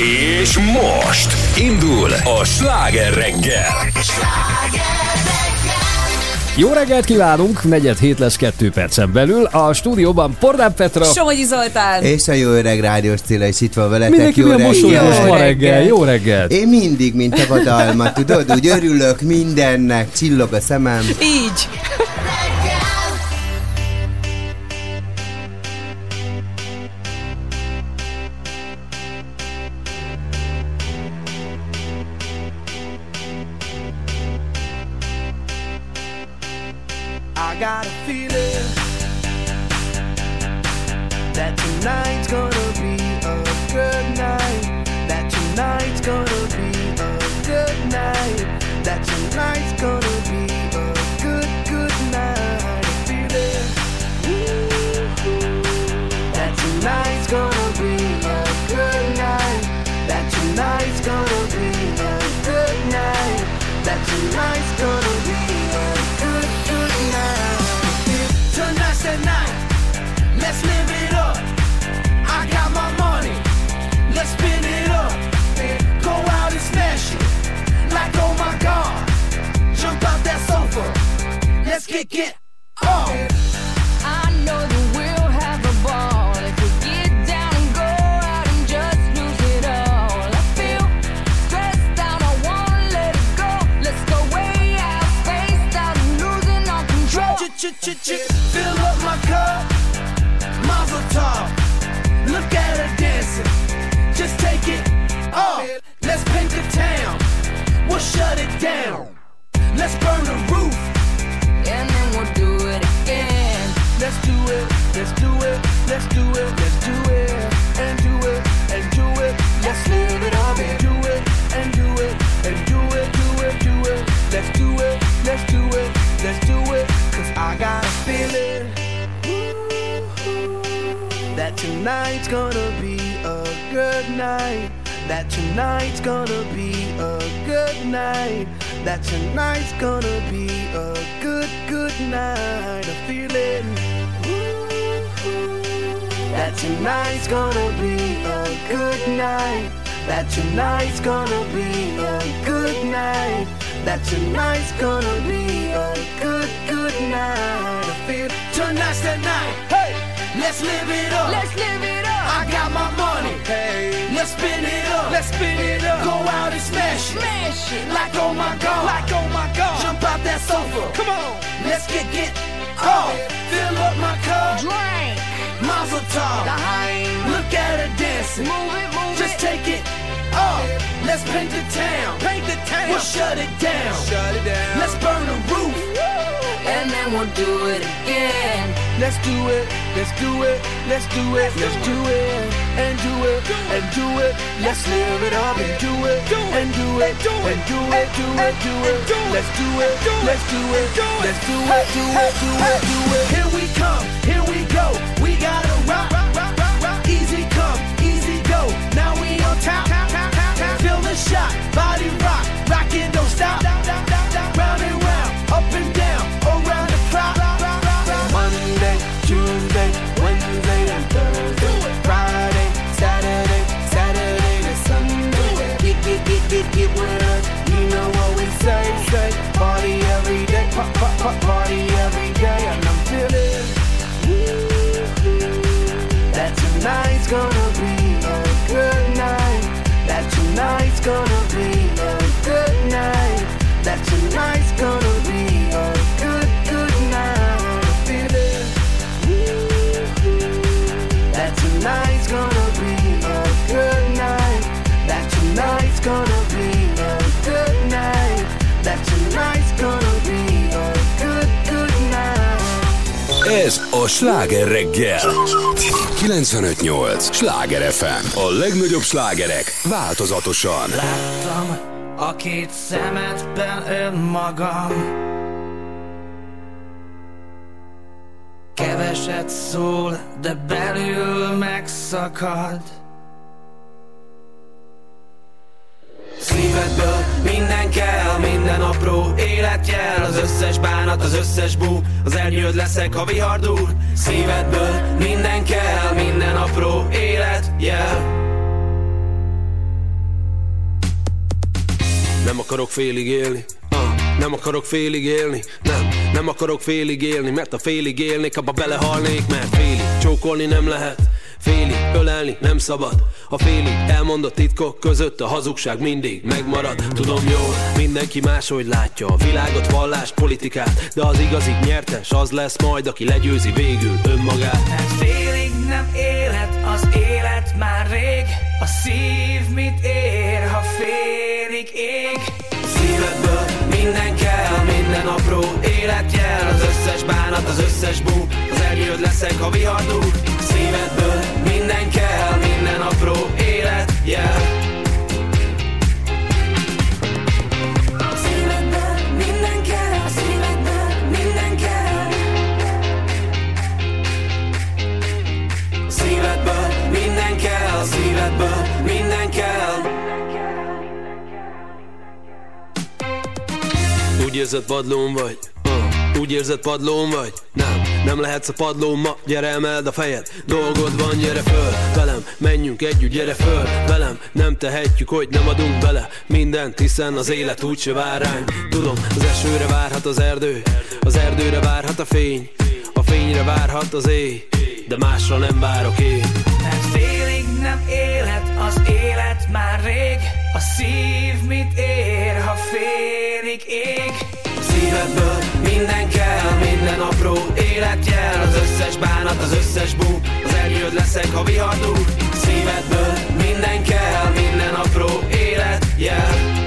És most indul a sláger reggel. Jó reggelt kívánunk, negyed hét lesz kettő percen belül. A stúdióban Pordán Petra. Somogyi Zoltán. És a jó öreg rádiós Cilla is itt van veletek. Mindenki jó milyen mosolyos ma reggel. Jó reggelt. Én mindig, mint a vadalma, tudod, úgy örülök mindennek, csillog a szemem. Így. Sláger FM. A legnagyobb slágerek változatosan. Láttam a két szemedben önmagam. Keveset szól, de belül megszakad. Szívedből minden kell, minden apró életjel Az összes bánat, az összes bú Az elnyőd leszek, ha vihardú akarok félig élni. Ah, Nem akarok félig élni. Nem, nem akarok félig élni Mert a félig élnék, abba belehalnék Mert félig csókolni nem lehet. Félig ölelni nem szabad. A félig elmondott titkok között A hazugság mindig megmarad. Tudom jól, mindenki máshogy látja A világot, vallást, politikát De az igazi nyertes az lesz majd Aki legyőzi végül önmagát. Mert félig nem élet az élet már rég A szív mit ér, ha félig ég Szívedből minden kell, minden apró életjel. Az összes bánat, az összes bú Az ernyőd leszek, ha vihardul. Szívedből minden kell, minden apró életjel Úgy érzed padlón vagy, uh, úgy érzed padlón vagy? Nem, nem lehetsz a padlón ma, gyere emeld a fejed. Dolgod van, gyere föl, velem, menjünk együtt, gyere föl Velem, nem tehetjük, hogy nem adunk bele Mindent, hiszen az élet úgyse vár ránk. Tudom, az esőre várhat az erdő. Az erdőre várhat a fény. A fényre várhat az éj. De másra nem várok én. Mert félig nem élet az élet már rég A szív mit ér, ha félig ég? Szívedből minden kell, minden apró életjel. Az összes bánat, az összes bú Az ernyőd leszek, ha vihardul Szívedből minden kell, minden apró életjel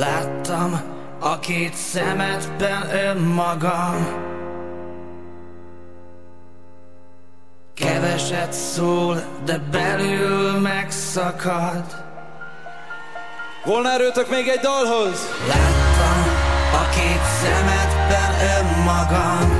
Láttam a két szemedben önmagam. Keveset szól, de belül megszakad. Volna erőtök még egy dalhoz? Láttam a két szemedben önmagam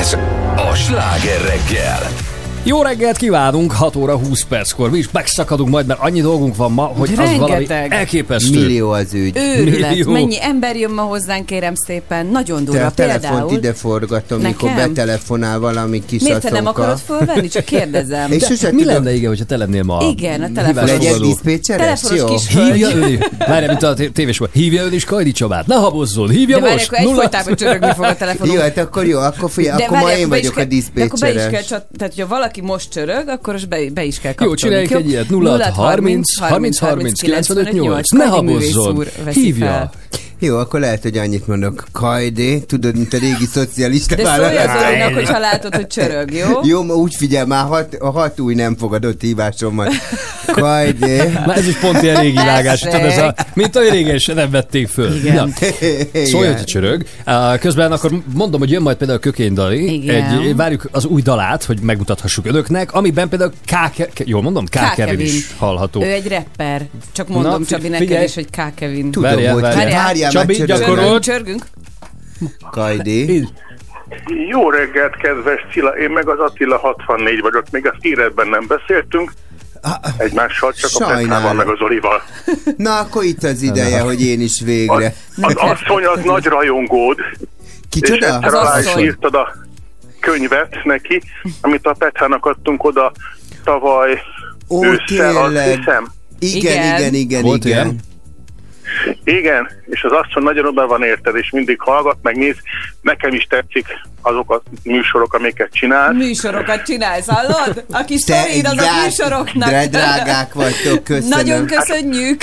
Ez a sláger reggel. Jó reggelt kívánunk, 6 óra 20 perckor. Mi is megszakadunk majd, mert annyi dolgunk van ma, hogy az valami Rengeteg. elképesztő. Millió az ügy. Őrület. Millió. Mennyi ember jön ma hozzánk, kérem szépen. Nagyon Te durva. a telefont Például... ide forgatom, mikor Nekem? betelefonál valami kis Miért te nem akarod fölvenni? Csak kérdezem. És sose mi tudom- lenne, igen, hogyha te lennél ma? Igen, a Legyek fogadó? diszpécseres? Jó. Hívja is. Várj, mint a té- tévés volt. Hívja ön is Kajdi Csabát. Ne habozzon. Hívja De várj, most. akkor egyfolytában csörögni fog a telefonom. Jó, hát akkor jó, akkor, figyelj, akkor ma várj, én akkor vagyok a kell- de akkor be is kell, diszpécseres. tehát, hogyha valaki most csörög, akkor most be, be is kell Jó, kapcsolni. csináljunk egy ilyet. 0 30 30 30 95 8. Ne habozzon. Hívja. Jó, akkor lehet, hogy annyit mondok. Kajdé, tudod, mint a régi szocialista De szólj az. Zolinak, hogyha látod, hogy csörög, jó? Jó, ma úgy figyel, már hat, a hat új nem fogadott hívásomat. Kajdé. Már ez is pont ilyen régi vágás. Tudod, ez a, mint olyan régen se nem vették föl. Igen. Na, Szólj, hogy csörög. Közben akkor mondom, hogy jön majd például Kökény Dali. Igen. Egy, várjuk az új dalát, hogy megmutathassuk önöknek, amiben például K. Ke- jól mondom, K. Kevin is hallható. Ő egy rapper. Csak mondom Na, Csabi neked is, hogy K. Kevin. Tudom, Várjál, hogy várjál. Csabi, már csörög. gyakorol. Csörgünk? Kajdé. Így. Jó reggelt, kedves Cilla! Én meg az Attila 64 vagyok, még az életben nem beszéltünk egymással, csak a Sajnálom. Petrával meg az Olival. Na, akkor itt az ideje, hogy én is végre. Az asszony az nagy rajongód, és Kicsoda? egyszer Az alá is asszony. írtad a könyvet neki, amit a Petrának adtunk oda tavaly Ó, ősszel, azt tényleg. hiszem. Igen, Igen. igen, igen, Volt igen. ilyen? Igen, és az asszony nagyon oda van érted, és mindig hallgat, megnéz. Nekem is tetszik azok a műsorok, amiket csinálsz. Műsorokat csinálsz, hallod? A kis sztorid az a műsoroknak. dre- drágák vagytok, köszönöm. Nagyon köszönjük.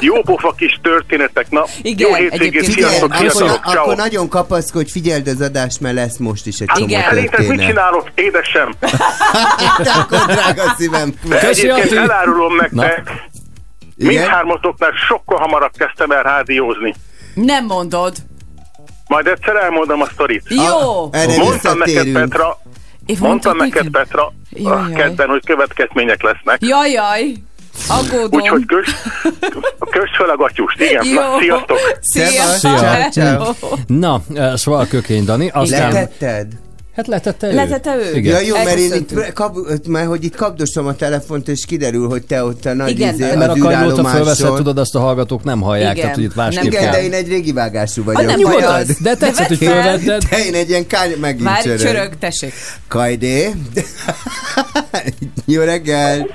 Jó pofa kis történetek, na, Igen, jó hétvégét, sziasztok, akkor, akkor nagyon kapaszkodj, figyeld az adást, mert lesz most is egy csomó Igen. Mit csinálok, édesem? Te akkor, drága szívem. Ati. elárulom nektek? Mindhármatoknál sokkal hamarabb kezdtem el rádiózni. Nem mondod. Majd egyszer elmondom a sztorit. Jó. Erre Mondtam neked. Petra, Én mondtam neked? Petra, a kedden, hogy következmények lesznek. Jaj, jaj. Aggódom. Úgyhogy kös, kös fel a gatyust, igen. Jó. Na, sziasztok! Szia. Szia. Ciao, ciao. Na, eh, szóval kökény Dani, aztán... Letetted? Hát letette ő. Letette ő? Igen. Ja, jó, mert én itt, kap, mert hogy itt kapdosom a telefont, és kiderül, hogy te ott a nagy Igen. izé, Mert a kajlóta fölveszed, tudod, azt a hallgatók nem hallják, Igen. tehát hogy itt Nem másképp Igen, kell. de én egy régi vágású vagyok. nem Nyugodtan, de tetszett, hogy vedd fel. fölvetted. De én egy ilyen kány, megint Várj, csörög. csörög, tessék. Kajdé. Jó reggel.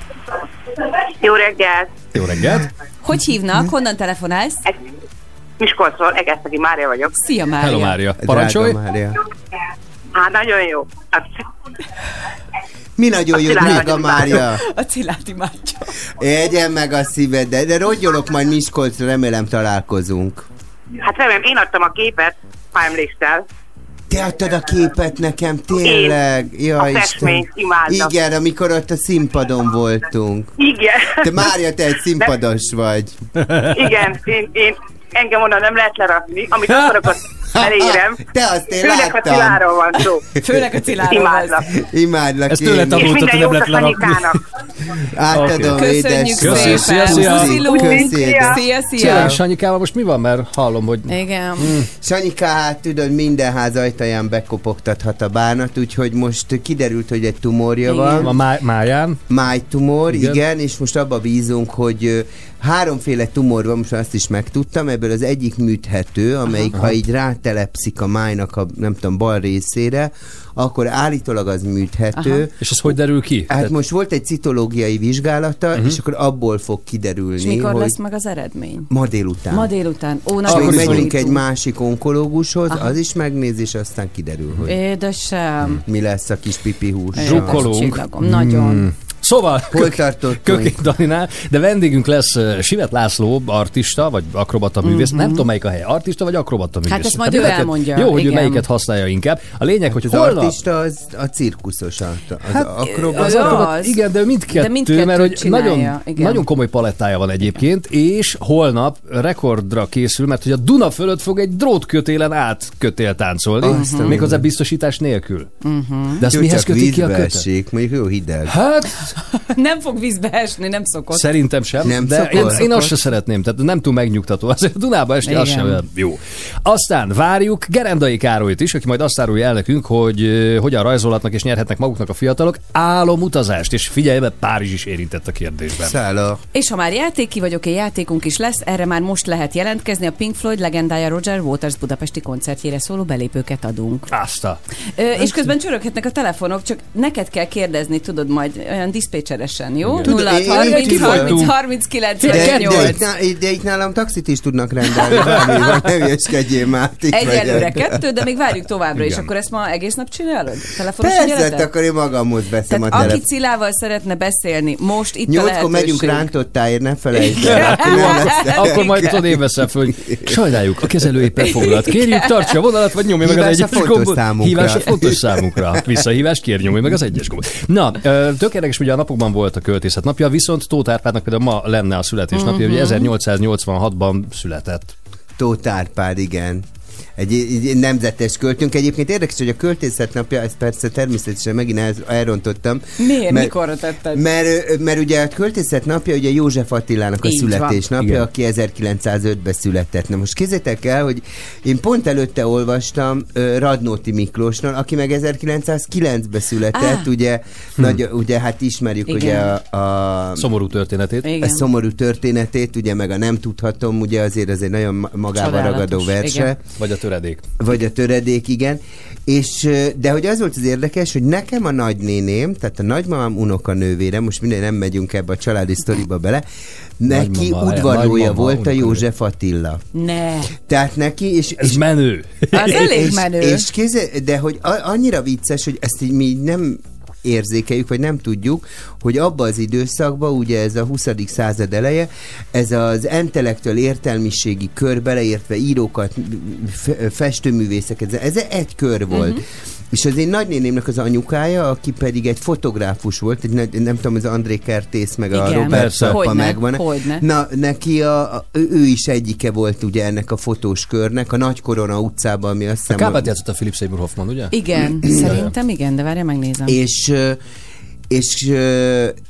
Jó reggelt! Jó reggelt. Hogy hívnak? Honnan telefonálsz? Miskolcról, Egesztegi Mária vagyok. Szia, Mária. Hello, Mária. Parancsolj. Drága Mária. Hát nagyon jó. Hát, Mi nagyon jó, drága Mária. A Cilát imádja. Egyen meg a szíved, de, de rogyolok majd Miskolcra, remélem találkozunk. hát remélem, én adtam a képet, ha emlékszel. Te adtad a képet nekem, tényleg? Ja, A Isten. festményt imádtam. Igen, amikor ott a színpadon voltunk. Igen. Te Mária, te egy színpados vagy. Igen, én, én engem onnan nem lehet lerakni. Amit akarok, azt elérem. Te azt én Főleg a láttam. Ciláról van szó. Főleg a Ciláról Imádlak. Imádlak Ezt tőle És tanultad, hogy nem a lerakni. Átadom, Köszönjük édes szépen. Köszi, szia, szia. Szia. Szia. Sanyikával most mi van, mert hallom, hogy Igen. Sanyika, hát tudod, minden ház ajtaján bekopogtathat a bánat, úgyhogy most kiderült, hogy egy tumorja Igen. van. a má- máján. májtumor, Igen. igen. igen, és most abba bízunk, hogy háromféle tumor van, most azt is megtudtam, ebből az egyik műthető, amelyik ha így rátelepszik a májnak a nem tudom, bal részére, akkor állítólag az műthető. Aha. És ez hogy derül ki? Hát Tehát- most volt egy citológiai vizsgálata, uh-huh. és akkor abból fog kiderülni, És mikor hogy lesz meg az eredmény? ma délután. Ma délután. Ó, és nagyon még megyünk egy másik onkológushoz, az is megnéz, és aztán kiderül, hogy Édesem. mi lesz a kis pipi hús. Csillagom, Nagyon. Szóval, Hol tartottunk? Daninál, de vendégünk lesz Sivet László, artista, vagy akrobata művész. Nem tudom, melyik a hely. Artista vagy akrobata művész. Mhm. ezt majd ő lehet, hogy- elmondja, Jó, hogy ő igen. melyiket használja inkább. A lényeg, hogy Az holnap... artista az a cirkuszos, az Hát, akrobat. az Ő akrobat, az. igen, de mindkettő, De mindkettőt mert hogy csinálja, nagyon, igen. nagyon komoly palettája van egyébként, és holnap rekordra készül, mert hogy a Duna fölött fog egy drótkötélen átkötél táncolni, Azt a méghozzá biztosítás nélkül. Mhm. De ezt Jó, mihez kötik ki a kötet? esik, mondjuk jó hideg. Hát, Nem fog vízbe esni, nem szokott. Szerintem sem, Nem de szokott? én, én Szokott. azt sem szeretném, tehát nem túl megnyugtató. Azért a Dunába esni az Igen. sem olyan jó. Aztán várjuk Gerendai Károlyt is, aki majd azt árulja el nekünk, hogy hogyan rajzolhatnak és nyerhetnek maguknak a fiatalok álomutazást, és figyelj, mert Párizs is érintett a kérdésben. Szála. És ha már játéki vagyok, egy játékunk is lesz, erre már most lehet jelentkezni. A Pink Floyd legendája Roger Waters budapesti koncertjére szóló belépőket adunk. Azt a... Ö, és közben csöröghetnek a telefonok, csak neked kell kérdezni, tudod majd olyan diszpécseresen, jó? Tudod, 0 én- 30 én 30 tudok. 39 De, de, 48. itt, ná- de itt nálam taxit is tudnak rendelni, bármi van, ne hülyeskedjél már. Egyelőre kettő, de még várjuk továbbra is. Igen. Akkor ezt ma egész nap csinálod? Telefonos Persze, hát akkor én magamhoz veszem Tehát a aki telefon. Cilával szeretne beszélni, most itt a Nyolckor lehetőség. megyünk rántottáért, ne felejtsd el. akkor majd tudod én veszem föl, hogy sajnáljuk, a kezelő éppen foglalt. Kérjük, tartsa a vonalat, vagy nyomja meg az a egyes gombot. számunkra. Hívás a fontos számunkra. Visszahívás, kér nyomja meg az egyes gombot. Na, ö, tök érdekes, ugye a napokban volt a költészet napja, viszont Tóth Árpádnak például ma lenne a születésnapja, ugye 1886-ban született. Tóth Árpád, igen. Egy, egy, nemzetes költőnk. Egyébként érdekes, hogy a költészet napja, ezt persze természetesen megint el, elrontottam. Miért? Mikorra tetted? Mert, mert ugye a költészet napja ugye József Attilának a Így van. születésnapja, Igen. aki 1905-ben született. Na most kézzétek el, hogy én pont előtte olvastam uh, Radnóti Miklósnál, aki meg 1909-ben született, Á. ugye, nagy, ugye hát ismerjük Igen. ugye a, a Szomorú történetét. a Igen. szomorú történetét, ugye meg a nem tudhatom, ugye azért az egy nagyon ma- magába Csodálatos, ragadó verse. igen. Vagy a töredék. Vagy a töredék, igen. És, de hogy az volt az érdekes, hogy nekem a nagynéném, tehát a nagymamám unokanővére, most minden nem megyünk ebbe a családi sztoriba bele, neki Nagymama, udvarlója nagymama, volt a. József Attila. Ne. Tehát neki, és, Ez és menő. Az elég és, menő. És kéze, de hogy a, annyira vicces, hogy ezt így mi így nem érzékeljük, vagy nem tudjuk, hogy abba az időszakban, ugye ez a 20. század eleje, ez az intellektuál értelmiségi kör beleértve írókat, f- festőművészek, ez, ez egy kör volt. Uh-huh. És az én nagynénémnek az anyukája, aki pedig egy fotográfus volt, egy, nagy- nem tudom, az André Kertész, meg a Igen. Robert Persze. Szappa megvan. hogyne. Na, neki a, a, ő, is egyike volt ugye ennek a fotós körnek, a Nagy Korona utcában, ami azt A hiszem... kábát játszott a Philip Seymour Hoffman, ugye? Igen, szerintem igen, de várja, megnézem. és és,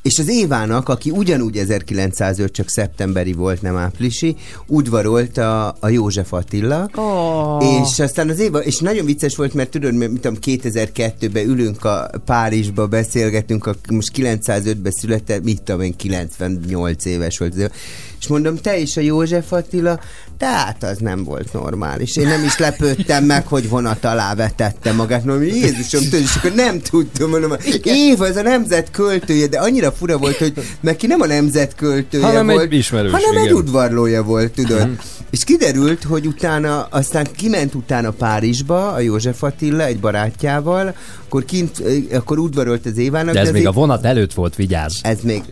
és az Évának, aki ugyanúgy 1905, csak szeptemberi volt, nem áprilisi, udvarolt a, a József Attila, Ó. és aztán az Éva, és nagyon vicces volt, mert tudod, mert, mit tudom, 2002-ben ülünk a Párizsba, beszélgetünk, a, most 905-ben született, mit tudom én, 98 éves volt és mondom, te is a József Attila, tehát az nem volt normális. Én nem is lepődtem meg, hogy vonat alá vetette magát. Mondom, Jézusom, tudod, és akkor nem tudtam, mondom, Éva, ez a nemzet költője, de annyira fura volt, hogy neki nem a nemzet költője Hanem egy volt, ismerős, hanem egy igen. udvarlója volt, tudod. És kiderült, hogy utána, aztán kiment utána Párizsba, a József Attila egy barátjával, akkor kint, akkor udvarolt az Évának. De ez az még é- a vonat előtt volt, vigyázz. Ez még...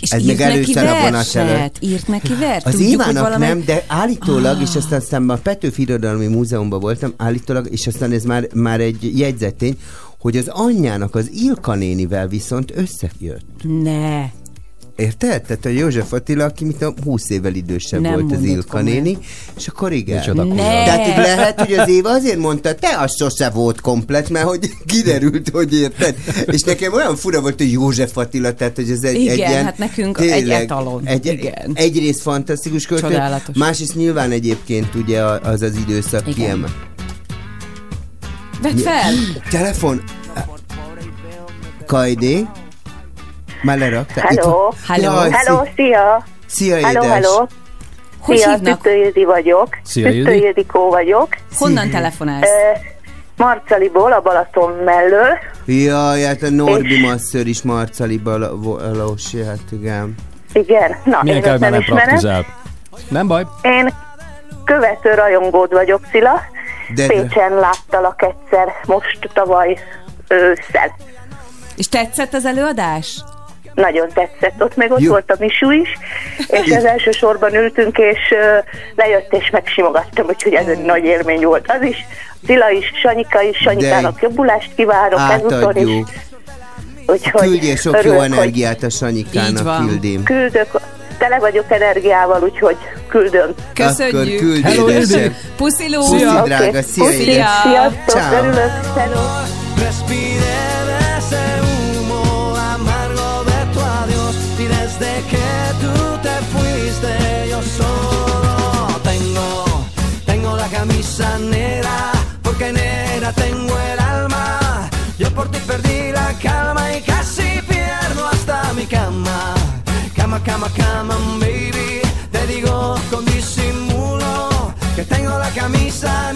És ez neki először a vonat előtt. Írt neki verset? Az Tudjuk, hogy Évának valamely- nem, de állítólag, és aztán, aztán a Petőfi Irodalmi Múzeumban voltam, állítólag, és aztán ez már, már egy jegyzetény, hogy az anyjának az Ilka nénivel viszont összejött. Ne. Érted? Tehát a József Attila, aki mit a 20 évvel idősebb Nem volt az Ilka néni, és akkor igen. Tehát hogy lehet, hogy az Éva azért mondta, te az sose volt komplet, mert hogy kiderült, hogy érted. És nekem olyan fura volt, hogy József Attila, tehát hogy ez egy, Igen, egy ilyen, hát nekünk egy etalon. Egy, Igen. Egyrészt fantasztikus költő, Csodálatos. másrészt nyilván egyébként ugye az az időszak Igen. kiemel. Vedd fel! Telefon. Kajdé. Már lerakta? Hello. Hello. Jaj, Hello, szia! Szia, Hello, édes. hello! Hogy Szia, hívnak? Tüttő Ildi vagyok. Szia, Ildi. Tüttő Ildikó vagyok. Honnan telefonálsz? Ö, Marcaliból, a Balaton mellől. Jaj, hát a Norbi Masször is Marcali Balós, hát igen. Igen, na, Milyen én nem ismerem. Nem baj. Én követő rajongód vagyok, Szila. De- Pécsen láttalak egyszer, most tavaly ősszel. És tetszett az előadás? Nagyon tetszett. Ott meg ott Jó. volt a Misú is, és az első sorban ültünk, és lejött és megsimogattam, úgyhogy ez egy nagy élmény volt. Az is, Szila is, Sanyika is, Sanyikának jobbulást kívánok ezúton is. Úgyhogy Küldjél sok jó örülök, hogy energiát a Sanyikának, küldém. Küldök, tele vagyok energiával, úgyhogy küldöm. Akkor Köszönjük! küld Hello, édesem. Ildi. Puszi, Oké. drága, szia, Puszi. Sziasztok, Ciao. örülök. Porque negra tengo el alma. Yo por ti perdí la calma y casi pierdo hasta mi cama. Cama, cama, cama, baby. Te digo con disimulo que tengo la camisa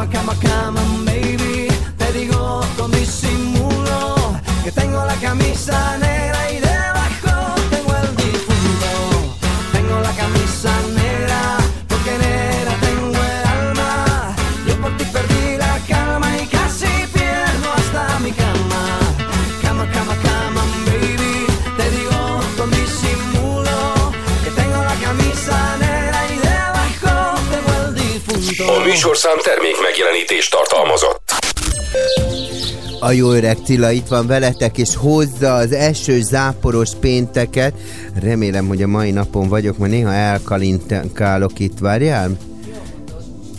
Cama, cama, cama, baby. Te digo con disimulo que tengo la camisa negra műsorszám termék megjelenítést tartalmazott. A jó öreg Cilla itt van veletek, és hozza az esős, záporos pénteket. Remélem, hogy a mai napon vagyok, mert néha elkalinkálok itt, várjál?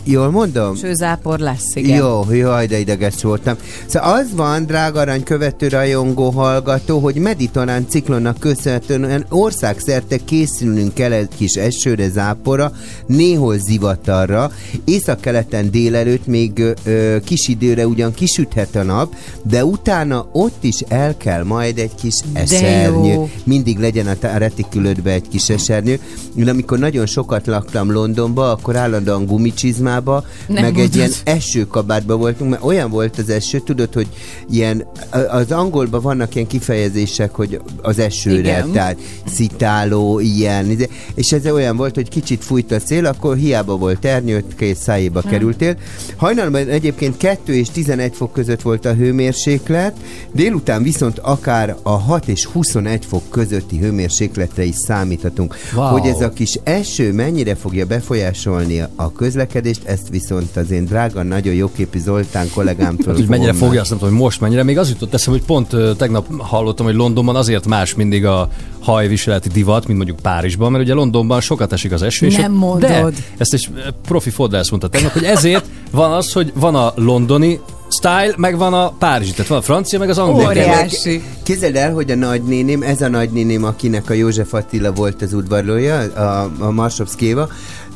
Jól mondom? Sőzápor lesz, igen. Jó, jaj, de ideges voltam. Szóval az van, drága arany követő rajongó hallgató, hogy mediterrán ciklonnak köszönhetően országszerte készülünk el egy kis esőre, zápora, néhol zivatarra, északkeleten délelőtt még ö, kis időre ugyan kisüthet a nap, de utána ott is el kell majd egy kis esernyő. Mindig legyen a retikülödbe egy kis esernyő. Én amikor nagyon sokat laktam Londonba, akkor állandóan gumicsizmába, Nem meg egy mondod. ilyen esőkabátban voltunk, mert olyan volt az eső, tudod, hogy ilyen, az angolban vannak ilyen kifejezések, hogy az esőre, Igen. tehát szitáló, ilyen, ide- és ez olyan volt, hogy kicsit fújt a szél, akkor hiába volt ernyőt, két szájéba Hm. kerültél. Hajnalban egyébként 2 és 11 fok között volt a hőmérséklet, délután viszont akár a 6 és 21 fok közötti hőmérsékletre is számíthatunk. Wow. Hogy ez a kis eső mennyire fogja befolyásolni a közlekedést, ezt viszont az én drága, nagyon jóképű Zoltán kollégámtól Hát, hogy mennyire fogja, azt nem tudom, hogy most mennyire. Még az jutott eszembe, hogy pont tegnap hallottam, hogy Londonban azért más mindig a hajviseleti divat, mint mondjuk Párizsban, mert ugye Londonban sokat esik az eső. és Nem ott- mondod. De, ezt egy ö, profi fodrász mondta tegnap, hogy ezért van az, hogy van a londoni style, meg van a párizsi, tehát van a francia, meg az angol. Óriási. Képzeld el, hogy a nagynéném, ez a nagynéném, akinek a József Attila volt az udvarlója, a, a Marsovszkéva,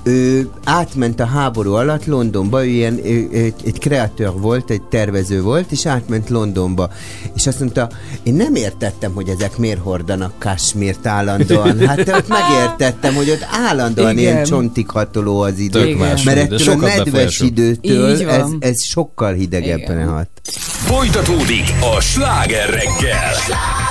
ő átment a háború alatt Londonba, ő ilyen, ő, egy, egy kreatőr volt, egy tervező volt, és átment Londonba. És azt mondta, én nem értettem, hogy ezek miért hordanak kasmírt állandóan. Hát ott megértettem, hogy ott állandóan Igen. ilyen csontig hatoló az idő. Más, Mert de ettől a befolyásol. időtől ez, ez sokkal hidegebben hat. Folytatódik a sláger reggel. Hey,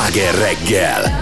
sláger reggel.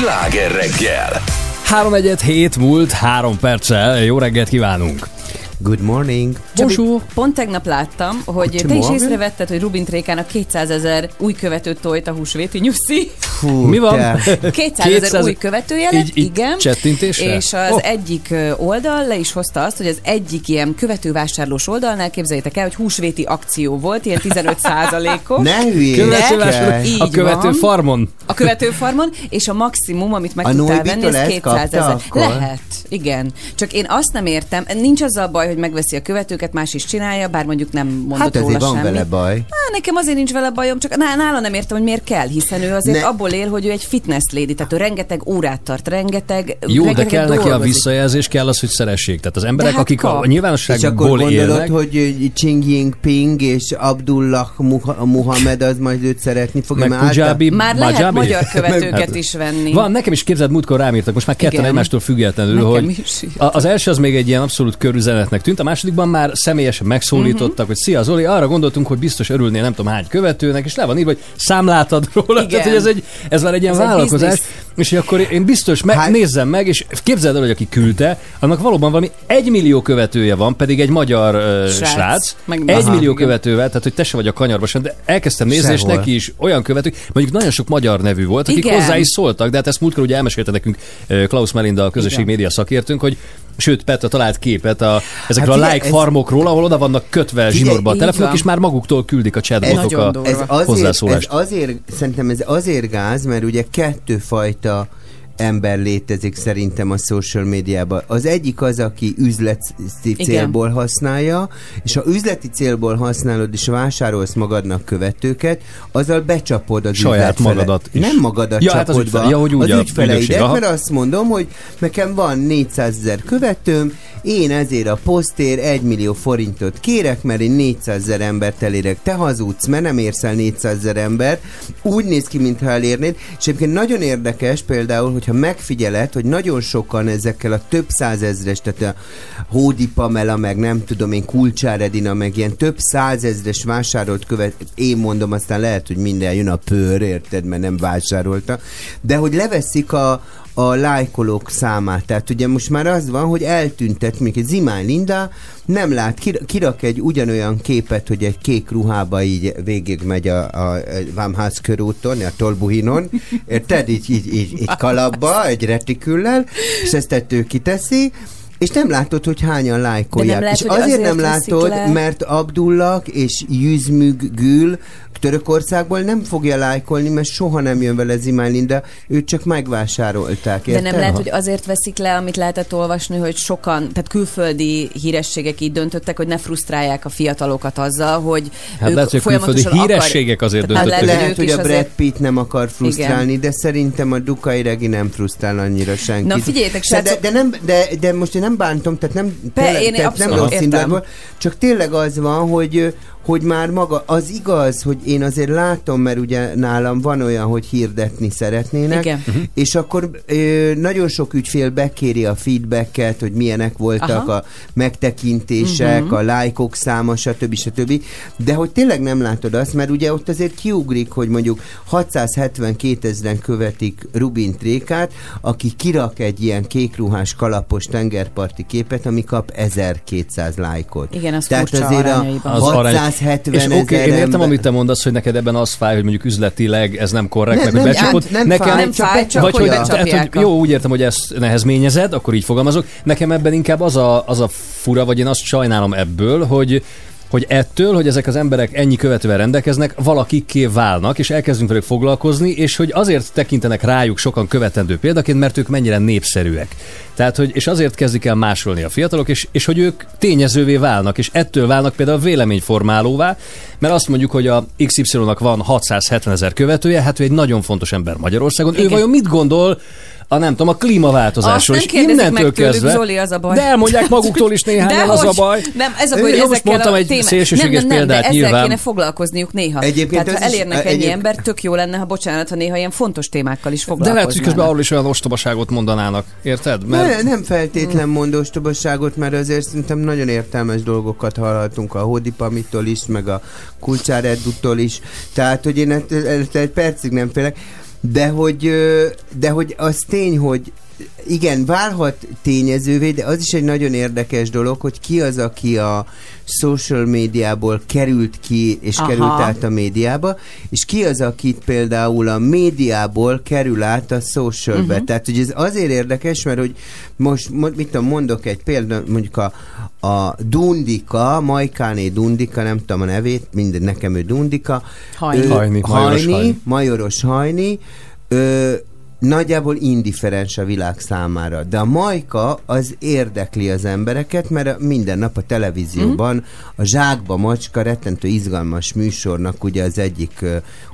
Sláger reggel. 3 egyet hét múlt, három perccel. Jó reggelt kívánunk! Good morning. Csabi, Bonjour. pont tegnap láttam, hogy Guten te is észrevetted, hogy Rubin Trékának 200 ezer új követőt tolt a húsvéti nyuszi. Fú, Mi van? te. 200 ezer 200 új követője lett, Így- így igen. csettintésre? És az Oh. egyik oldal le is hozta azt, hogy az egyik ilyen követővásárlós oldalnál képzeljétek el, hogy húsvéti akció volt, ilyen 15 százalékos. Ne Így a követő van. farmon. A követőfarmon, és a maximum, amit meg A tudtál venni, ezt 200 kapta ezer. Lehet, igen. Csak én azt nem értem, nincs azzal baj, hogy megveszi a követőket, más is csinálja, bár mondjuk nem mondott Hát róla van semmit. vele baj. nekem azért nincs vele bajom, csak ná- nála nem értem, hogy miért kell, hiszen ő azért Ne- abból él, hogy ő egy fitness lady, tehát ő rengeteg órát tart, rengeteg Jó, de rengeteg kell neki a dolgozik. visszajelzés, kell az, hogy szeressék. Tehát az emberek, hát akik a kap. És nyilvánosságból akkor gondolod, élnek, hogy Ching Jinping és Abdullah Muha- Muhammad az majd őt szeretni fogja, meg Pujabi, Már lehet? Magyar követőket Hát, is venni. Van, nekem is képzeld, múltkor rám írtak, most már ketten Igen. egymástól függetlenül, Nekem hogy is írtak. a- az első az még egy ilyen abszolút körüzenetnek tűnt, a másodikban már személyesen megszólítottak, Mhm. hogy szia Zoli, arra gondoltunk, hogy biztos örülnél nem tudom hány követőnek, és le van írva, hogy számlátad róla, Igen. tehát hogy ez, egy, ez már egy ilyen Ez egy vállalkozás, biznisz. És akkor én biztos meg, Hát- nézzem meg, és képzeld el, hogy aki küldte, annak valóban valami egy millió követője van, pedig egy magyar uh, srác, Srác. Meg- egy Aha. millió Igen. követővel, tehát hogy te se vagy a kanyarba sem, de elkezdtem nézni, és Sehol. neki is olyan követők, mondjuk nagyon sok magyar nevű volt, akik Igen. hozzá is szóltak, de hát ezt múltkor ugye elmesélte nekünk Klaus Melinda, a közösség Igen. média szakértőnk, hogy sőt, Petra talált képet a, ezekről Hát a like ez- farmokról, ahol oda vannak kötve zsinórba a telefonok, van. és már maguktól küldik a chatbotok a. Ez azért, ez hozzászólást. azért, szerintem ez azért gáz, mert ugye kettőfajta ember létezik szerintem a social médiában. Az egyik az, aki üzleti Igen. célból használja, és ha üzleti célból használod és vásárolsz magadnak követőket, azzal becsapod az Saját ügyfele- magadat is. Nem magadat Ja, hát az csapod ügyfele- ja, hogy úgy az ügyfeleidet, mert azt mondom, hogy nekem van 400 ezer követőm, én ezért a posztér 1 millió forintot kérek, mert én 400 ezer embert elérek. Te hazudsz, mert nem érsz el 400 ezer ember. Úgy néz ki, mintha elérnéd. És egyébként nagyon érdekes például, hogyha megfigyeled, hogy nagyon sokan ezekkel a több százezres, tehát a Hódi Pamela, meg nem tudom én, Kulcsár Edina, meg ilyen több százezres vásárolt követ, én mondom, aztán lehet, hogy minden jön a pőr, érted, mert nem vásárolta. De hogy leveszik a, a lájkolók számát. Tehát ugye most már az van, hogy eltüntet, még egy Zimány Linda nem lát, kir- kirak egy ugyanolyan képet, hogy egy kék ruhába így végig megy a, a, a Vámház körúton, a Tolbuhinon, érted? Így, így, így, így kalapba, egy retiküllel, és ezt ettől kiteszi, és nem látod, hogy hányan lájkolják. De nem lehet, és hogy azért, azért nem látod, le. mert Abdullah és Yüzmüg Gül Törökországból nem fogja lájkolni, mert soha nem jön vele Zimány Linda, őt csak megvásárolták. De Érted? nem lehet, hogy azért veszik le, amit lehetett olvasni, hogy sokan, tehát külföldi hírességek így döntöttek, hogy ne frusztrálják a fiatalokat azzal, hogy Hát ők lehet, hogy a külföldi folyamatosan hírességek azért Tehát döntöttek. lehet, Lehet, hogy is a Brad azért- Pitt nem akar frusztrálni, de szerintem a Dukai Regi nem frusztrál annyira senkit. Na, figyeljetek, de, de, srácok- de, nem, de, de most én nem bántom, tehát nem, Be, tényleg- én tehát nem rossz indulatból, csak tényleg az van, hogy hogy már maga, az igaz, hogy én azért látom, mert ugye nálam van olyan, hogy hirdetni szeretnének, Igen. Mhm. és akkor ö, nagyon sok ügyfél bekéri a feedbacket, hogy milyenek voltak Aha. a megtekintések, Mhm. a lájkok száma, stb. stb. De hogy tényleg nem látod azt, mert ugye ott azért kiugrik, hogy mondjuk 672 ezeren követik Rubin Trékát, aki kirak egy ilyen kékruhás kalapos tengerparti képet, ami kap 1200 lájkot. Igen, az Tehát furcsa azért a. Az arány- 670 És oké, okay, én értem, ember- amit te mondasz, hogy neked ebben az fáj, hogy mondjuk üzletileg ez nem korrekt, Nem, meg nem, becsapod. nem, nem nekem, fáj, Nem csak fáj, csak vagy hogy tehát, hogy jó, úgy értem, hogy ezt nehezményezed, akkor így fogalmazok. Nekem ebben inkább az a, az a fura, vagy én azt sajnálom ebből, hogy hogy ettől, hogy ezek az emberek ennyi követővel rendelkeznek, valakikké válnak, és elkezdünk velük foglalkozni, és hogy azért tekintenek rájuk sokan követendő példaként, mert ők mennyire népszerűek. Tehát, hogy, és azért kezdik el másolni a fiatalok, és, és hogy ők tényezővé válnak, és ettől válnak például véleményformálóvá, mert azt mondjuk, hogy a XY-nak van 670 ezer követője, hát ő egy nagyon fontos ember Magyarországon. Igen. Ő vajon mit gondol a nem tudom, a klímaváltozásról. Azt nem és kérdezik innentől meg tőlük, kezdve, Zoli, az a baj. De elmondják maguktól is néhányan, az a baj. Nem, ez a baj, hogy ezekkel mondtam a egy témák- szélsőséges nem, nem, nem, példát, de ezzel nyilván. kéne foglalkozniuk néha. Egyébként Tehát ha ez is- elérnek ennyi egyéb- ember, tök jó lenne, ha bocsánat, ha néha ilyen fontos témákkal is De foglalkoznának. lehet, hogy közben arról is olyan ostobaságot mondanának. Érted? Ne, nem feltétlen mondós tobaságot, mert azért szerintem nagyon értelmes dolgokat hallhatunk a Hódipamitól is, meg a Kulcsár Eduttól is. Tehát, hogy én egy percig nem félek. De hogy, de hogy az tény, hogy igen, válhat tényezővé, de az is egy nagyon érdekes dolog, hogy ki az, aki a social médiából került ki, és Aha. Került át a médiába, és ki az, akit például a médiából kerül át a socialbe. Uh-huh. Tehát, hogy ez azért érdekes, mert hogy most, mo- mit tudom, mondok egy példát, mondjuk a, a Dundika, Majkáné Dundika, nem tudom a nevét, minden nekem ő Dundika. Hajni. Hajni, Majoros Hajni, Hajni. Majoros Hajni, ö, nagyjából indiferens a világ számára. De a Majka az érdekli az embereket, mert minden nap a televízióban a Zsákba Macska rettentő izgalmas műsornak ugye az egyik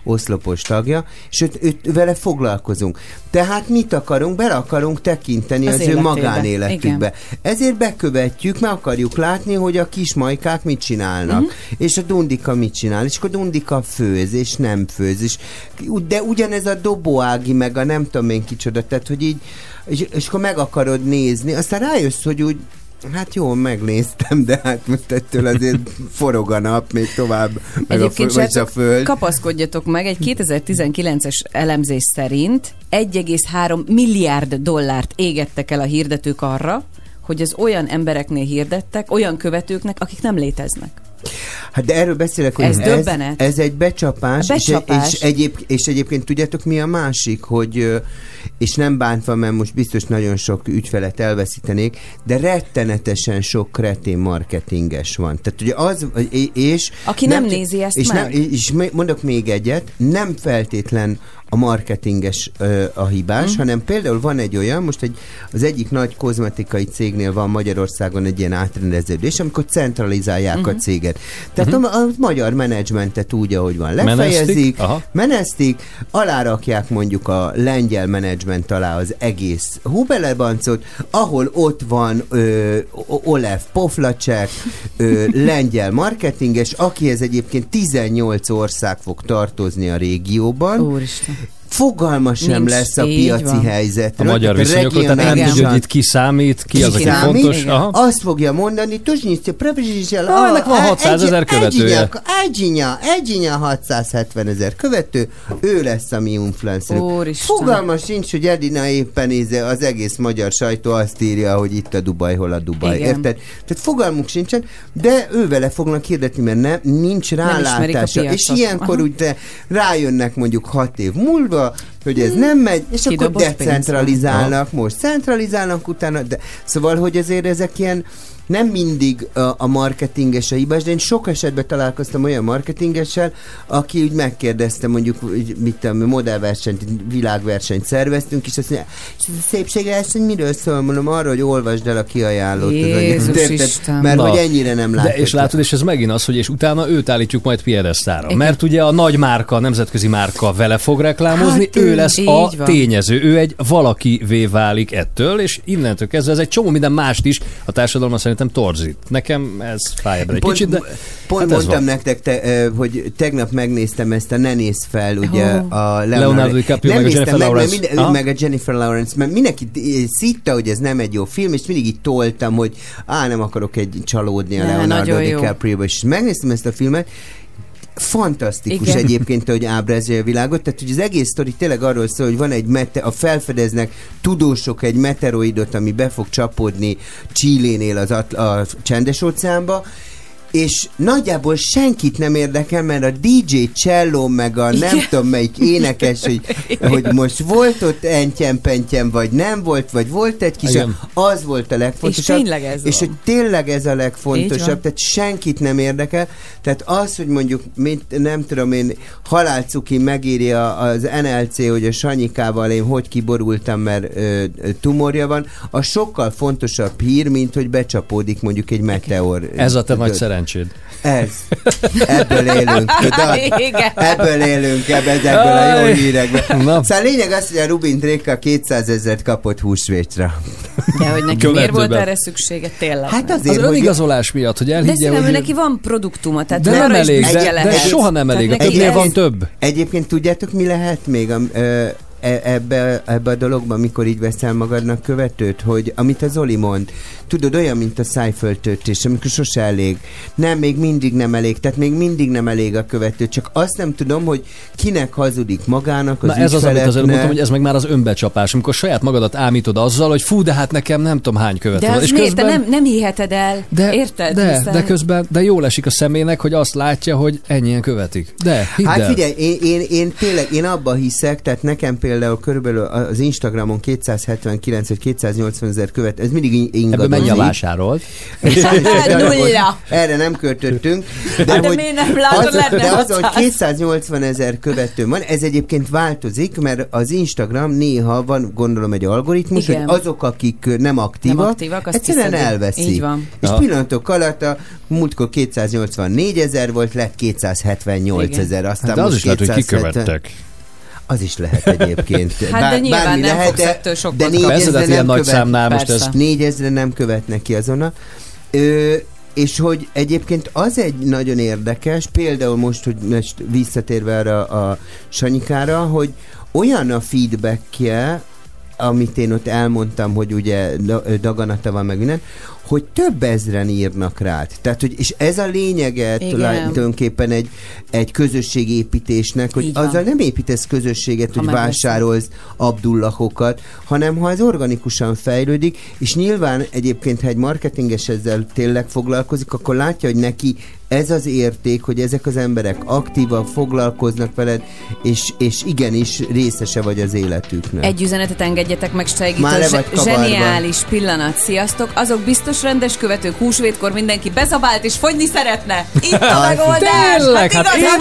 oszlopos tagja, és őt, vele foglalkozunk. Tehát mit akarunk? Bele akarunk tekinteni Az az, ő magánéletükbe. Ezért bekövetjük, meg akarjuk látni, hogy a kis majkák mit csinálnak, uh-huh. és a Dundika mit csinál, és akkor Dundika főz, és nem főz, és, de ugyanez a Dobóági, meg a nem tudom én kicsoda, tehát hogy így, és, és akkor meg akarod nézni, aztán rájössz, hogy úgy Hát jó, megnéztem, de hát most ettől azért forog a nap még tovább, meg a, Egyébként föld, vagy a föld. kapaszkodjatok meg, egy 2019-es elemzés szerint 1,3 milliárd dollárt égettek el a hirdetők arra, hogy az olyan embereknél hirdettek, olyan követőknek, akik nem léteznek. Hát de erről beszélek, hogy Ez ez, ez egy becsapás, becsapás. És, és, egyéb, és egyébként tudjátok mi a másik, hogy és nem bántva, mert most biztos nagyon sok ügyfelet elveszítenék, de rettenetesen sok kretén marketinges van. Tehát ugye az, és... Aki nem nézi ezt és meg. Nem, és mondok még egyet, nem feltétlen a marketinges ö, a hibás, Mhm. hanem például van egy olyan, most egy, az egyik nagy kozmetikai cégnél van Magyarországon egy ilyen átrendeződés, amikor centralizálják Mhm. a céget. Tehát a, a magyar menedzsmentet úgy, ahogy van, lefejezik, menesztik, alárakják mondjuk a lengyel menedzsment alá az egész Hubelebancot, ahol ott van ö, Olev Poflacek, ö, lengyel marketinges, akihez egyébként 18 ország fog tartozni a régióban. Úristen. Fogalma sem Nincs, lesz a piaci van. A magyar viszonyokról, tehát nem tudja, hogy itt ki számít, ki az, aki számít, fontos. igen. Aha. Azt fogja mondani, Tuzsnyisztja, Prepezsizsel, Ah, ennek van 600 ezer követője. Egyinya, egyinya 670 ezer követő, ő lesz a mi influencer. Fogalma sincs, hogy Edina éppen íze, az egész magyar sajtó azt írja, hogy itt a Dubaj, hol a Dubaj. Igen. Érted? Tehát fogalmuk sincsen, de ő vele fognak hirdetni, mert ne, nincs rálátása. És ilyenkor Aha. úgy rájönnek mondjuk hat év múlva, 个 hogy ez nem megy, és akkor decentralizálnak, most centralizálnak utána, de szóval, hogy azért ezek ilyen nem mindig a, a marketinges a hibás, de én sok esetben találkoztam olyan marketingessel, aki úgy megkérdezte mondjuk, hogy mit tudom, modellversenyt, világversenyt szerveztünk, és azt mondja, és ez a szépségverseny miről szól? Mondom, arra, hogy olvasd el a kiajánlót. Jézus Érted? Isten. Mert Na. hogy ennyire nem látod. De és látod, és ez megint az, hogy és utána őt állítjuk majd piedesztára. Mert ugye a nagy márka, a nemzetközi márka vele fog reklámozni, Hát, ő lesz így a van. tényező, ő egy valakivé válik ettől, és innentől kezdve ez egy csomó minden mást is a társadalomban szerintem torzít. Nekem ez fáj ebben egy Pont, kicsit, de pont hát mondtam van. nektek, te, ö, hogy tegnap megnéztem ezt a Ne nézz fel, ugye Ó. a Leonardo DiCaprio nem meg a néztem Jennifer meg, mert Lawrence. Minden, Aha. meg a Jennifer Lawrence, mert mindenki eh, szitta, hogy ez nem egy jó film, és mindig így toltam, hogy á, nem akarok egy csalódni a Ne, Leonardo. DiCaprio-ba, és megnéztem ezt a filmet, fantasztikus Igen. egyébként, hogy ábrázolja a világot, tehát hogy az egész sztori tényleg arról szól, hogy van egy mete, a felfedeznek tudósok egy meteoroidot, ami be fog csapódni Csillénél az Atl- a csendes óceánba, és nagyjából senkit nem érdekel, mert a DJ Cello meg a nem Igen. tudom melyik énekes, hogy, hogy most volt ott entyen vagy nem volt, vagy volt egy kis, Igen. az volt a legfontosabb. És tényleg ez És van. hogy tényleg ez a legfontosabb, tehát senkit nem érdekel. Tehát az, hogy mondjuk, mint, nem tudom én, halálcuki megírja az NLC, hogy a Sanyikával én hogy kiborultam, mert ö, tumorja van, az sokkal fontosabb hír, mint hogy becsapódik mondjuk egy meteor. Ez a te nagy? Szerencséd. Ez. Ebből élünk, tudod? Igen. Ebből élünk, ebből, ebből a jó Aj. hírekből. Na. Szóval a lényeg az, hogy a Rubin Tréka 200 ezeret kapott húsvétra. De hogy neki miért volt erre szüksége? Tényleg. Hát nem. Az azért, hogy önigazolás miatt, hogy de elhiggye, szerintem ő hogy... neki van produktuma, tehát De nem elég, de, de soha nem elég. A többnél van több. Egyébként tudjátok, mi lehet még a, ö, ebbe, ebbe a dologban, mikor így veszel magadnak követőt, hogy amit az Zoli mond, tudod, olyan, mint a szájföltöltés, amikor sose elég. Nem, még mindig nem elég, tehát még mindig nem elég a követő, csak azt nem tudom, hogy kinek hazudik magának, az Na ez az, amit az előbb mondtam, hogy ez meg már az önbecsapás, amikor saját magadat ámítod azzal, hogy fú, de hát nekem nem tudom hány követő De az És miért? Közben, nem, nem hiheted el. de, Érted? De, Hiszen- de közben, de jól esik a szemének, hogy azt látja, hogy ennyien követik. De, hidd Hát el. figyelj, én, én, én tényleg, én abba hiszek, tehát nekem például például körülbelül az Instagramon 279 vagy 280 ezer követ, ez mindig in- ingadozik. Ebből mennyi a vásárolt? Nulla. Erre nem költöttünk. Hát de miért nem látod, az, de az, hogy 600. 280 ezer követő van, ez egyébként változik, mert az Instagram néha van, gondolom, egy algoritmus, Igen. hogy azok, akik nem aktívak, Nem aktívak, egyszerűen kiszedi. elveszik. Így van. És Ja. pillanatok alatt a múltkor 284 ezer volt, lett 278 Igen. ezer, aztán Hát de az most is lehet, hogy 270 kikövettek. Az is lehet egyébként. Hát de nyilván bármi nem lehet, fogsz de, ettől sokkal de kapni. négy Persze, de ezre hát ilyen nem nagy követ- számnál most ez... négyezre nem követnek ki azonnal. Ö, és hogy egyébként az egy nagyon érdekes, például most, hogy most visszatérve erre a Sanyikára, hogy olyan a feedbackje, amit én ott elmondtam, hogy ugye da- daganata van meg minden, hogy több ezren írnak rád. Tehát, hogy, és ez a lényege Igen. tulajdonképpen egy, egy közösségépítésnek, hogy van. azzal nem építesz közösséget, Ha hogy vásárolsz abdullahokat, hanem ha ez organikusan fejlődik, és nyilván egyébként, ha egy marketinges ezzel tényleg foglalkozik, akkor látja, hogy neki ez az érték, hogy ezek az emberek aktívak, foglalkoznak veled, és, és igenis részese vagy az életüknek. Egy üzenetet engedjetek meg, segítő. Már le vagy. Zseniális pillanat. Sziasztok! Azok biztos rendes követők, húsvétkor mindenki bezabált és fogyni szeretne. Itt a Hát, megoldás! Tényleg, hát innen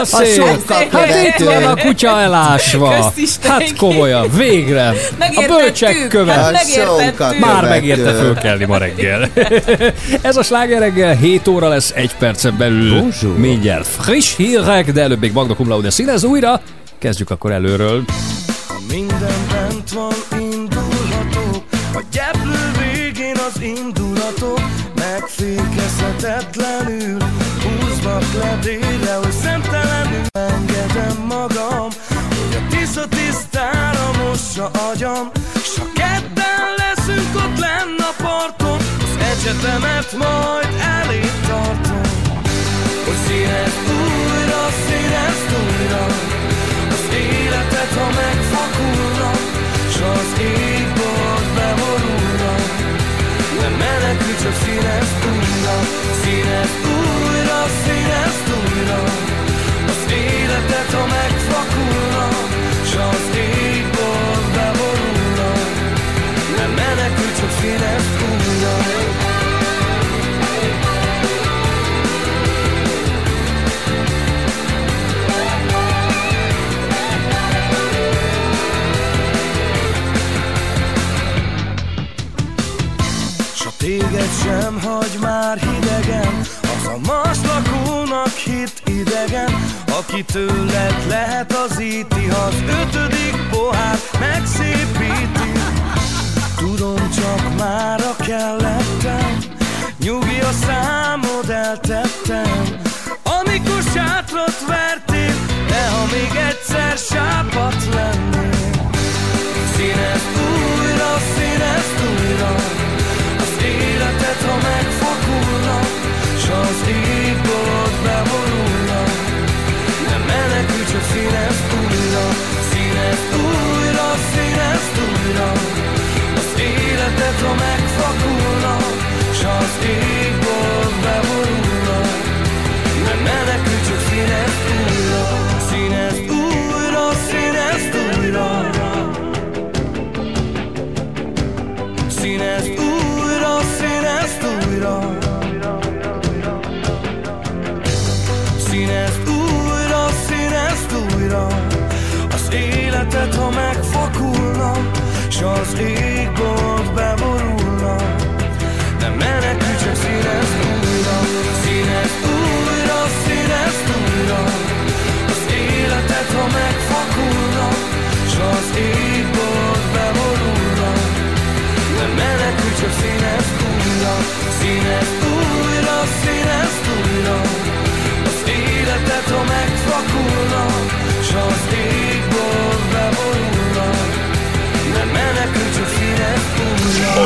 a szél! sokkal Hát itt van a kutya elásva! Hát komolyan, végre! A bölcsek követ! Hát megértettük. Már megérte fölkelni ma reggel. Ez a sláger reggel 7 óra lesz egy percen belül. Bonjour. Mindjárt friss hírek, de előbb még Magda Cum Laude színez újra. Kezdjük akkor előről. Minden bent van, indulatok Megfékezhetetlenül Húznak ledére, hogy szemtelenül Engedem magam Hogy a tiszta tisztára mossa agyam S ha kedden leszünk ott lenn a parton Az egyetemet majd elé tartom. Hogy színezd újra, színezd újra Az életet, ha megfakulna S az égbolt csak színezd újra Színezd újra, színezd újra. Az életet, ha megfakulna Aki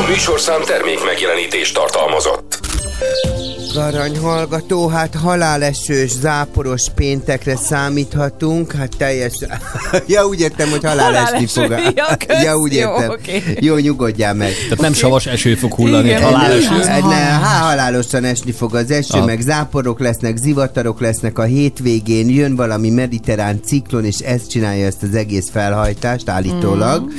műsorszám termék megjelenítést tartalmazott. Drága aranyhallgató, hát halálesős, záporos péntekre számíthatunk, hát teljes... ja, úgy értem, hogy halálesni Haláleső, fog. ja, ja, úgy jó, értem. oké. Jó, nyugodjál meg. Tehát nem savas eső fog hullani, Igen. halálos. Ne, ne, há, halálosan esni fog az eső, Ah. meg záporok lesznek, zivatarok lesznek a hétvégén, jön valami mediterrán ciklon, és ez csinálja ezt az egész felhajtást állítólag. Mm.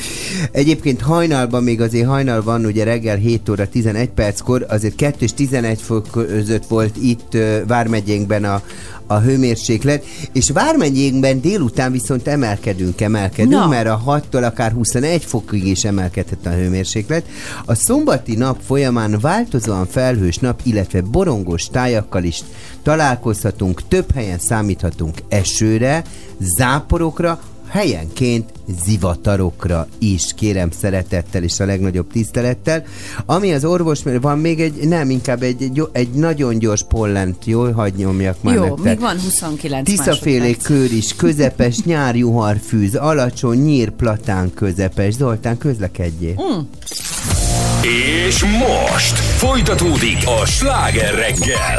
Egyébként hajnalban, még azért hajnal van, ugye reggel 7 óra 11 perckor, azért 2 és 11 fok között volt itt Vármegyénkben a, a hőmérséklet, és Vármegyénkben délután viszont emelkedünk, emelkedünk, Na. mert a 6-tól akár 21 fokig is emelkedhet a hőmérséklet. A szombati nap folyamán változóan felhős nap, illetve borongos tájakkal is találkozhatunk, több helyen számíthatunk esőre, záporokra, helyenként zivatarokra is, kérem szeretettel és a legnagyobb tisztelettel. Ami az orvos, van még egy, nem, inkább egy, egy, egy nagyon gyors pollent, jó, hagy nyomjak már Jó, nektek. még van 29 Tiszafélék kör is, közepes, nyárjuhar fűz, alacsony, nyír, platán, közepes. Zoltán, közlekedjél. Mm. És most folytatódik a sláger reggel.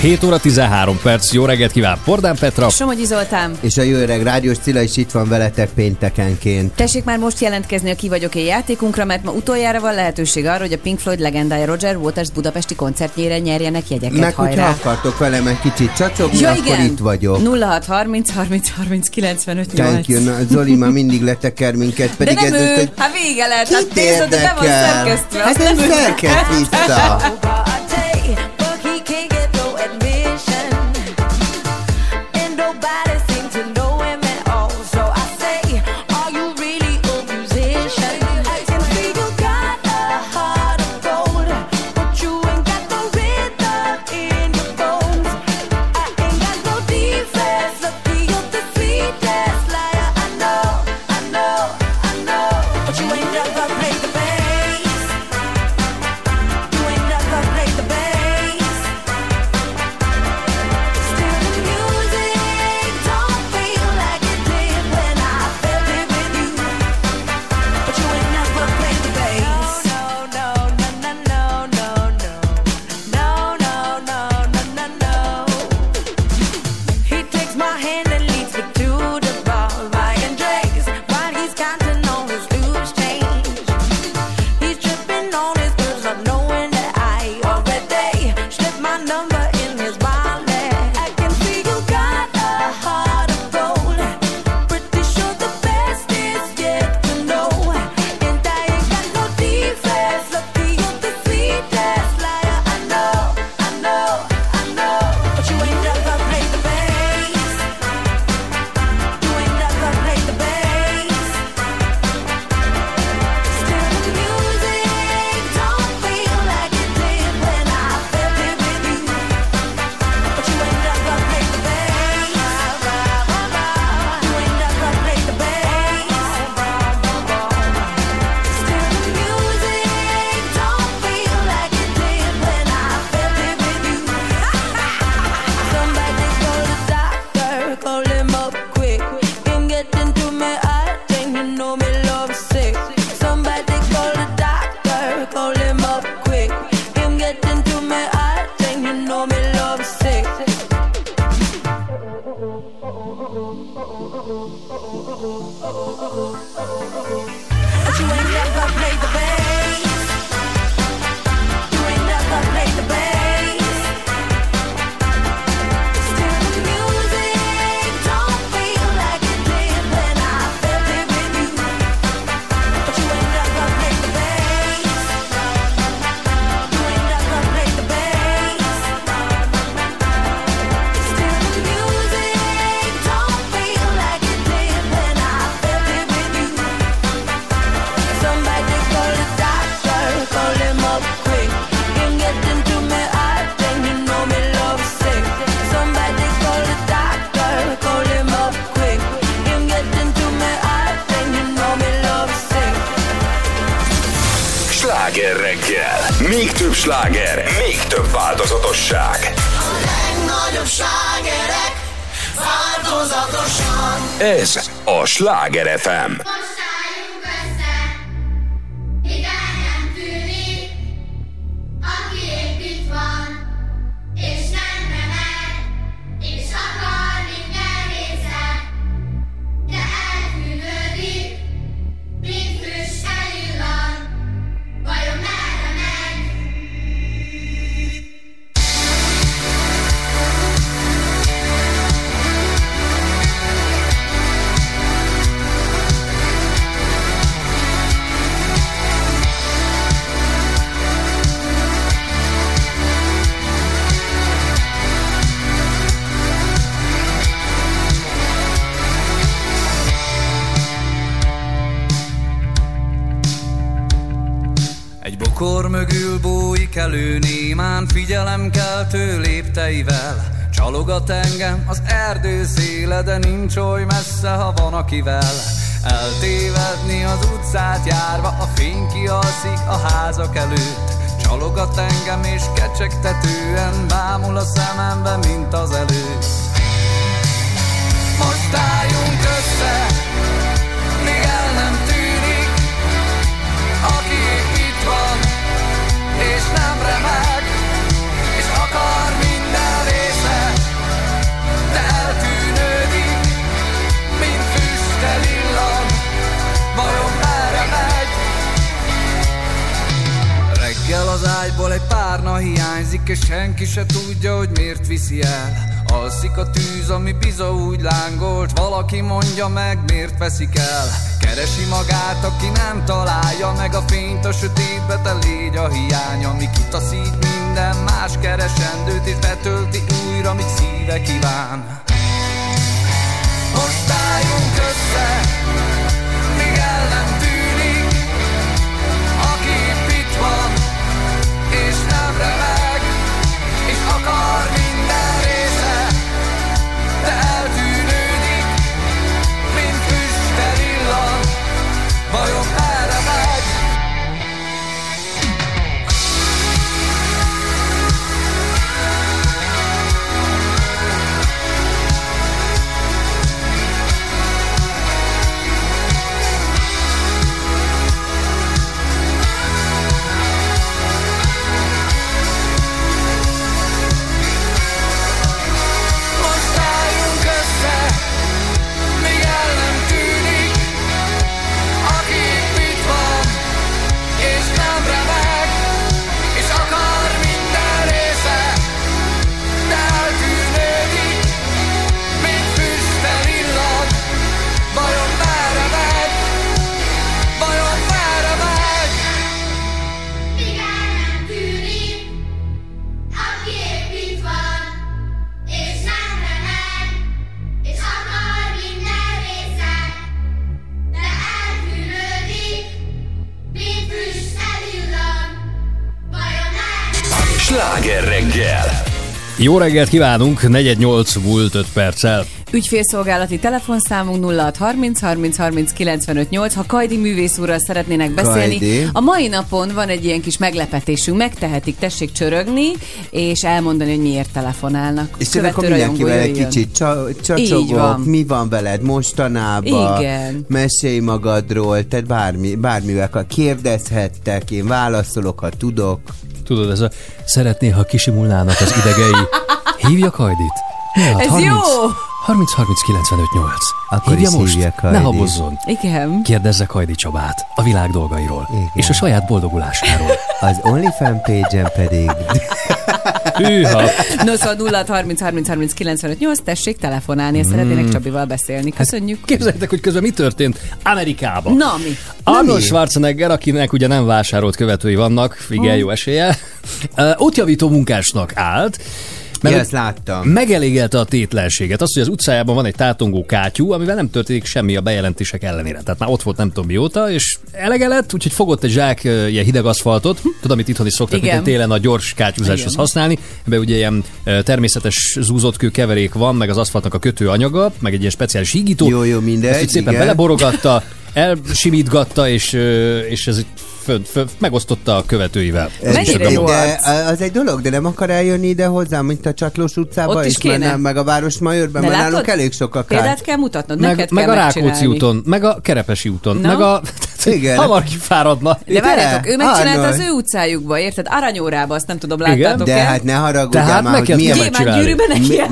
7 óra 13 perc, jó reggelt kíván Pordán Petra. Somogyi Zoltán, És a jó öreg rádiós Cilla is itt van veletek péntekenként. tessék már most jelentkezni a Ki vagyok én játékunkra, mert ma utoljára van lehetőség arra, hogy a Pink Floyd legendája Roger Waters budapesti koncertjére nyerjenek jegyeket. Meg hogyha Hajrá! akartok velem egy kicsit csacsogni, Ja, akkor igen. itt vagyok. 0630 30 30 95 Thank you. Na, Zoli már mindig leteker minket, De pedig nem ez ő, egy... hát vége lehet, hát nézd, de be van szerkesztve. Hát nem vissza. Sláger FM. Oly messze, ha van akivel. Eltévedni az utcát járva A fény kialszik a házak előtt. Csalogat engem és kecsegtetően Bámul a szemembe, mint az előtt párna hiányzik És senki se tudja, hogy miért viszi el. Alszik a tűz, ami biza úgy lángolt Valaki mondja meg, miért veszik el. Keresi magát, aki nem találja meg a fényt A sötétbe te légy a hiány Ami kitaszít minden más keresendőt És betölti újra, mit szíve kíván Jó reggelt kívánunk, 418 múlt 5 perccel. Ügyfélszolgálati telefonszámunk 0630 30 30 95 8. Ha Kajdi művész úrral szeretnének beszélni, Kajdi. a mai napon van egy ilyen kis meglepetésünk. Megtehetik, tessék csörögni, és elmondani, hogy miért telefonálnak. És én akkor Követő mindenkivel egy kicsit csa- csacsogok, van. mi van veled mostanában, Igen. mesélj magadról, tehát bármi, bármivel kérdezhettek, én válaszolok, ha tudok. Tudod, ez a szeretné, ha kisimulnának az idegei. Hívja Kajdit. Ja, Ez jó! 30 30 95 8. Akkor Hívja is most. hívja Ne habozzon. Igen. Kérdezze Kajdi Csabát a világ dolgairól. Igen. És a saját boldogulásáról. Az OnlyFans page pedig Hűha. No, szóval 0 30 30 30 95 8, tessék telefonálni, és szeretnének Csabival beszélni. Köszönjük. Képzeljétek, hogy közben mi történt Amerikában. Na mi? Arnold? Schwarzenegger, akinek ugye nem vásárolt követői vannak, igen, jó esélye, uh, útjavító munkásnak állt, Ja, hogy ezt láttam. Megelégelte a tétlenséget. Azt, hogy az utcájában van egy tátongó kátyú, amivel nem történik semmi a bejelentések ellenére. Tehát már ott volt nem tudom mióta, és elege lett, úgyhogy fogott egy zsák ilyen hideg aszfaltot, tudom, amit itthon is szoktak Igen. télen a gyors kátyúzáshoz Igen. használni. Ebben ugye ilyen természetes zúzott kő keverék van, meg az aszfaltnak a kötőanyaga, meg egy ilyen speciális hígító. Jó, jó, mindegy, Ezt szépen beleborogatta, elsimítgatta, és, és ez így fön, fön, megosztotta a követőivel. Ez Mennyire de, jó de arc? az egy dolog, de nem akar eljönni ide hozzám, mint a Csatlós utcába, Ott is és kéne. mennem meg a Városmajorban, De mert látod? nálunk elég sok a Példát kár. kell mutatnod, Meg, neked meg kell a Rákóczi úton, meg a Kerepesi úton, Na? meg a... Igen. Hamar kifáradna. De várjátok, ő megcsinálta az ő utcájukba, érted? Aranyórába, azt nem tudom, láttátok De el? hát ne haragudjál Tehát már, hogy milyen,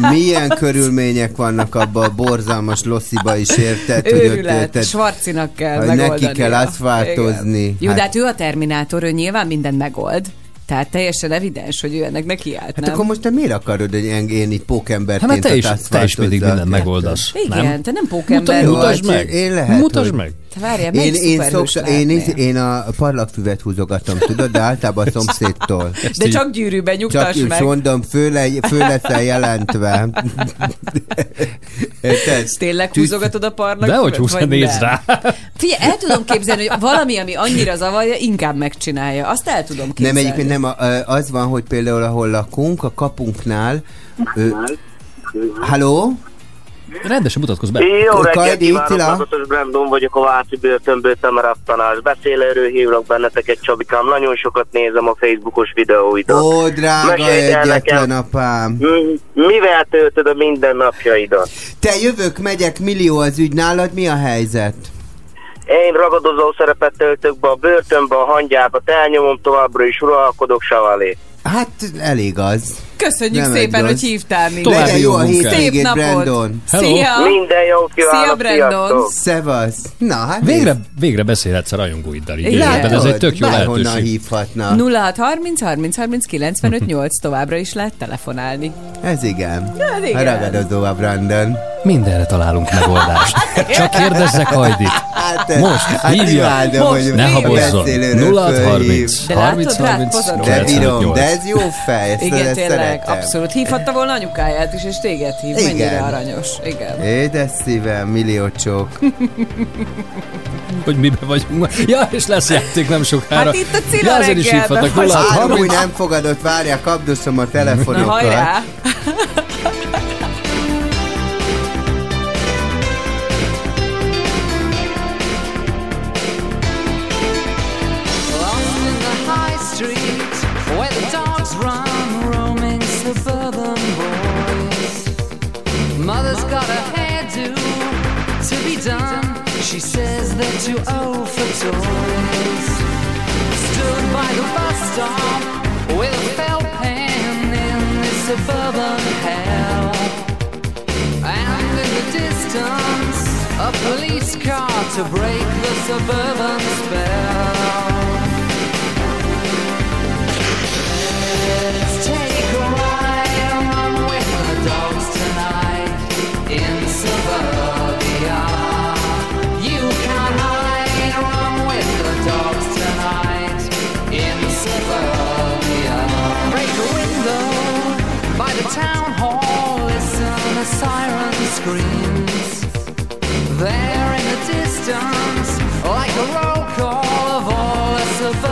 mi, milyen körülmények vannak abban a borzalmas lossziba is, érted? Őrület, érted, Svarcinak kell hogy megoldani. neki kell aszfaltozni. Jó, Hát- de hát ő a Terminátor, ő nyilván mindent megold. Tehát teljesen evidens, hogy ő ennek neki állt, Hát nem? akkor most te miért akarod, hogy én, én itt Hát pókemberként mert te is, te is mindig mindent megoldasz. Igen, nem? te nem pókember Mutasd, mutasd hát meg. én lehet, mutasd hogy- meg. Te várjál, Én, én, szokta, én, én, a parlagfüvet húzogatom, tudod, de általában a szomszédtól. De csak gyűrűben Csak nyugtass is meg. mondom, föl, föl leszel jelentve. Tényleg húzogatod a parnak? Dehogy húz, vagy nézd nem? rá. Figyelj, el tudom képzelni, hogy valami, ami annyira zavarja, inkább megcsinálja. Azt el tudom Nem, képzelni. egyébként nem, a- az van, hogy például ahol lakunk, a kapunknál, ö, Halló? Rendesen mutatkozz be. Jó reggelt kívánok, Brandon vagyok a Váci börtönből, Tamarab tanás. Beszélőről hívlak benneteket, Csabikám. Nagyon sokat nézem a Facebookos videóidat. Ó, drága Meséld el egyetlen apám. mivel töltöd a mindennapjaidat? Te jövök, megyek, millió az ügy nálad, mi a helyzet? Én ragadozó szerepet töltök be a börtönbe, a hangyákat elnyomom továbbra is, uralkodok, savalé. Hát elég az. Köszönjük Nem szépen, hogy hívtál minket. Legyen jó a jó. Szép napot! Brandon. Szia! Minden jót Szia, kívánok, Brandon! sziasztok! Szevasz. Na, hát Végre, végre beszélhetsz a rajongóiddal így Igen. életben. Ez egy tök jó Bárhonnan lehetőség. hívhatna. 0630 30 30 95 8 továbbra is lehet telefonálni. Ez igen. Ez igen. Ragadozó a Brandon. Mindenre találunk megoldást. Csak kérdezzek Hajdit. Hát, Most, hát hívja. imádom, Most, hogy Ne habozzon. beszélőről 0 fölhív. 30 De 30 látod, 30 rád De bírom, 98. de ez jó fej, ezt, Igen, ezt tényleg, szeretem. abszolút. Hívhatta volna anyukáját is, és téged hív. Igen. Mennyire aranyos. Igen. Édes szívem, millió csók. Hogy mibe vagyunk. Ja, és lesz játék nem sokára. Hát itt a Cilla Ja, ezért is hívhatnak. 0 vagy. Áru, 30 nem fogadott, várjál, kapdosom a Na telefonokat. hajrá! She says they're too old for toys. Stood by the bus stop with a felt pen in this suburban hell. And in the distance, a police car to break the suburban spell. A siren screams. There in the distance, like a roll call of all the suburban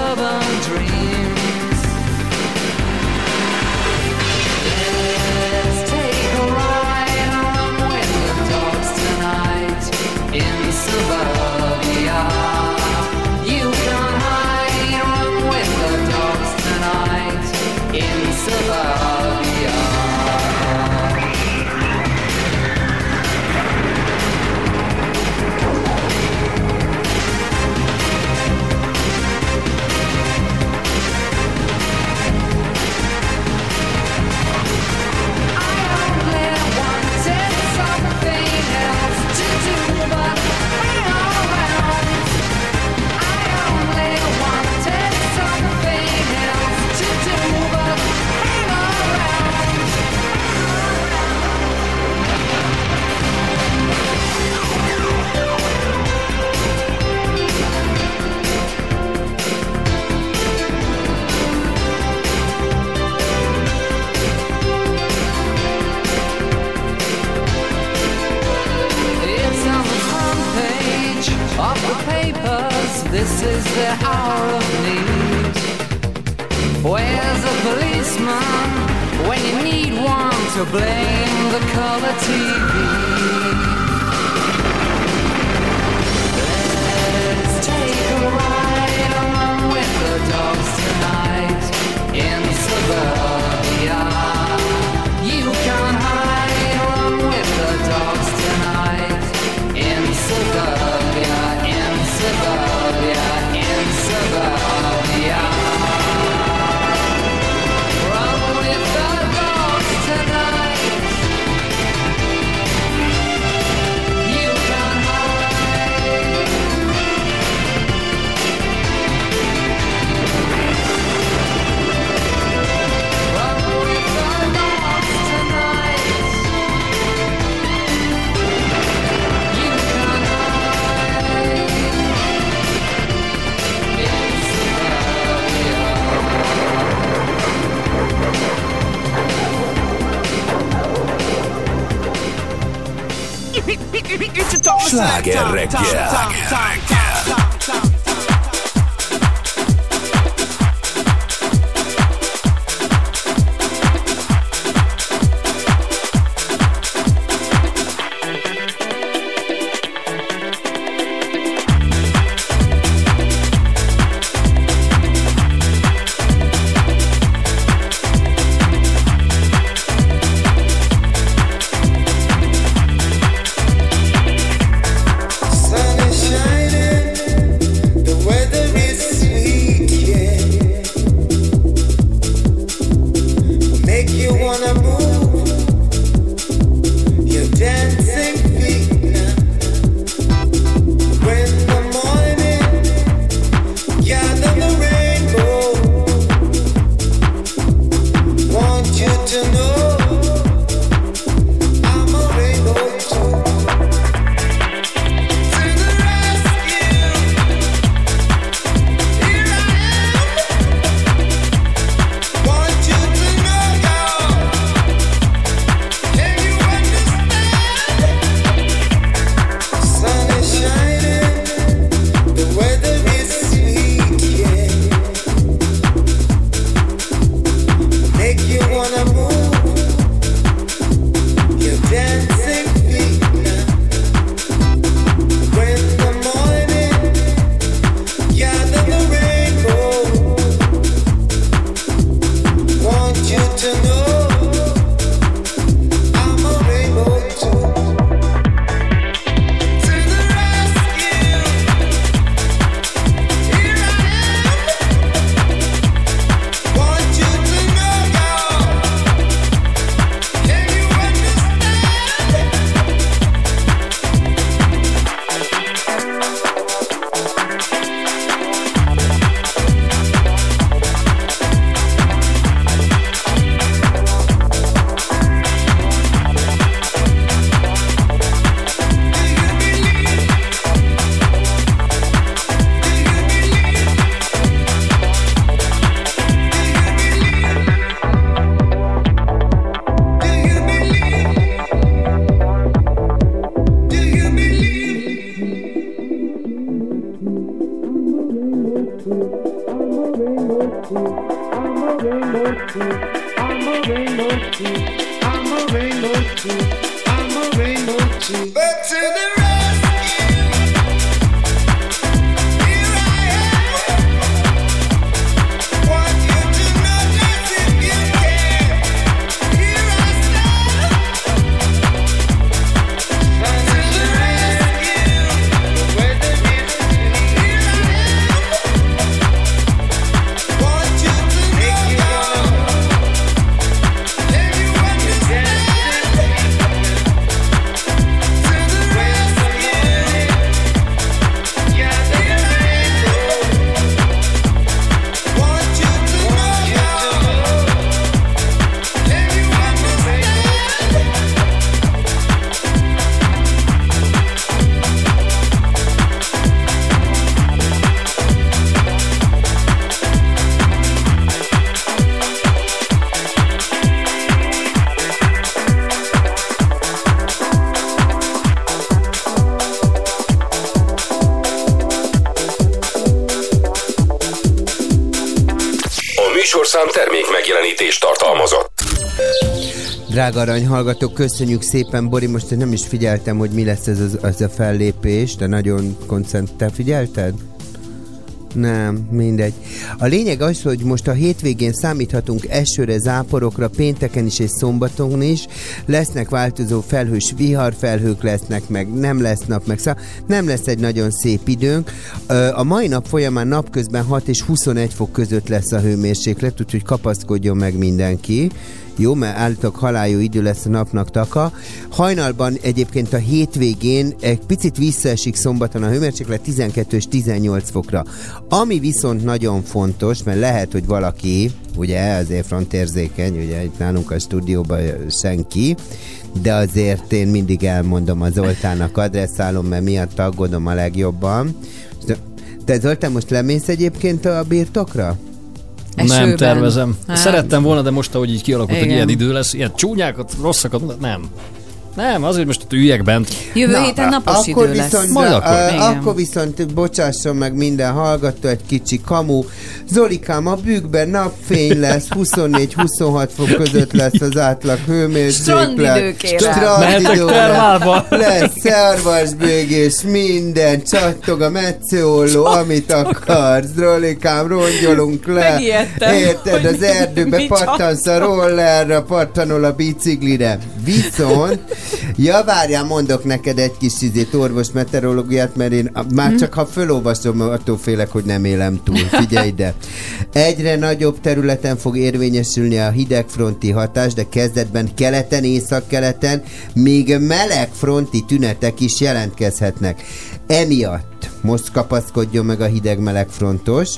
Sláger reggel. Műsorszám termék megjelenítést tartalmazott. Drága aranyhallgatók, köszönjük szépen. Bori, most én nem is figyeltem, hogy mi lesz ez, az, az a fellépés, de nagyon koncentrál. Te figyelted? Nem, mindegy. A lényeg az, hogy most a hétvégén számíthatunk esőre, záporokra, pénteken is és szombaton is. Lesznek változó felhős viharfelhők lesznek, meg nem lesz nap, meg szá... nem lesz egy nagyon szép időnk. A mai nap folyamán napközben 6 és 21 fok között lesz a hőmérséklet, úgyhogy kapaszkodjon meg mindenki. Jó, mert állítok haláljó idő lesz a napnak taka. Hajnalban egyébként a hétvégén egy picit visszaesik szombaton a hőmérséklet 12 és 18 fokra. Ami viszont nagyon fontos, mert lehet, hogy valaki, ugye azért frontérzékeny, ugye itt nálunk a stúdióban senki, de azért én mindig elmondom az Zoltának adresszálom, mert miatt aggódom a legjobban. Te Zoltán most lemész egyébként a birtokra? Nem tervezem. Hát. Szerettem volna, de most, ahogy így kialakult, hogy Igen. ilyen idő lesz, ilyen csúnyákat, rosszakat, nem. Nem, azért most ott üljek bent. Jövő héten napos akkor idő lesz. viszont, Majd akkor. Igen. akkor viszont bocsásson meg minden hallgató, egy kicsi kamu. Zolikám, a bükkben napfény lesz, 24-26 fok között lesz az átlag hőmérséklet. Strandidő, termálba. lesz, szervasbőgés, minden, csattog a metszólló, amit akarsz. Zolikám, rongyolunk le. Megijedtem, Érted, az erdőbe pattansz a rollerre, pattanol a biciklire. Viszont, ja várjál, mondok neked egy kis izét, orvos meteorológiát, mert én már csak ha fölolvasom, attól félek, hogy nem élem túl. Figyelj ide. Egyre nagyobb területen fog érvényesülni a hidegfronti hatás, de kezdetben keleten, északkeleten még melegfronti tünetek is jelentkezhetnek. Emiatt most kapaszkodjon meg a hideg-meleg frontos.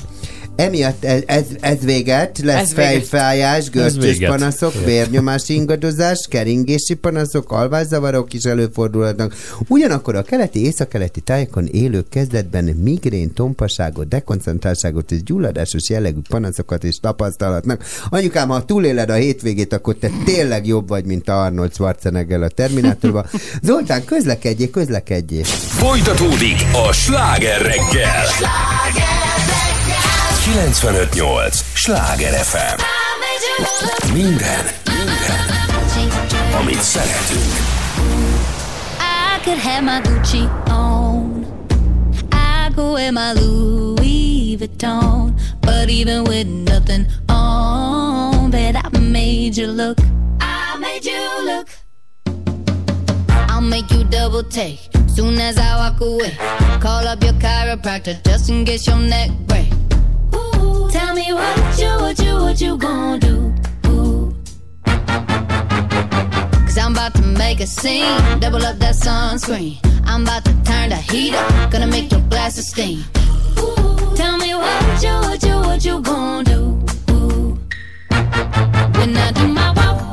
Emiatt ez, ez, ez véget, lesz Ez fejfájás, görcsös panaszok, vérnyomás ingadozás, keringési panaszok, alvászavarok is előfordulhatnak. Ugyanakkor a keleti, északkeleti tájékon élők kezdetben migrén, tompaságot, dekoncentráltságot és gyulladásos jellegű panaszokat is tapasztalhatnak. Anyukám, ha túléled a hétvégét, akkor te tényleg jobb vagy, mint a Arnold Schwarzenegger a Terminátorban. Zoltán, közlekedjél, közlekedjél. Folytatódik a sláger reggel. 95.8 Sláger FM. Minden, minden, amit szeretünk. I could have my Gucci on. I go wear my Louis Vuitton. But even with nothing on, bet I made you look. I made you look. I'll make you double take soon as I walk away. Call up your chiropractor just in case your neck break. Tell me what you, what you, what you gonna do? Cause I'm about to make a scene. Double up that sunscreen. I'm about to turn the heat up. Gonna make your glasses steam. Tell me what you, what you, what you gonna do? When I do my walk,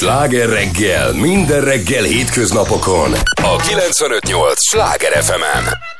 Sláger reggel, minden reggel hétköznapokon. A 95.8 Sláger FM-en. Here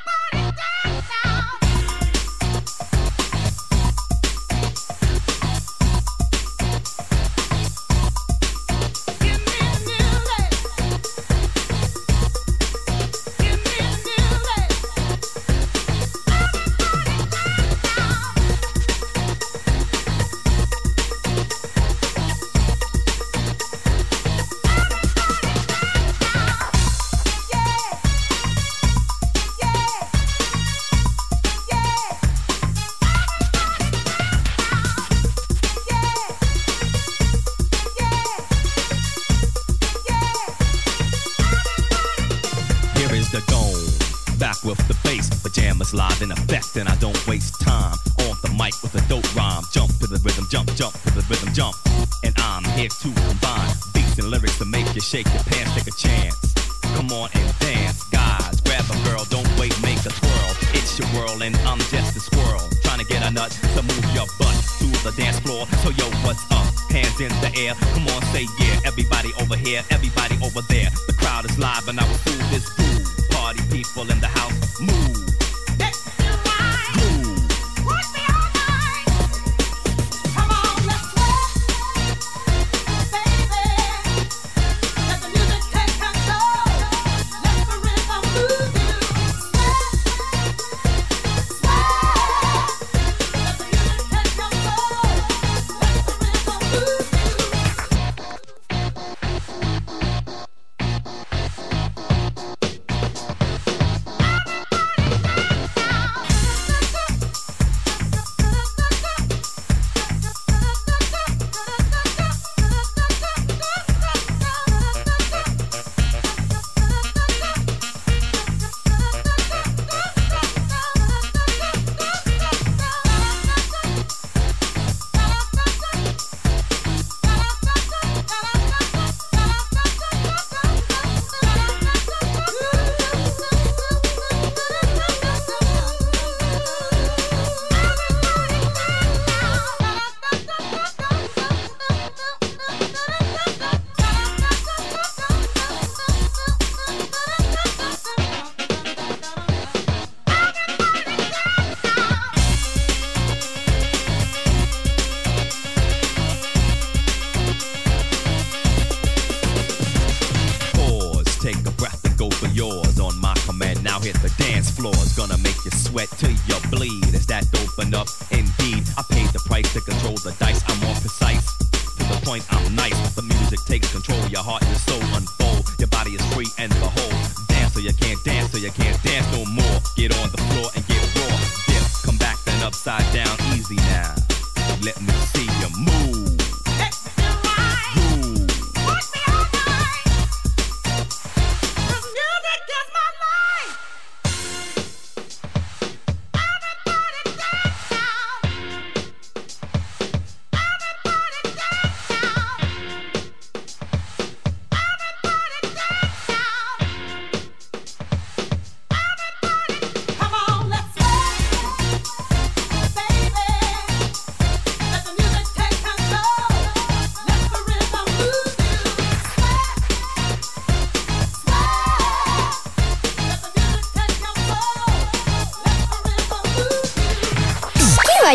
shake the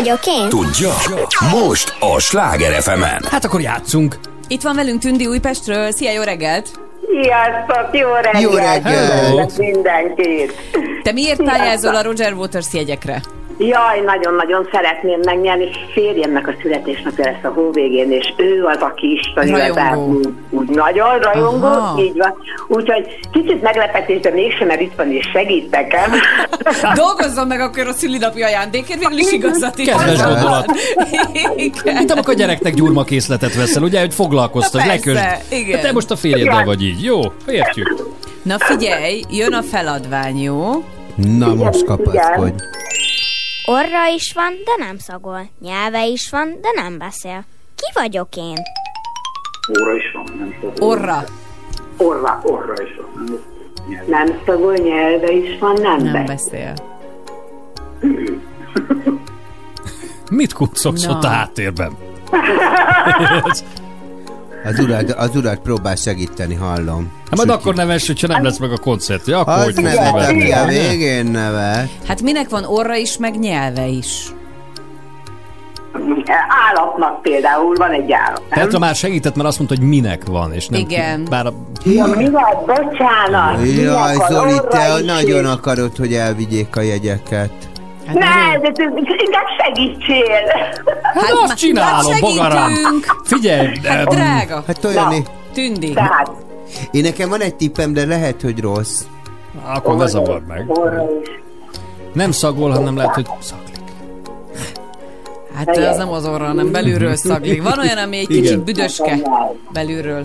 vagyok én? Tudja? Most a Sláger fm Hát akkor játszunk. Itt van velünk Tündi Újpestről. Szia, jó reggelt! Sziasztok, jó reggelt! Jó reggelt! Mindenkit! Te miért Sziasztok! pályázol a Roger Waters jegyekre? Jaj, nagyon-nagyon szeretném megnyerni, férjemnek a születésnapja lesz a hó végén, és ő az, aki Isten igazán úgy, úgy nagyon rajongó, Aha. így van. Úgyhogy kicsit meglepetés, de mégsem, mert itt van és segít nekem. Dolgozzon meg akkor a szülinapi ajándékért, végül is igazat is. Kedves gondolat. Igen. Mint amikor a gyereknek gyurmakészletet veszel, ugye, hogy foglalkoztat, lekösd. igen. Te most a férjeddel vagy így. Jó, értjük. Na figyelj, jön a feladvány, jó? Na most kapaszkodj. Orra is van, de nem szagol. Nyelve is van, de nem beszél. Ki vagyok én? Óra is van, nem szagol. Orra. Orra, orra is van. Nem szagol, nyelve is van, nem, Nem beszél. beszél. Mit kuncogsz Na. ott a háttérben? Az urat, az urat próbál segíteni, hallom. Hát majd akkor neves, hogyha nem lesz meg a koncertje. Akkor Az hogy nevet, aki a végén nevet. Hát minek van orra is, meg nyelve is? Állatnak például van egy állat. nem? Petra már segített, mert azt mondta, hogy minek van, és nem Igen. Bár a... Ja, mi van? Bocsánat. Jaj, minek? Zoli, te nagyon is. akarod, hogy elvigyék a jegyeket. Hát Ne, de inkább segítsél. Hát azt csinálom, hát bogaram. Figyelj, Hát drága. Hát olyan, Na. Tündi. Tehát, én nekem van egy tippem, de lehet, hogy rossz. akkor ne zavard meg. Nem szagol, hanem lehet, hogy szaglik. Hát az nem az orra, hanem belülről szaglik. Van olyan, ami egy Igen. kicsit büdöske belülről.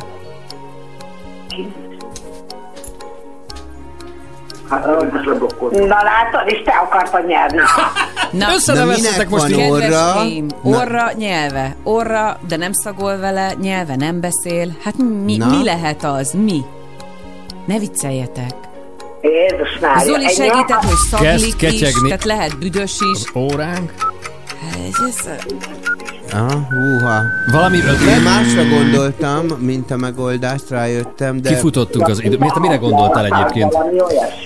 Na látod, és te akartad nyerni. Na, Összeneveztetek most van Kedves orra? Na. orra, nyelve. Orra, de nem szagol vele, nyelve nem beszél. Hát mi, Na. mi lehet az? Mi? Ne vicceljetek. Jézus Mária. Zoli segített, hogy szaglik Kezd is, ketyegni. tehát lehet büdös is. Óránk. Hát, ez, Aha, húha. Valami ötlet? Én másra gondoltam, mint a megoldást, rájöttem, de... Kifutottunk az idő. Miért, mire gondoltál egyébként?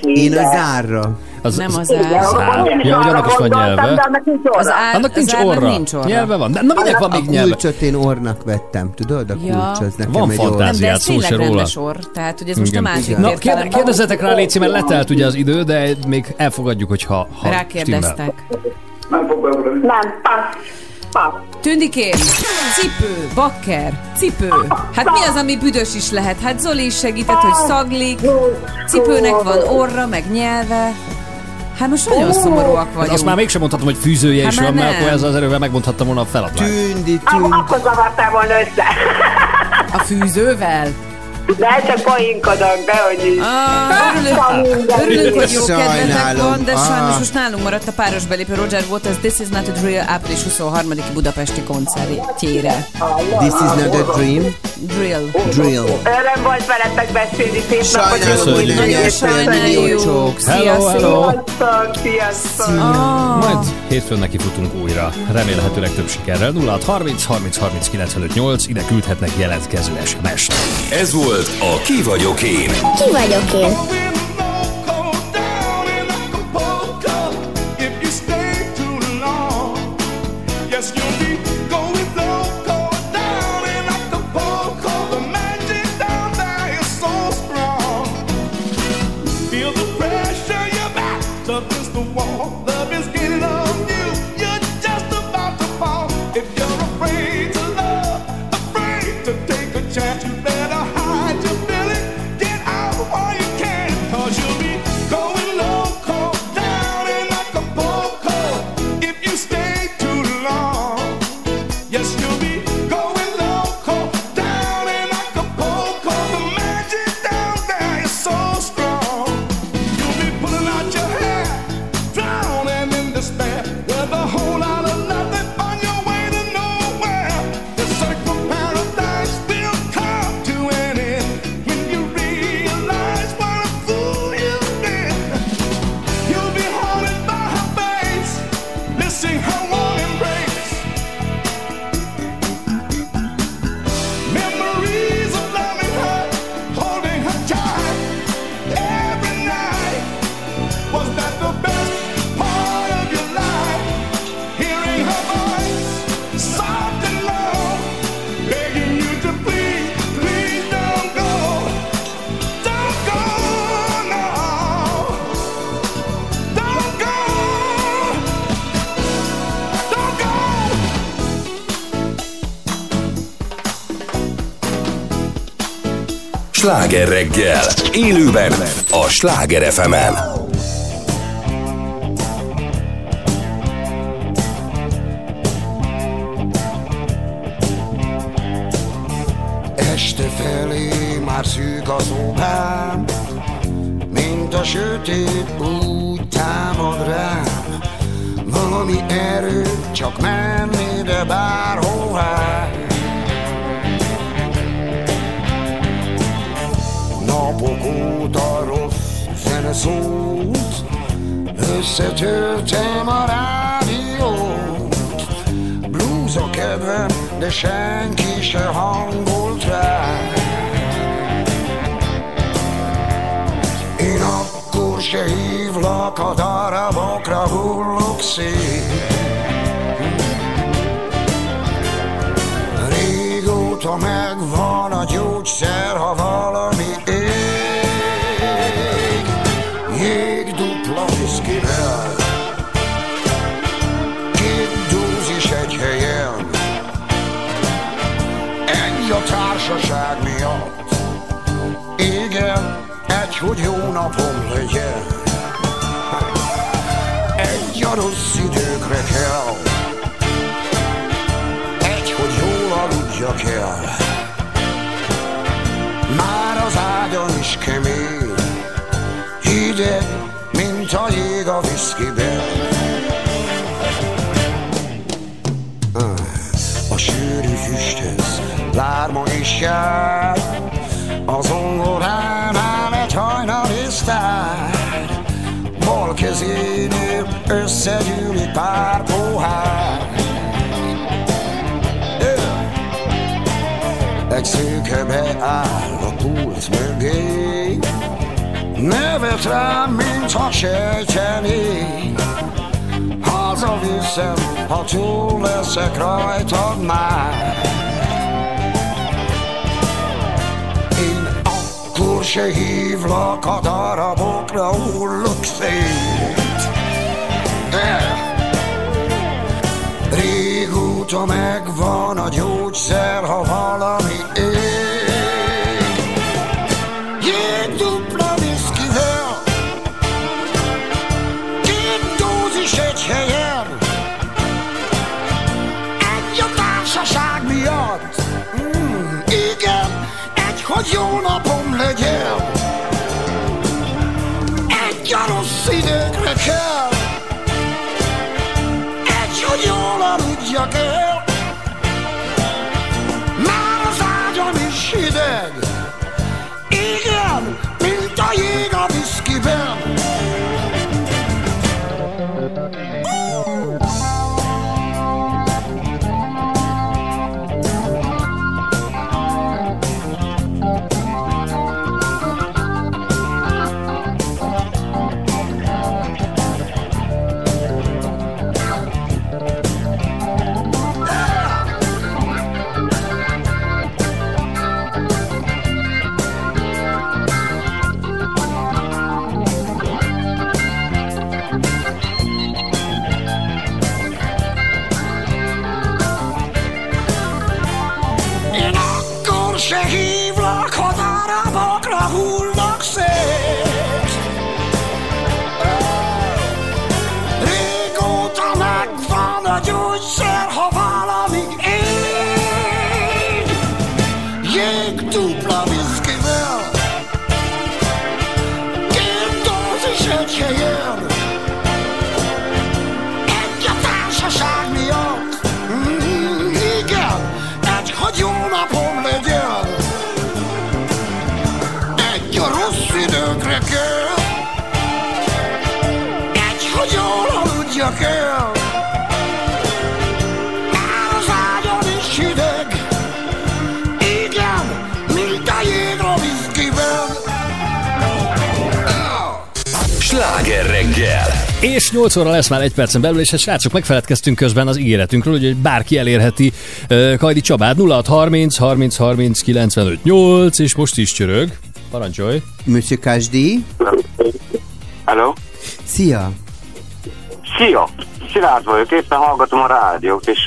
Én a zárra. Az, Nem az zár. ár. Ja, hogy annak is van nyelve. Az ár, Annak nincs az orra. nincs orra. Nyelve van. De na minek van még a nyelve? kulcsot én ornak vettem, tudod? A kulcs az nekem Van egy ez szó se róla. orr. Tehát, hogy ez most Igen. a másik Na, kérde- kérdezzetek rá, Léci, mert letelt ugye az idő, de még elfogadjuk, hogy ha, ha stimmel. Nem passz. Passz. Tündikém, cipő, bakker, cipő. Hát mi az, ami büdös is lehet? Hát Zoli is segített, hogy szaglik, cipőnek van orra, meg nyelve. Hát most nagyon szomorúak Hát vagyunk. azt már mégsem mondhatom, hogy fűzője Hát is van, mert akkor ezzel az erővel megmondhattam volna a feladványt. Tündi, Ak- Akkor zavartál volna össze. A fűzővel? De csak poénkodok, de hogy is. Ah, örülünk, örülünk, hogy jó kedvetek van, de Ah. sajnos most nálunk maradt a páros belépő Roger Waters This is not a drill április 23 budapesti koncertjére. This is not a dream. Drill. Drill. Öröm volt veletek beszélni, szép napot. Nagyon sajnáljuk. Hello, hello. Sziasztok, sziasztok. Ah. Majd hétfőn neki futunk újra. Remélhetőleg több sikerrel. 0 30 30 30 95 8. Ide küldhetnek jelentkező SMS-t. Ez volt a Ki vagyok én. Ki vagyok én? Reggel. Élőben a Sláger fm -en. Hullok összegyűlik pár pohár. Egy szőke beáll a pult mögé. Nevet rám, mintha sejtené Hazaviszem, ha túl leszek rajtad már. Én akkor se hívlak a darabokra, hullok szét De Régóta megvan a gyógyszer, ha valami ég És 8 óra lesz már egy percen belül, és hát srácok, megfeledkeztünk közben az ígéretünkről, hogy bárki elérheti uh, Kajdi Csabát 0630 30 30 95 8, és most is csörög. Parancsolj! Monsieur Kasdi? Hello? Szia! Szia! Szilárd vagyok, éppen hallgatom a rádiót, és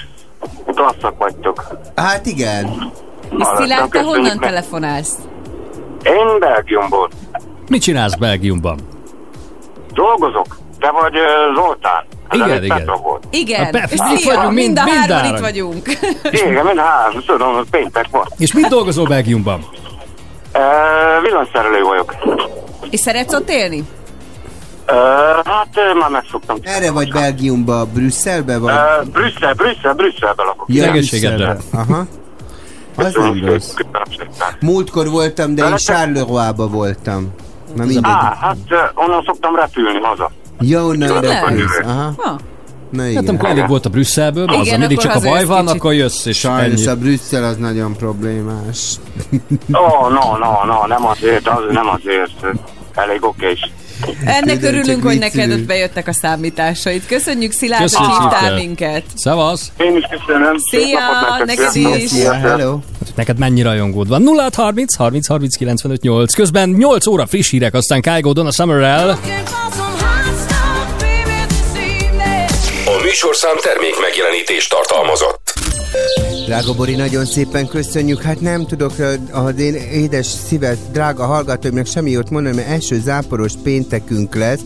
klasszak vagytok. Hát igen. És Szilárd, te honnan meg. telefonálsz? Én Belgiumból. Mit csinálsz Belgiumban? Dolgozok. Te vagy Zoltán. Ez Igen, igen. Volt. Igen, Hát Szia, itt vagyunk, mind- mind a hárman itt vagyunk. Igen, mind három, tudom, péntek van. És mit dolgozol Belgiumban? Uh, villanyszerelő vagyok. És szeretsz ott élni? Uh, hát uh, már megszoktam. Erre vagy Belgiumba, Brüsszelbe vagy? Uh, Brüsszel, Brüsszel, Brüsszelbe lakok. Ja. Brüsszelbe. Aha. Az nem rossz. Múltkor voltam, de én Charleroi-ba voltam. Na mindegy. Á, hát uh, onnan szoktam repülni haza. Onnan Tényleg? repülsz. Aha. Ha. Na Hát igen. amikor elég volt a Brüsszelből, Igen, az, mindig csak a baj van, kicsit. akkor jössz, és Sajnos ennyi. a Brüsszel az nagyon problémás. Ó, oh, no, no, no, nem azért, az nem azért. Elég okés. Ennek Tudom, örülünk, hogy neked ott bejöttek a számításaid. Köszönjük Szilárd, hogy hívtál minket. Szevasz! Én is köszönöm. Szia, neked is. Szia, hello. Neked mennyi rajongód van? 0 30 30 30 95 8. Közben 8 óra friss hírek, aztán Kygo Donna Summerrel. A műsorszám termék megjelenítést tartalmazott. Drága Bori, nagyon szépen köszönjük. Hát nem tudok az én édes szíves, drága hallgatóimnak semmi jót mondani, mert első záporos péntekünk lesz.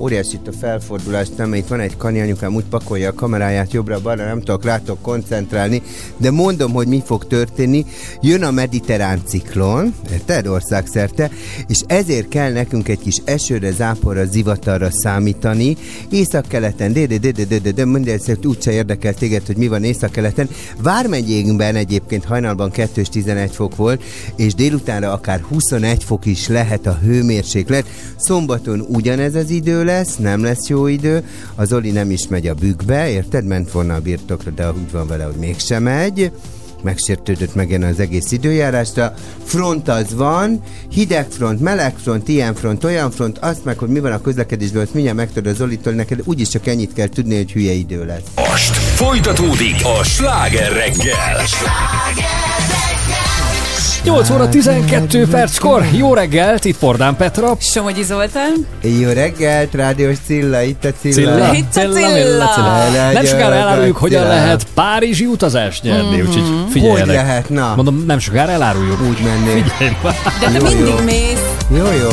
Óriási itt a felfordulás, nem, itt van egy kani anyukám, úgy pakolja a kameráját jobbra-balra, nem tudok rátok koncentrálni, de mondom, hogy mi fog történni. Jön a mediterrán ciklon, érted, országszerte, és ezért kell nekünk egy kis esőre, záporra, zivatarra számítani. Északkeleten, de de de de de de de mindegy, úgyse érdekel téged, hogy mi van északkeleten. Vármegyénkben egyébként hajnalban 2 11 fok volt, és délutánra akár 21 fok is lehet a hőmérséklet. Szombaton ugyanez az idő lesz, nem lesz jó idő, az oli nem is megy a bükkbe, érted? Ment volna a birtokra, de úgy van vele, hogy mégsem megy megsértődött meg ennek az egész időjárásra. Front az van, hideg front, meleg front, ilyen front, olyan front, azt meg, hogy mi van a közlekedésben, azt mindjárt megtudod az Olitól, neked úgyis csak ennyit kell tudni, hogy hülye idő lesz. Most folytatódik a sláger reggel! Sláger! 8 óra 12 perckor. Jó reggelt, itt Pordán Petra. Somogyi Zoltán. Jó reggelt, Rádiós Cilla, itt a Cilla. Cilla, itt a Cilla. Cilla. Cilla. Nem sokára eláruljuk, hogyan lehet Párizsi utazást nyerni, mm-hmm. úgyhogy figyeljenek. Hogy lehet, na? Mondom, nem sokára eláruljuk. Úgy mennék. Figyelj De te mindig mész. Jó, jó.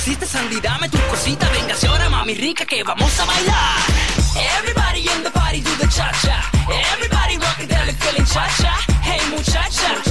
No te me resistes, Andy, dame tu cosita. Véngase ahora, mami rica, que vamos a bailar. Everybody in the party do the cha-cha. Everybody rockin' deli feeling cha-cha. Hey, muchacha.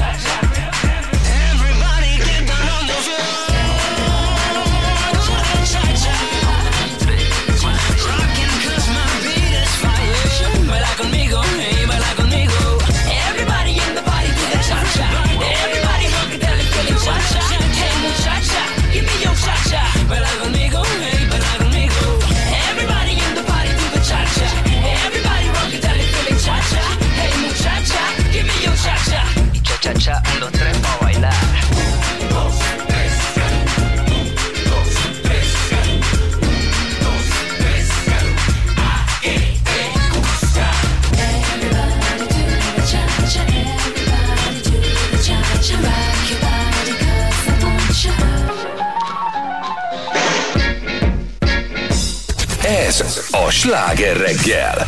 A sláger reggel.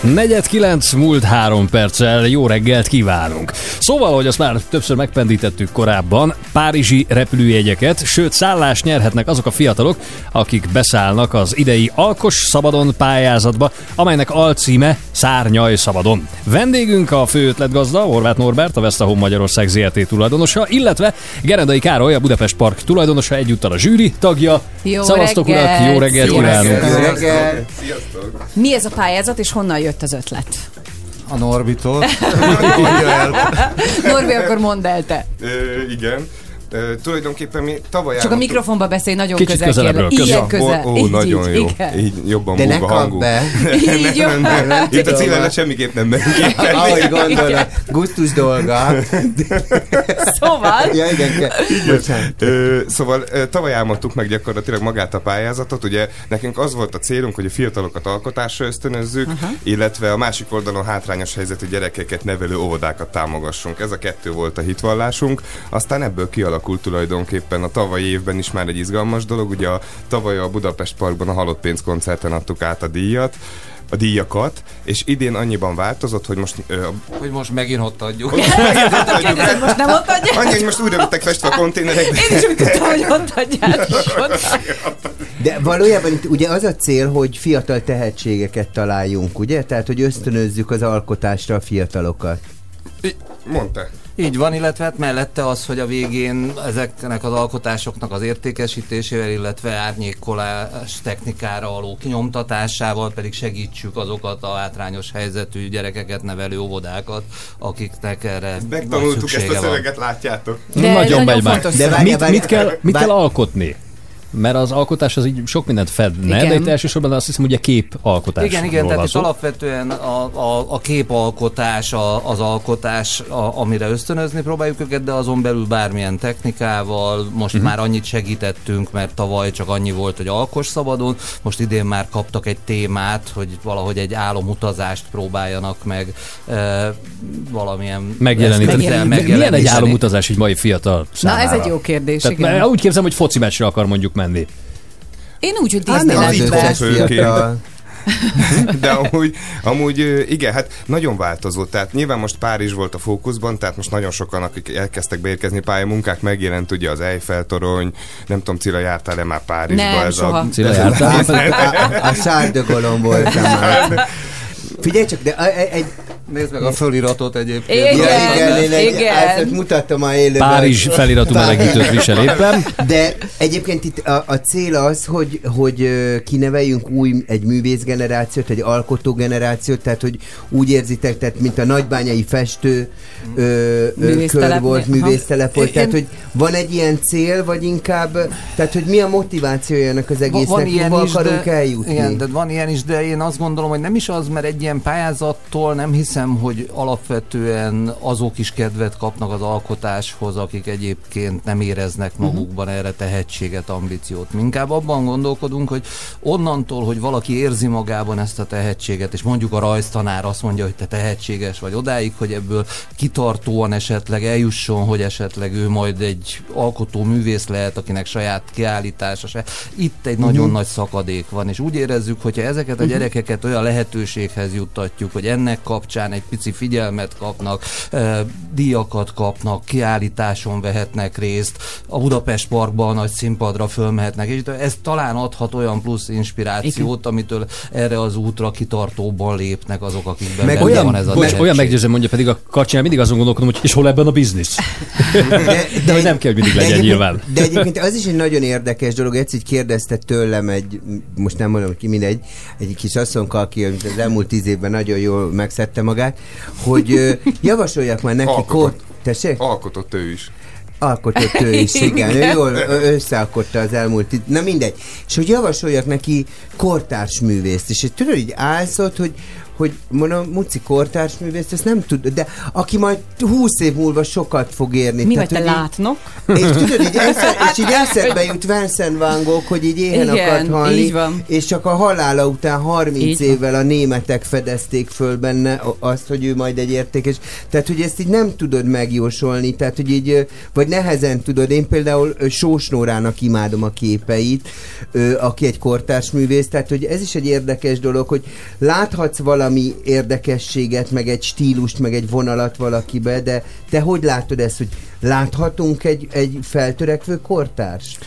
Negyed kilenc múlt három perccel jó reggelt kívánunk. Szóval, hogy azt már többször megpendítettük korábban, párizsi repülőjegyeket, sőt szállást nyerhetnek azok a fiatalok, akik beszállnak az idei Alkos Szabadon pályázatba, amelynek alcíme Szárnyaj Szabadon. Vendégünk a fő ötletgazda, Horváth Norbert, a Vesztahom Magyarország ZRT tulajdonosa, illetve Gerendai Károly, a Budapest Park tulajdonosa, egyúttal a zsűri tagja. Jó Szavaztok reggelt! urak, jó reggelt reggelt! Mi ez a pályázat, és honnan jött az ötlet? A el. Norbi, akkor mondd el te. Ö, igen. Ö, tulajdonképpen mi tavaly Csak a mikrofonba beszélj nagyon Kicsit közel, közelebbről, kérlek. Ilyen közel. közel. Ó, Így, nagyon így, jó. igen. Így jobban De ne hangú. be. Így nem, nem, nem. Itt a cílele semmiképp nem megy. Ahogy gondolod, gusztus dolga. Szóval? Ja, igen, ke- bocsánat. Ö, szóval tavaly álmodtuk meg gyakorlatilag magát a pályázatot, ugye nekünk az volt a célunk, hogy a fiatalokat alkotásra ösztönözzük, illetve a másik oldalon hátrányos helyzetű gyerekeket nevelő óvodákat támogassunk. Ez a kettő volt a hitvallásunk. Aztán ebből kialakult tulajdonképpen a tavalyi évben is már egy izgalmas dolog. Ugye a, tavaly a Budapest Parkban a Halott Pénz koncerten adtuk át a díjat a díjakat, és idén annyiban változott, hogy most... Ö, Hogy most megint ott adjuk. Kérdezed, most nem ott adják? Annyi, hogy most újra lettek festve a konténerek. Én is úgy tudtam, hogy ott adjátok. De valójában itt ugye az a cél, hogy fiatal tehetségeket találjunk, ugye? Tehát, hogy ösztönözzük az alkotásra a fiatalokat. Mondta. Így van, illetve hát mellette az, hogy a végén ezeknek az alkotásoknak az értékesítésével, illetve árnyékolás technikára való kinyomtatásával pedig segítsük azokat a hátrányos helyzetű gyerekeket nevelő óvodákat, akiknek erre Megtanultuk ezt a van. szöveget, látjátok. nagyon megy már. De mit, mit, kell, mit kell alkotni? Mert az alkotás az így sok mindent fedne, Igen. de itt elsősorban azt hiszem ugye képalkotás. Igen, igen, tehát itt alapvetően a, a, a képalkotás, a, az alkotás, a, amire ösztönözni próbáljuk őket, de azon belül bármilyen technikával, most uh-huh. már annyit segítettünk, mert tavaly csak annyi volt, hogy alkos szabadon, most idén már kaptak egy témát, hogy valahogy egy álomutazást próbáljanak meg e, valamilyen megjeleníteni. eszközzel Milyen egy megjeleníteni. álomutazás egy mai fiatal számára? ez egy jó kérdés, Tehát igen. mert Úgy képzem, hogy foci meccsre akar mondjuk menni. Én úgy, hogy Hát nem, az Disneylandbe. De amúgy, amúgy igen, hát nagyon változó. Tehát nyilván most Párizs volt a fókuszban, tehát most nagyon sokan, akik elkezdtek beérkezni pályamunkák, megjelent ugye az Eiffel torony, nem tudom, Cilla, jártál-e már Párizsba? Nem, ez soha. A, Cilla, jártál? A, A, a, a voltam már. Figyelj csak, de egy, Nézd meg a föliratot egyébként. Igen, Ja, igen, én egy, igen. Mutattam a élőben. Párizs feliratú melegítőt visel éppen. De egyébként itt a, a cél az, hogy, hogy kineveljünk új, egy művészgenerációt, egy alkotógenerációt, tehát hogy úgy érzitek, tehát mint a nagybányai festő ö, ö, kör volt, művésztelep volt, tehát hogy van egy ilyen cél, vagy inkább, tehát hogy mi a motivációja ennek az egésznek, hova akarunk de, eljutni? Igen, de van ilyen is, de én azt gondolom, hogy nem is az, mert egy ilyen pályázattól nem hiszem, hogy alapvetően azok is kedvet kapnak az alkotáshoz, akik egyébként nem éreznek Mhm. magukban erre tehetséget, ambíciót. Mi Inkább abban gondolkodunk, hogy onnantól, hogy valaki érzi magában ezt a tehetséget, és mondjuk a rajztanár azt mondja, hogy te tehetséges vagy odáig, hogy ebből kitartóan esetleg eljusson, hogy esetleg ő majd egy alkotó művész lehet, akinek saját kiállítása se. Itt egy nagyon Mhm. nagy szakadék van, és úgy érezzük, hogyha ezeket a Mhm. gyerekeket olyan lehetőséghez juttatjuk, hogy ennek kapcsán egy pici figyelmet kapnak, eh, díjakat kapnak, kiállításon vehetnek részt, a Budapest Parkban a nagy színpadra fölmehetnek, és ez talán adhat olyan plusz inspirációt, amitől erre az útra kitartóban lépnek azok, akikben Meg olyan, van ez a tehetség. olyan meggyőző mondja pedig a kacsán, mindig azon gondolkodom, hogy és hol ebben a biznisz? De, de hogy nem kell, hogy mindig legyen egyébként- nyilván. De egyébként az is egy nagyon érdekes dolog, egyszer így kérdezte tőlem egy, most nem mondom ki mindegy, egy kis asszonka, aki az elmúlt tíz évben nagyon jól megszedte magát, hogy javasoljak már neki Alkotott. kort... Tessék? Alkotott ő is. Alkotott ő is, igen. Ő jól összealkotta az elmúlt... Na mindegy. És hogy javasoljak neki kortárs művészt. És hogy tudod, így állsz ott, hogy hogy mondom, Muci kortárs művész, ezt nem tud, de aki majd 20 év múlva sokat fog érni. Mi Tehát, vagy te így- látnok? és tudod, így, esze, és így eszedbe jut Vincent Van Gogh, hogy így éhen Igen, akart halni, így van. és csak a halála után 30 Így évvel a németek fedezték föl benne azt, hogy ő majd egy értékes. Tehát, hogy ezt így nem tudod megjósolni, tehát, hogy így, vagy nehezen tudod. Én például ö, Sós Nórának imádom a képeit, aki egy kortárs művész, tehát, hogy ez is egy érdekes dolog, hogy láthatsz valami érdekességet, meg egy stílust, meg egy vonalat valakibe, de te hogy látod ezt, hogy láthatunk egy, egy feltörekvő kortárs?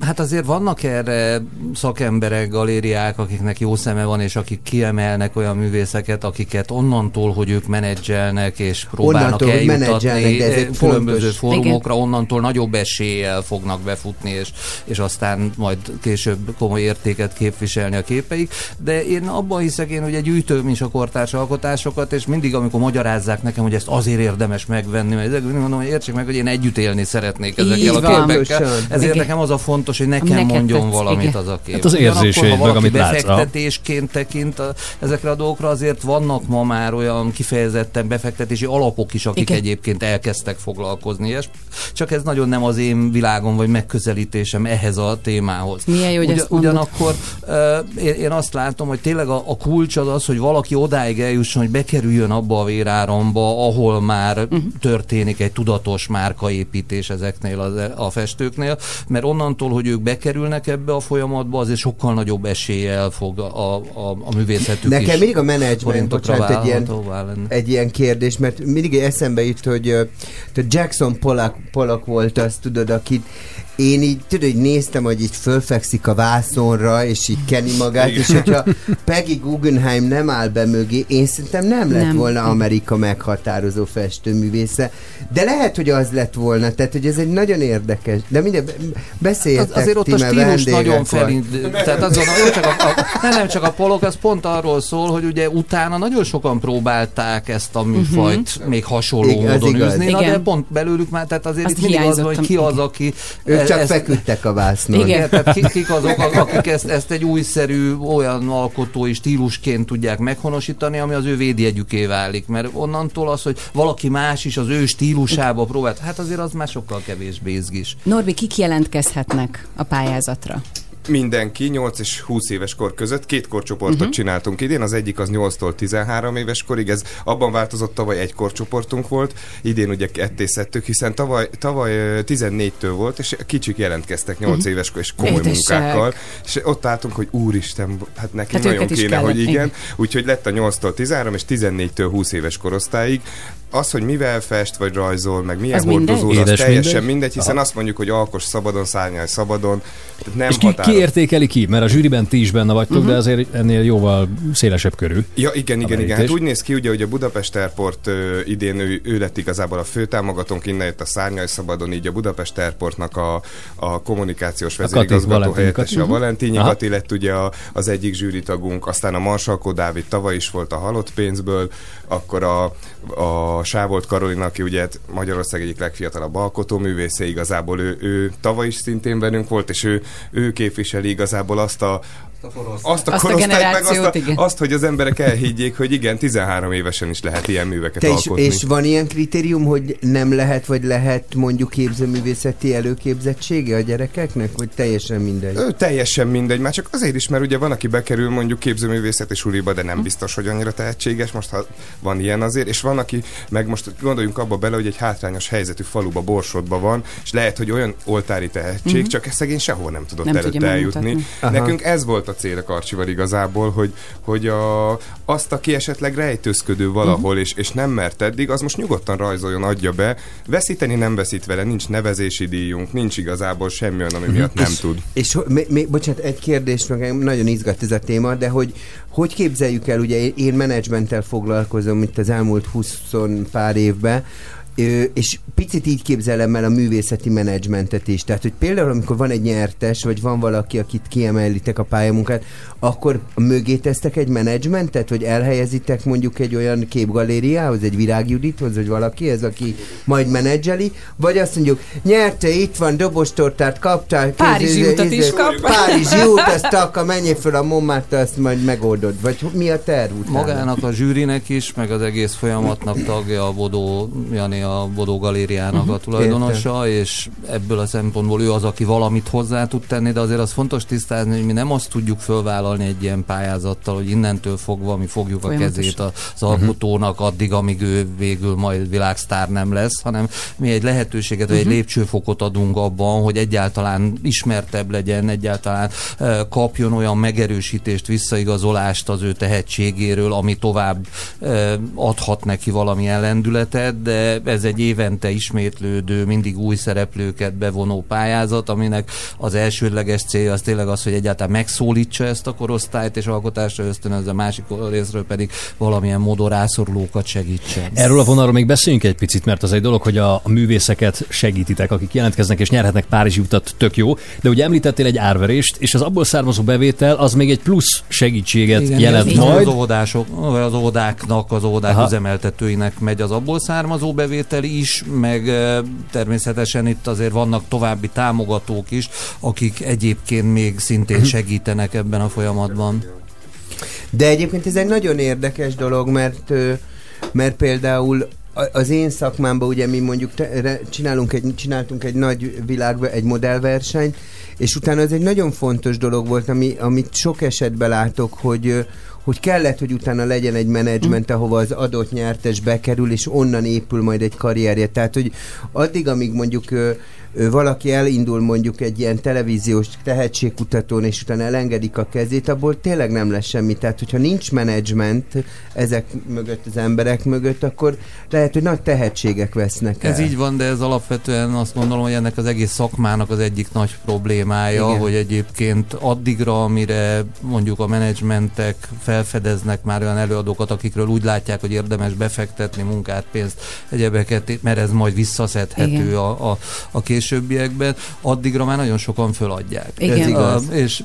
Hát azért vannak erre szakemberek, galériák, akiknek jó szeme van, és akik kiemelnek olyan művészeket, akiket onnantól, hogy ők menedzselnek, és próbálnak Onnantól, eljutatni különböző fontos- fórumokra, onnantól nagyobb eséllyel fognak befutni, és, és aztán majd később komoly értéket képviselni a képeik. De én abban hiszek én, hogy egy gyűjtőm is a kortárs alkotásokat, és mindig, amikor magyarázzák nekem, hogy ezt azért érdemes megvenni, mert ezek mindig mondom, hogy értsék meg, hogy én együtt élni szeretnék ezekkel Így a van. képekkel. Ezért Igen. nekem az a fontos, hogy nekem neked mondjon tetszik, valamit igen. az a kép. Hát az Ugyanakkor, érzéseid, meg valaki amit befektetésként tekint a, ezekre a dolgokra, azért vannak ma már olyan kifejezetten befektetési alapok is, akik Igen. egyébként elkezdtek foglalkozni. És csak ez nagyon nem az én világom, vagy megközelítésem ehhez a témához. Milyen jó, hogy ezt mondod. ugyanakkor uh, én, én azt látom, hogy tényleg a, a kulcs az az, hogy valaki odáig eljusson, hogy bekerüljön abba a véráramba, ahol már uh-huh. történik egy tudatos márkaépítés ezeknél az, a festőknél, mert onnantól, hogy ők bekerülnek ebbe a folyamatba, azért sokkal nagyobb eséllyel fog a, a, a művészetük Nekem is mindig a menedzsment, bocsánat, egy ilyen, egy ilyen kérdés, mert mindig eszembe jut, hogy te Jackson Pollock, Pollock volt az, tudod, akit én így, tudod, hogy néztem, hogy így fölfekszik a vászonra, és így keni magát, és hogyha Peggy Guggenheim nem áll be mögé, én szerintem nem lett Nem. volna Amerika meghatározó festőművésze, de lehet, hogy az lett volna, tehát, hogy ez egy nagyon érdekes, de minden, beszéljetek Az, azért ott a stílus nagyon vagy. felint, tehát gondolom, hogy csak a, a, nem, nem csak a polok, az pont arról szól, hogy ugye utána nagyon sokan próbálták ezt a műfajt uh-huh. még hasonló Igen, módon igaz. Igen. de pont belőlük már, tehát azért Azt itt mindig az van, hogy ki az, aki Csak ezt- feküdtek a vásznon. Igen. igen, tehát kik, kik azok, akik ezt, ezt egy újszerű, olyan alkotói stílusként tudják meghonosítani, ami az ő védjegyüké válik. Mert onnantól az, hogy valaki más is az ő stílusába próbált, hát azért az már sokkal kevésbé izgis. Norbi, kik jelentkezhetnek a pályázatra? Mindenki 8 és 20 éves kor között két korcsoportot Mhm. uh-huh. csináltunk idén, az egyik az 8-tól 13 éves korig, ez abban változott, tavaly egy korcsoportunk volt, idén ugye ketté szedtük, hiszen tavaly, tavaly ö, 14-től volt, és kicsik jelentkeztek 8 Mhm. uh-huh. éves kor, és komoly Édesek. munkákkal, és ott álltunk, hogy úristen, hát nekünk Hát nagyon kéne, kellett, hogy igen, igen. úgyhogy lett a 8-tól 13 és 14-től 20 éves korosztályig, az, hogy mivel fest vagy rajzol, meg milyen Az mindegy? hordozó, az Édes teljesen mindegy? mindegy, hiszen Aha. azt mondjuk, hogy alkos szabadon, szárnyalj szabadon. Tehát nem és ki, ki értékeli ki? Mert a zsűriben ti is benne vagytok, Mhm. de azért ennél jóval szélesebb körű. Ja, igen, igen, igen. Hát úgy néz ki, ugye, hogy a Budapest Airport ö, idén ő, ő lett igazából a főtámogatónk, innen jött a Szárnyai Szabadon, így a Budapest Airportnak a, a kommunikációs vezérigazgató helyettese, Kati. a Valentini. Kati lett ugye a, az egyik zsűritagunk, aztán a Marsalkó Dávid tavaly is volt a halott pénzből, akkor a, a Sávolt Karolina, aki ugye hát Magyarország egyik legfiatalabb alkotóművésze, igazából ő, ő tavaly is szintén velünk volt, és ő, ő képviseli igazából azt a azt a, Azt a korosztályt, meg azt, a, igen. azt, hogy az emberek elhiggyék, hogy igen, 13 évesen is lehet ilyen műveket Te és, alkotni. és van ilyen kritérium, hogy nem lehet, vagy lehet mondjuk képzőművészeti előképzettsége a gyerekeknek, vagy teljesen mindegy? Ő teljesen mindegy, már csak azért is, mert ugye van, aki bekerül mondjuk képzőművészeti suliba, de nem biztos, hogy annyira tehetséges, most ha van ilyen azért, és van, aki meg most gondoljunk abba bele, hogy egy hátrányos helyzetű faluba, Borsodba van, és lehet, hogy olyan oltári tehetség, uh-huh. csak szegény sehol nem tudott Nem előtte eljutni. Nekünk ez volt a cél a Karcsival igazából, hogy, hogy a, azt, aki esetleg rejtőzködő valahol, uh-huh. és, és nem mert eddig, az most nyugodtan rajzoljon, adja be. Veszíteni nem veszít vele, nincs nevezési díjunk, nincs igazából semmi olyan, ami miatt nem és, tud. És még, még, bocsánat, egy kérdés, meg nagyon izgat ez a téma, de hogy hogy képzeljük el, ugye én- menedzsmenttel foglalkozom itt az elmúlt 20 pár évben, és picit így képzelem el a művészeti menedzsmentet is. Tehát, hogy például amikor van egy nyertes, vagy van valaki, akit kiemelitek a pályamunkát, akkor mögé tesztek egy menedzsmentet, vagy elhelyezitek mondjuk egy olyan képgalériához, egy virágjudithoz, vagy valaki ez, aki majd menedzseli, vagy azt mondjuk, nyerte, itt van, dobostortát kaptál, Párizsi kéz- utat is íze- kap. Párizsi út, azt akka, menjél föl a mommáttal, azt majd megoldod. Vagy mi a terv utána? Magának a zsűrinek is, meg az egész folyamatnak tagja a Bodó, Jani a Bodó Galériának Mhm, uh-huh, a tulajdonosa, és ebből a szempontból ő az, aki valamit hozzá tud tenni, de azért az fontos tisztázni, hogy mi nem azt tudjuk fölvállalni egy ilyen pályázattal, hogy innentől fogva mi fogjuk a kezét az alkotónak addig, amíg ő végül majd világsztár nem lesz, hanem mi egy lehetőséget, vagy egy Mhm. lépcsőfokot adunk abban, hogy egyáltalán ismertebb legyen, egyáltalán kapjon olyan megerősítést, visszaigazolást az ő tehetségéről, ami tovább adhat neki valamilyen lendületet, de ez egy évente ismétlődő, mindig új szereplőket bevonó pályázat, aminek az elsődleges célja az tényleg az, hogy egyáltalán megszólítsa ezt a korosztályt, és alkotásra ösztönözze, a másik részről pedig valamilyen módon rászorulókat segítsen. Erről a vonalról még beszéljünk egy picit, mert az egy dolog, hogy a, a művészeket segítitek, akik jelentkeznek és nyerhetnek Párizsi utat, tök jó. De ugye említettél egy árverést, és az abból származó bevétel az még egy plusz segítséget Igen, jelent ez majd. Az óvodások, vagy az óvodáknak, az óvodák. Aha. üzemeltetőinek megy az abból származó bevétel is, meg természetesen itt azért vannak további támogatók is, akik egyébként még szintén segítenek ebben a folyamatban. De egyébként ez egy nagyon érdekes dolog, mert, mert például az én szakmámban ugye mi mondjuk te, csinálunk egy, csináltunk egy nagy világ, egy modellversenyt, és utána ez egy nagyon fontos dolog volt, ami, amit sok esetben látok, hogy hogy kellett, hogy utána legyen egy menedzsment, ahova az adott nyertes bekerül, és onnan épül majd egy karrierje. Tehát, hogy addig, amíg mondjuk ö, ö, valaki elindul mondjuk egy ilyen televíziós tehetségkutatón, és utána elengedik a kezét, abból tényleg nem lesz semmi. Tehát, hogyha nincs menedzsment ezek mögött, az emberek mögött, akkor lehet, hogy nagy tehetségek vesznek el. Ez így van, de ez alapvetően azt gondolom, hogy ennek az egész szakmának az egyik nagy problémája, Igen. Hogy egyébként addigra, amire mondjuk a menedzsmentek felfedeznek már olyan előadókat, akikről úgy látják, hogy érdemes befektetni munkát, pénzt, egyebeket, mert ez majd visszaszedhető Igen. a, a, a későbbiekben, addigra már nagyon sokan föladják. Igen. Ez igaz. Uh, és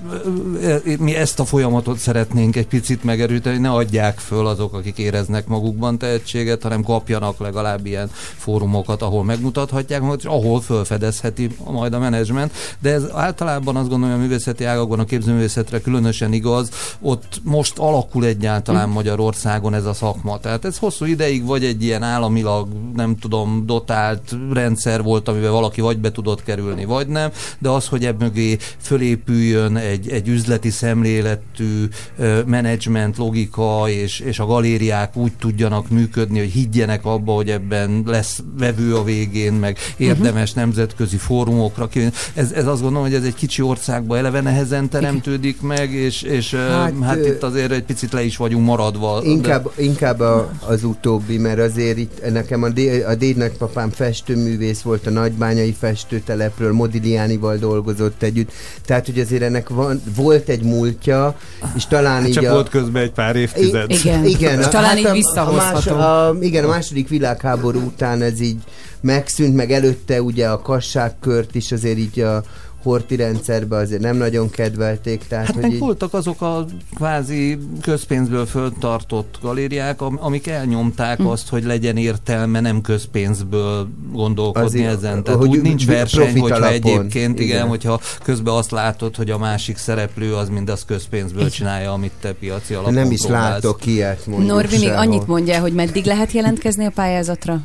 uh, mi ezt a folyamatot szeretnénk egy picit megerőteni, hogy ne adják föl azok, akik éreznek magukban tehetséget, hanem kapjanak legalább ilyen fórumokat, ahol megmutathatják magukat, és ahol felfedezheti majd a menedzsment. De ez általában azt gondolom, hogy a művészeti ágakban, a képzőművészetre különösen igaz, ott most alakul egyáltalán Magyarországon ez a szakma. Tehát ez hosszú ideig vagy egy ilyen államilag, nem tudom, dotált rendszer volt, amiben valaki vagy be tudott kerülni, vagy nem, de az, hogy ebb mögé fölépüljön egy, egy üzleti szemléletű ö, menedzsment logika, és, és a galériák úgy tudjanak működni, hogy higgyenek abba, hogy ebben lesz vevő a végén, meg érdemes nemzetközi fórumokra. ki- Ez, ez azt gondolom, hogy ez egy kicsi országban eleve nehezen teremtődik meg, és, és hát, Hát, hát ö, itt azért egy picit le is vagyunk maradva. Inkább, inkább a, az utóbbi, mert azért itt nekem a, dé, a déd nagypapám festőművész volt a nagybányai festőtelepről, Modigliánival dolgozott együtt, tehát hogy azért ennek van, volt egy múltja, és talán így Csak a... volt közben egy pár évtized. Igen. Igen, És a- talán így a- visszahozható. A, más, a, igen, a második világháború után ez így megszűnt, meg előtte ugye a kasságkört is azért így a horti rendszerbe azért nem nagyon kedvelték, tehát Hát hogy meg így... voltak azok a kvázi közpénzből föltartott galériák, am- amik elnyomták Hm. azt, hogy legyen értelme nem közpénzből gondolkodni Azért, ezen. Tehát hogy úgy nincs verseny, hogyha alapon, egyébként, igen, igen. hogyha közben azt látod, hogy a másik szereplő az mindaz közpénzből csinálja, amit te piaci alapon Nem is próbálsz. látok ilyet mondjuk Norvi még annyit mondja, hogy meddig lehet jelentkezni a pályázatra?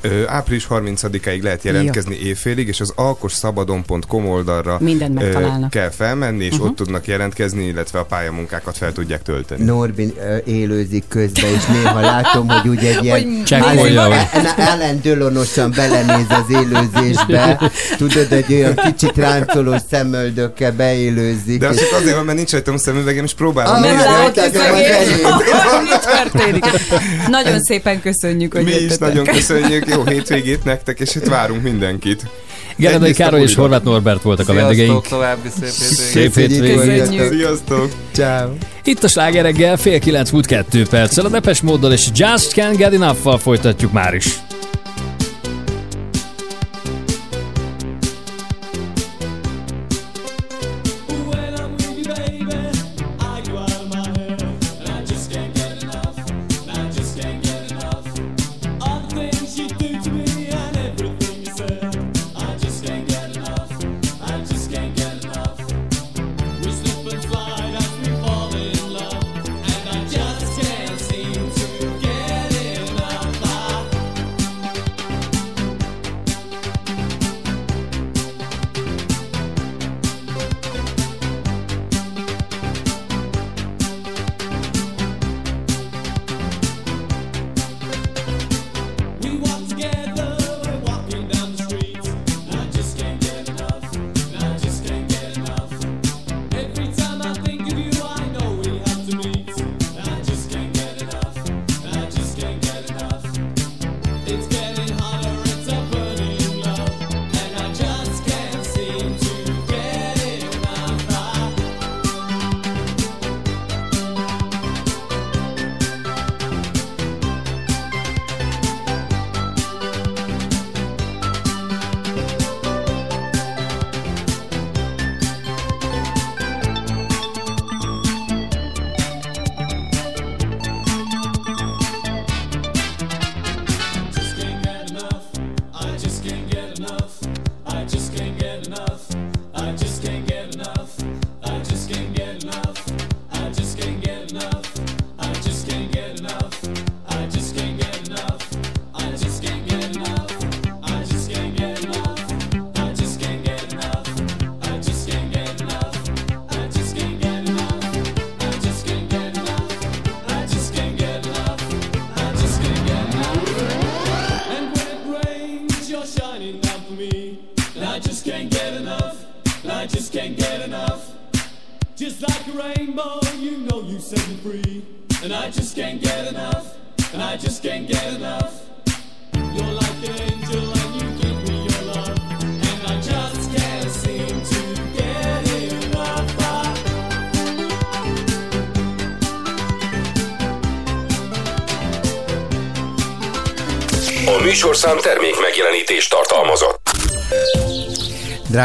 Ö, április 30-áig lehet jelentkezni éjfélig, és az alkosszabadon.com oldalra Mindent ö, kell felmenni, és Uh-huh. ott tudnak jelentkezni, illetve a pályamunkákat fel tudják tölteni. Norbin ö, élőzik közben, és néha látom, hogy úgy egy ilyen Hogy Csekkolja, Ellen, hogy- Ellen Dölonosan belenéz az élőzésbe. Tudod, egy olyan kicsit ráncolós szemöldökkel beélőzik. De az és- csak azért van, mert nincs rajtam szemüvegem, és próbálom Ah, nem történik? Nagyon szépen köszönjük, hogy Mi is nagyon köszönjük, jó hétvégét nektek, és itt várunk mindenkit. Gerendai a Károly és. Horváth Norbert voltak a Sziasztok, vendégeink. további szép Szép hétvégét. hétvégét. Sziasztok! Ciao. Itt a sláger reggel, fél kilenc múlt kettő perccel, a Depes móddal és Just Can't Get Enough-val folytatjuk már is.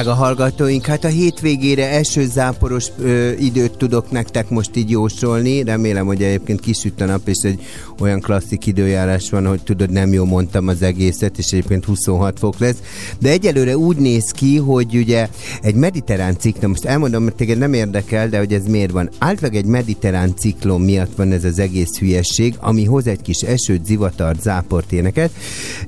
Drága hallgatóink, hát a hétvégére esőzáporos ö, időt tudok nektek most így jósolni. Remélem, hogy egyébként kisüt a nap, és egy olyan klasszik időjárás van, hogy tudod, nem jó mondtam az egészet, és egyébként 26 fok lesz. De egyelőre úgy néz ki, hogy ugye egy mediterrán ciklon, most elmondom, mert téged nem érdekel, de hogy ez miért van. Általában egy mediterrán ciklon miatt van ez az egész hülyesség, ami hoz egy kis esőt, zivatart, záport, éneket.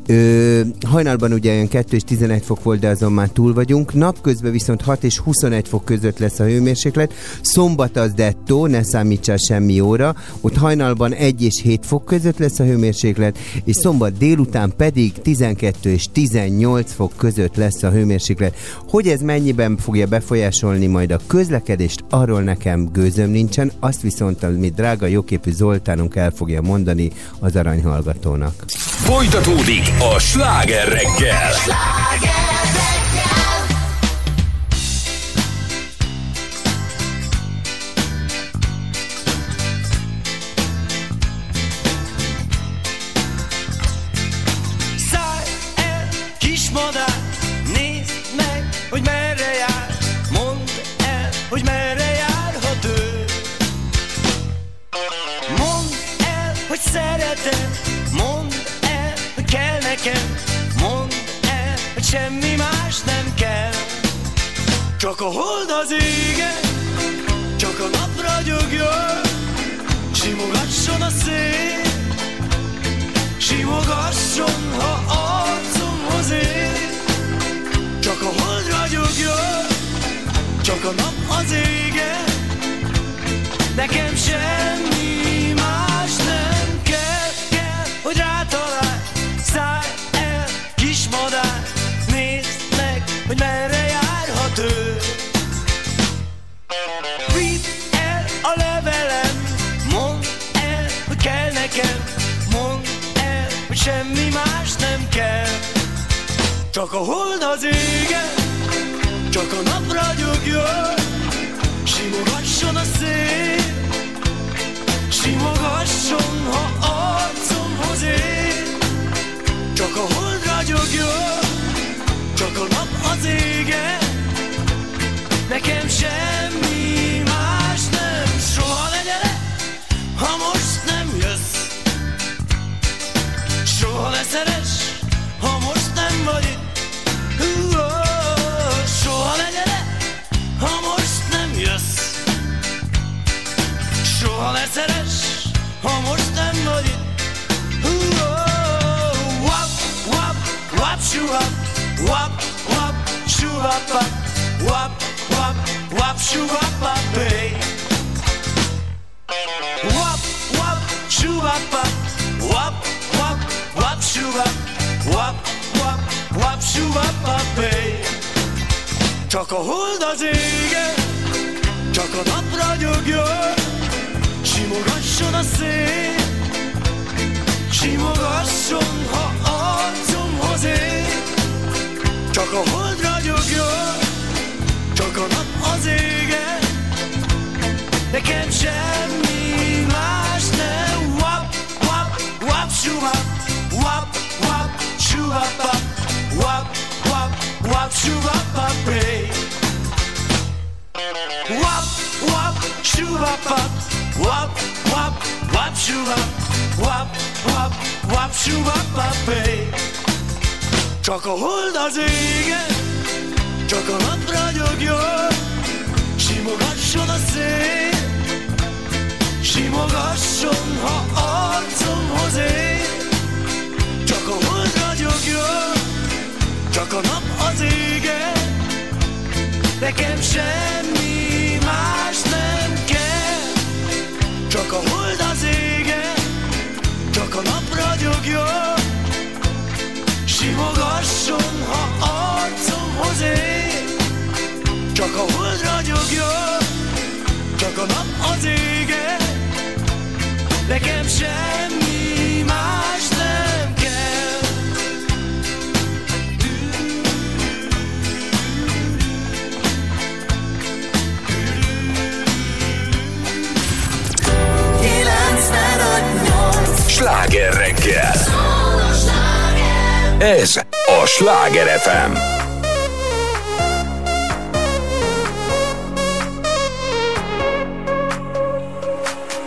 Ö, hajnalban ugye olyan 2 és 11 fok volt, de azon már túl vagyunk. Napközben viszont 6 és 21 fok között lesz a hőmérséklet. Szombat az dettó, ne számítsál semmi óra. Ott hajnalban 1 és 7 fok fok között lesz a hőmérséklet, és szombat délután pedig 12 és 18 fok között lesz a hőmérséklet. Hogy ez mennyiben fogja befolyásolni majd a közlekedést, arról nekem gőzöm nincsen, azt viszont, amit drága jóképű Zoltánunk el fogja mondani az aranyhallgatónak. Folytatódik a sláger reggel. Szállj Csak a hold az égen, csak a nap ragyogjon, simogasson a szél. Simogasson, ha arcomhoz ér Csak a hold ragyogjon Csak a nap az égen Nekem semmi más Csak a hold az égen Csak a nap ragyogjon Simogasson a szél Simogasson, ha arcomhoz ér. Csak a hold ragyogjon Csak a nap az égen Nekem semmi más nem Soha ne ha most nem jössz. Soha ne szeress, Szeress, ha most nem vagy itt Wap, wap, wap, shuhap Wap, wap, shuhap Wap, wap, wap, shuhap hey. Wap, wap, shuhap Wap, wap, wap, shuhap Wap, wap, wap, shuhap hey. Csak a hold az égen Csak a nap ragyogjon Simogasson a szél. Simogasson, ha arcomhoz ér Csak a hold ragyogjon. Csak a nap az égen Nekem semmi más nem Wap, wap, wap, shuhap Wap, wap, shuhap Wap, wap, wap, shuhap hey. Wap, wap, shuhap Wap, wap, wap, shuhap Wap, wap, wap, shuhap hey. Csak a hold az égen Csak a nap ragyogjon. Simogasson a szél Simogasson, ha arcomhoz ér. Csak a hold ragyogjon Csak a nap az égen Nekem semmi más Csak a hold az égen Csak a nap ragyogjon. Simogasson, ha arcomhoz ér. Csak a hold ragyogjon Csak a nap az égen Nekem semmi más Sláger reggel. Ez a Sláger FM.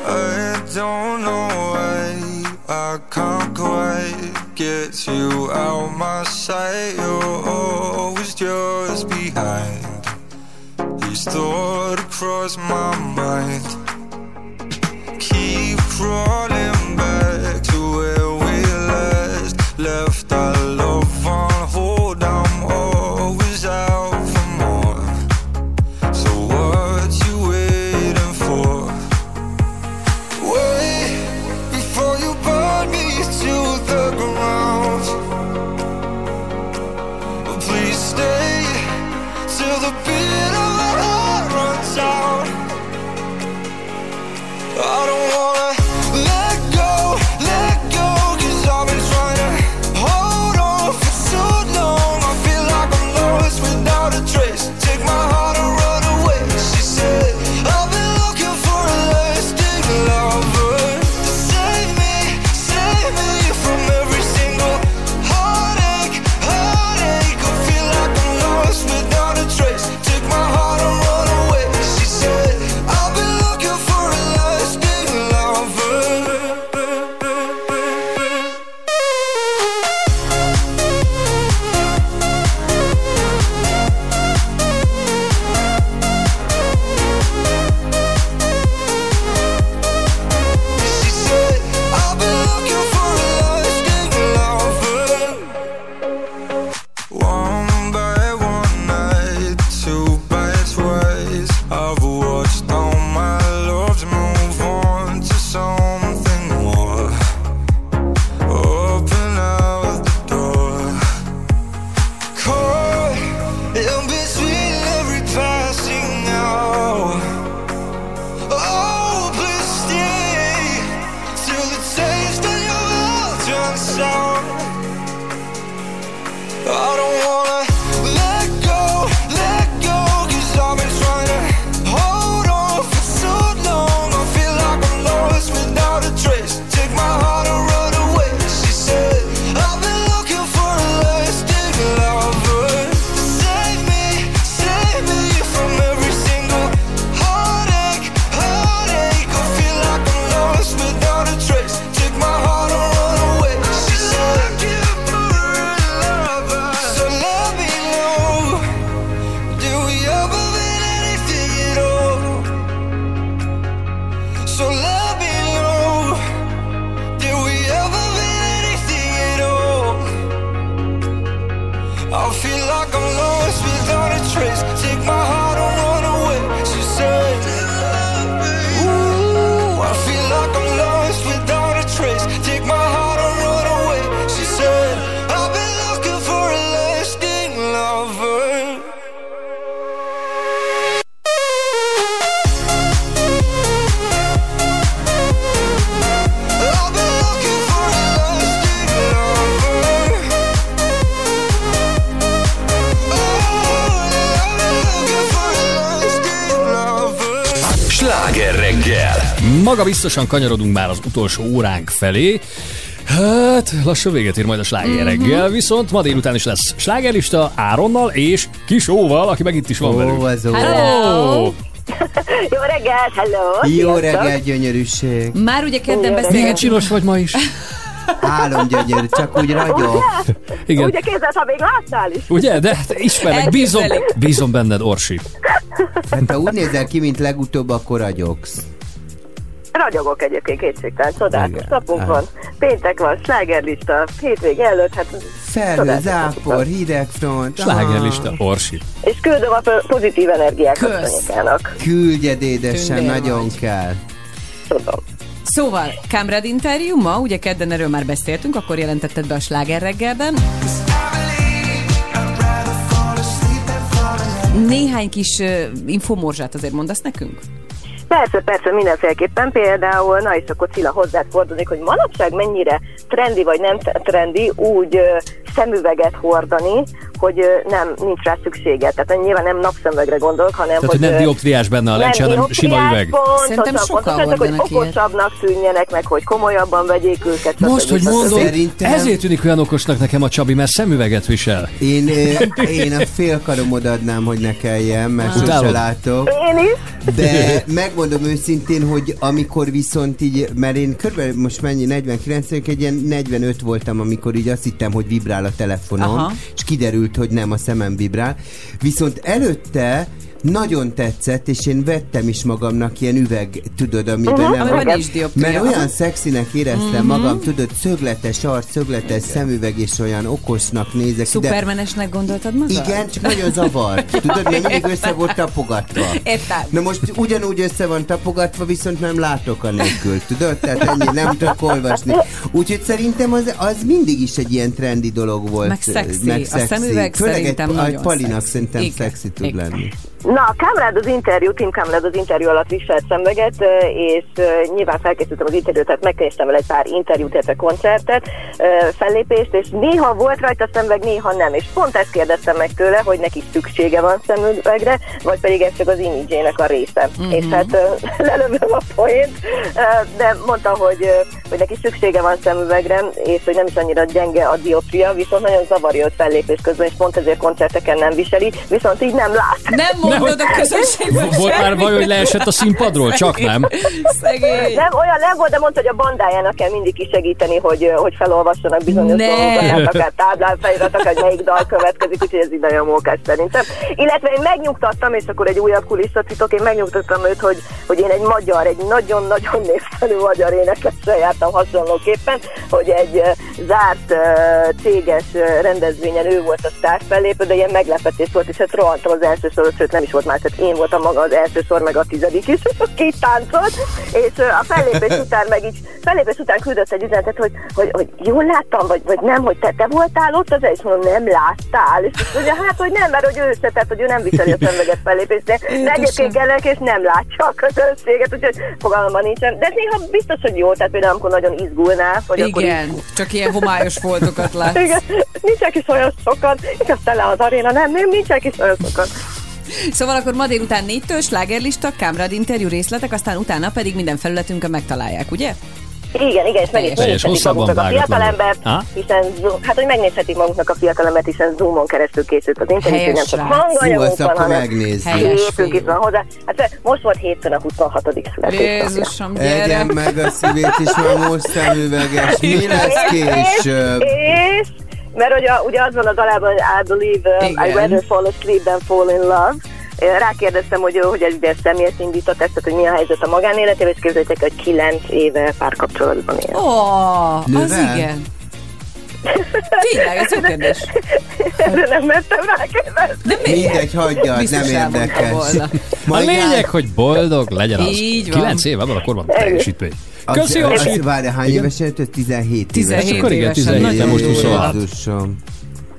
I don't know why I can't quite get you out my sight. You're always just behind. Each thought across my mind. Biztosan kanyarodunk már az utolsó óránk felé. Hát, lassan véget ér majd a sláger Mhm. reggel, viszont ma délután is lesz slágerlista Áronnal és Kisóval, aki meg itt is van Ó, velünk. az ó. Hello! Jó reggelt, hello! Jó sziasztok! reggel, gyönyörűség. Már ugye kedden beszélgetünk. Milyen csinos vagy ma is? Álom gyönyörű, csak úgy ragyog. Igen. Ugye képzeld, ha még láttál is? Ugye? De hát ismerek, bízom, bízom benned, Orsi. Hát ha úgy nézel ki, mint legutóbb, akkor ragyogsz. Ragyogok egyébként kétségtelen, csodálatos Igen. napunk Aha. van. Péntek van, slágerlista, hétvég előtt, hát Felhő, zápor, napunk hideg front. Slágerlista, Orsi. És küldöm a po- pozitív energiákat Kösz. Sanyukának. Küldjed édesen, nagyon vagy. kell. Tudom. Szóval, Kamrad interjú ma, ugye kedden erről már beszéltünk, akkor jelentetted be a sláger reggelben. Néhány kis uh, infomorzsát azért mondasz nekünk? Persze, persze, mindenféleképpen. Például, na és akkor Cilla hozzád fordulnék, hogy manapság mennyire trendi vagy nem trendi úgy szemüveget hordani, hogy nem, nincs rá szüksége. Tehát nyilván nem napszemüvegre gondolok, hanem Tehát, hogy nem ö, dioptriás benne a lencse, hanem sima üveg. Szerintem Pontosan, sokan hogy okosabbnak tűnjenek, meg hogy komolyabban vegyék őket. Most, hogy stb. mondod, Szerintem- ezért tűnik olyan okosnak nekem a Csabi, mert szemüveget visel. Én, én a félkaromod adnám, hogy ne kelljen, mert sose Utálod? látok. Én is. De megmondom őszintén, hogy amikor viszont így, mert én körülbelül most mennyi, 49 vagyok, egy ilyen 45 voltam, amikor így azt hittem, hogy vibrál a telefonom, Aha. és kiderült, hogy nem, a szemem vibrál. Viszont előtte nagyon tetszett, és én vettem is magamnak ilyen üveg, tudod, amiben Mhm, nem... nincs dioptria. Mert olyan szexinek éreztem Mhm. magam, tudod, szögletes arc, szögletes szemüveg, és olyan okosnak nézek. Szupermenesnek gondoltad magad? igen, csak nagyon zavart. Tudod, mert mindig össze volt tapogatva. Értem. Na most ugyanúgy össze van tapogatva, viszont nem látok a nélkül, tudod? Tehát ennyi, nem tudok olvasni. Úgyhogy szerintem az, az mindig is egy ilyen trendi dolog volt. Meg szexi. A szemüveg Főleg szerintem egy, nagyon egy palinak szexi. szerintem Igen. szexi tud Igen. lenni. Na, Kamrád az interjú, Tim Kamrád az interjú alatt viselt szemüveget, és nyilván felkészültem az interjút, tehát megkerestem vele egy pár interjút, illetve koncertet, fellépést, és néha volt rajta szemüveg, néha nem. És pont ezt kérdeztem meg tőle, hogy neki szüksége van szemüvegre, vagy pedig ez csak az imidzsének a része. Mhm. És hát lelövöm a poént, de mondta, hogy, hogy neki szüksége van szemüvegre, és hogy nem is annyira gyenge a dioptria, viszont nagyon zavarja őt fellépés közben, és pont ezért koncerteken nem viseli, viszont így nem lát. Nem mondod a közönségben Volt már baj, hogy leesett a színpadról? Csak nem. Szegény. Nem, olyan nem volt, de mondta, hogy a bandájának kell mindig kisegíteni, hogy, hogy felolvassanak bizonyos Ne. dolgokat, akár táblán feliratok, hogy melyik dal következik, úgyhogy ez így nagyon mókás szerintem. Illetve én megnyugtattam, és akkor egy újabb kulisszatitok, én megnyugtattam őt, hogy, hogy én egy magyar, egy nagyon-nagyon népszerű magyar énekesre jártam hasonlóképpen, hogy egy zárt céges eh, rendezvényen ő volt a sztár fellépő, de ilyen meglepetés volt, és hát rohantam az első soros, sőt nem is volt más, tehát én voltam maga az első sor, meg a tizedik is, két táncot, és a fellépés után meg így, fellépés után küldött egy üzenetet, hogy, hogy, hogy jól láttam, vagy, vagy nem, hogy te, te voltál ott, az és mondom, nem láttál, és mondja, hát, hogy nem, mert hogy ő se, tehát, hogy ő nem viseli a szemüveget fellépést, de, egyébként kellek, és nem látja a közönséget, úgyhogy fogalmam nincsen. De néha biztos, hogy jó, tehát például amikor nagyon izgulná, hogy akkor Igen, csak ilyen homályos foltokat látsz. Igen, nincsenek is olyan sokan, és aztán le az aréna, nem, nem, nincsenek is olyan sokan. Szóval akkor ma délután négytől slágerlista, Kámrád interjú részletek, aztán utána pedig minden felületünkön megtalálják, ugye? Igen, igen, és meg is Teljes nézhetik hosszabban maguknak a fiatalembert, hiszen hát hogy megnézhetik maguknak a fiatalembert, hiszen Zoomon keresztül készült az interjú, nem csak hanganyagunk van, hanem képünk is van hozzá. Hát most volt hétfőn a 26. születésnapja. Jézusom, gyere! Egyen meg a szívét is, már most szemüveges. Mi lesz később? És, mert ugye, ugye az van a dalában, hogy I believe um, I rather fall asleep than fall in love. Rákérdeztem, hogy, hogy ez ide személyes indított ezt, hogy mi a helyzet a magánéletében, és képzeljétek, hogy 9 éve párkapcsolatban él. Ó, oh, az igen. Tényleg, ez jó kérdés. Erre nem mertem rákérdezni. Mindegy, hagyjad, Biztos nem elmondta érdekes. A lényeg, hogy boldog legyen az. Így van. 9 év abban a korban teljesítmény. Köszi, az, Várj, hány évesen jött? 17 17 éves. Akkor igen, 17, te most 26.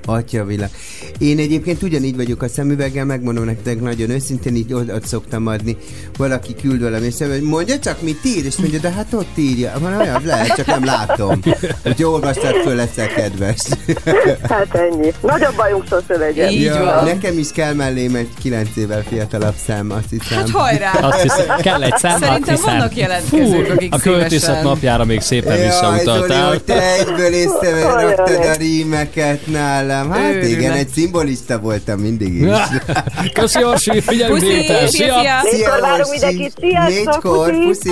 Atya világ. Én egyébként ugyanígy vagyok a szemüveggel, megmondom nektek nagyon őszintén, így ott, szoktam adni. Valaki küld velem, és hogy mondja csak, mit ír, és mondja, de hát ott írja. Van olyan, lehet, csak nem látom. Hogy olvastad föl, leszel kedves. Hát ennyi. Nagyobb bajunk sose legyen. ja, Nekem is kell mellém egy 9 évvel fiatalabb szem, azt hiszem. Hát hajrá! Azt hiszem, kell egy szám, Szerintem azt hiszem. vannak jelentkezők, Fú, akik a költészet szívesen- napjára még szépen Jaj, Zoli, visszautaltál. hogy te egyből észreveraktad a rímeket nálam. Hát Őrület. igen, egy szimbolista voltam mindig is. Köszi, Orsi, Puszi, délután. szia, Szia! szia. Négykor várunk mindenkit. Sziasztok, Négykor, puszi.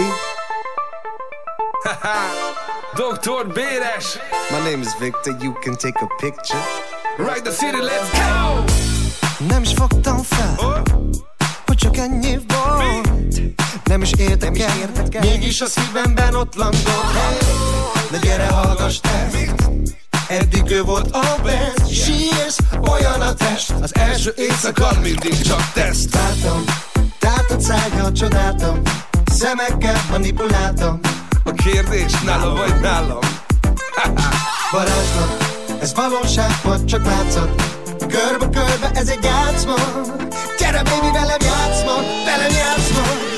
Dr. Béres. My name is Victor, you can take a picture. Right the city, let's go! Nem is fogtam fel, hogy csak ennyi volt. Nem is értek el, mégis a szívemben ott landolt. Hey, de gyere, hallgass te, eddig ő volt a best. Sírsz, olyan a test, az első éjszaka mindig csak teszt. Látom, tátad szájjal csodáltam, szemekkel manipuláltam. A kérdés nála vagy nálam? Varázslat, ez valóság vagy csak látszat Körbe-körbe ez egy játszma Gyere baby velem játszma, velem játszma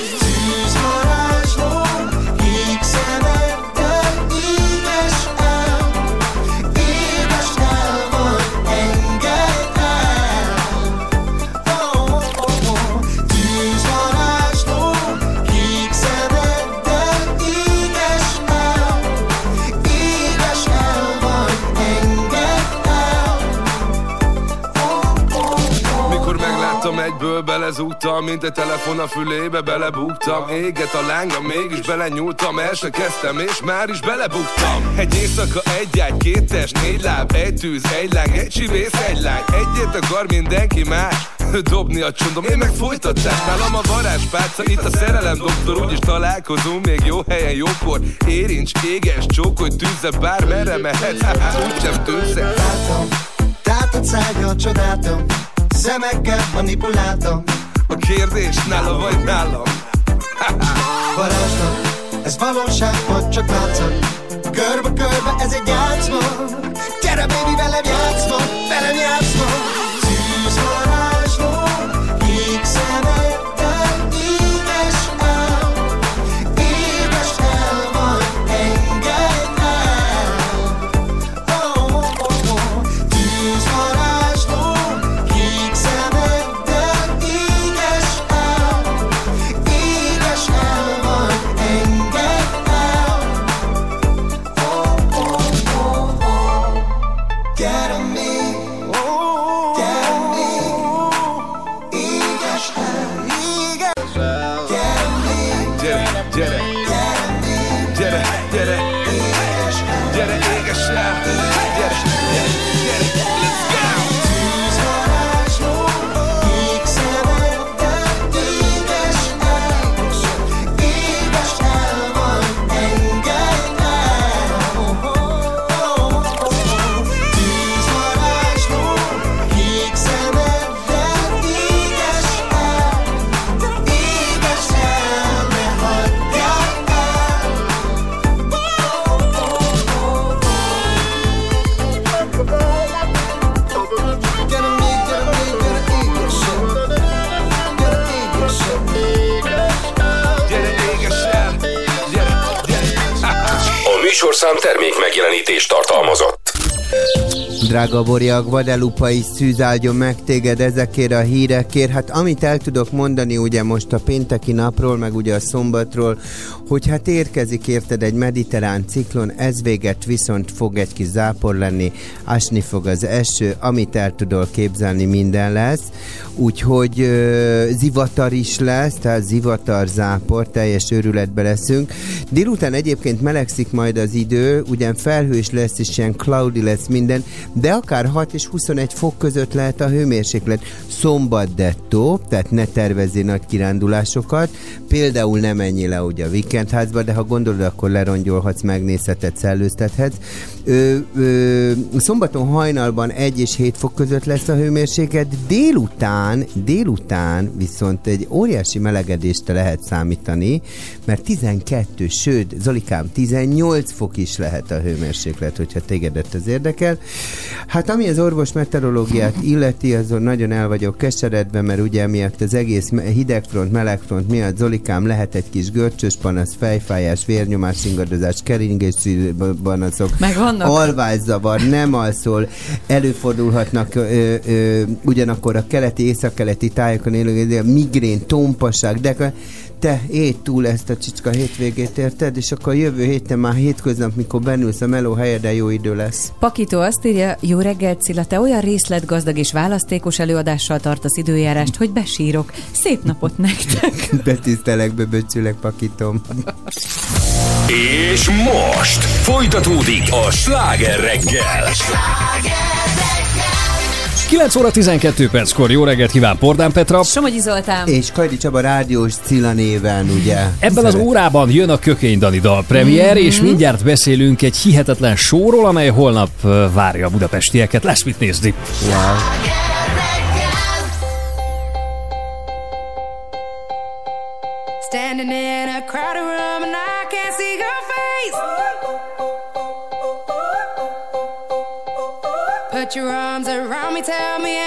belezúgtam Mint egy telefon a fülébe belebuktam. Éget a lánga, mégis belenyúltam El se kezdtem és már is belebuktam. Egy éjszaka, egy ágy, két test, négy láb Egy tűz, egy láng, egy csivész, egy lány. Egyet akar mindenki más Dobni a csondom, én meg folytatás Nálam a varázspálca, itt a szerelem doktor Úgyis találkozunk még jó helyen, jókor. Érincs, éges, csókolj, tűzze Bármerre mehetsz, úgysem tűzze. Látom, tátad szájjal csodáltam Szemekkel manipuláltam. A kérdés nála vagy nálam? Varázslat, ez valóság vagy csak látszat? Körbe-körbe ez egy játszma. Gyere baby velem játszma, velem játszma termék megjelenítést tartalmazott. Drága Borja, Guadalupe is szűzáldjon meg téged ezekért a hírekért. Hát amit el tudok mondani ugye most a pénteki napról, meg ugye a szombatról, hogy hát érkezik érted egy mediterrán ciklon, ez véget viszont fog egy kis zápor lenni, ásni fog az eső, amit el tudol képzelni, minden lesz. Úgyhogy ö, zivatar is lesz, tehát zivatar, zápor, teljes őrületbe leszünk. Délután egyébként melegszik majd az idő, ugyan felhős lesz, és ilyen cloudy lesz minden, de akár 6 és 21 fok között lehet a hőmérséklet. Szombat dettó, tehát ne tervezzél nagy kirándulásokat, például nem menjél le ugye a weekendházba, de ha gondolod, akkor lerongyolhatsz, megnézheted, szellőztethetsz. Ö, szombaton hajnalban 1 és 7 fok között lesz a hőmérséklet, délután, délután viszont egy óriási melegedést lehet számítani, mert 12, sőt, Zolikám, 18 fok is lehet a hőmérséklet, hogyha tégedet ez érdekel. Hát ami az orvos meteorológiát illeti, azon nagyon el vagyok keseredve, mert ugye miatt az egész hidegfront, melegfront miatt Zolikám lehet egy kis görcsös panasz, fejfájás, vérnyomás ingadozás, keringési panaszok, Meg vannak. alvászavar, nem alszol, előfordulhatnak ö, ö, ugyanakkor a keleti, északkeleti tájokon élő migrén, tompasság, de te éd túl ezt a csicska hétvégét, érted? És akkor jövő héten már hétköznap, mikor bennülsz a meló helyeden, jó idő lesz. Pakító azt írja, jó reggelt Cilla, te olyan részletgazdag és választékos előadással tartasz időjárást, hogy besírok. Szép napot nektek! Betisztelek, beböcsülek, pakitom. És most folytatódik a sláger reggel. 9 óra 12 perckor jó reggelt kíván Pordán Petra. Somogyi Zoltán. És Kajdi Csaba rádiós Cilla néven, ugye? Ebben az órában jön a Kökény Dani dal premier, Mhm. és mindjárt beszélünk egy hihetetlen sóról, amely holnap várja a budapestieket. Lesz mit nézni. Wow. Put your arms around me, tell me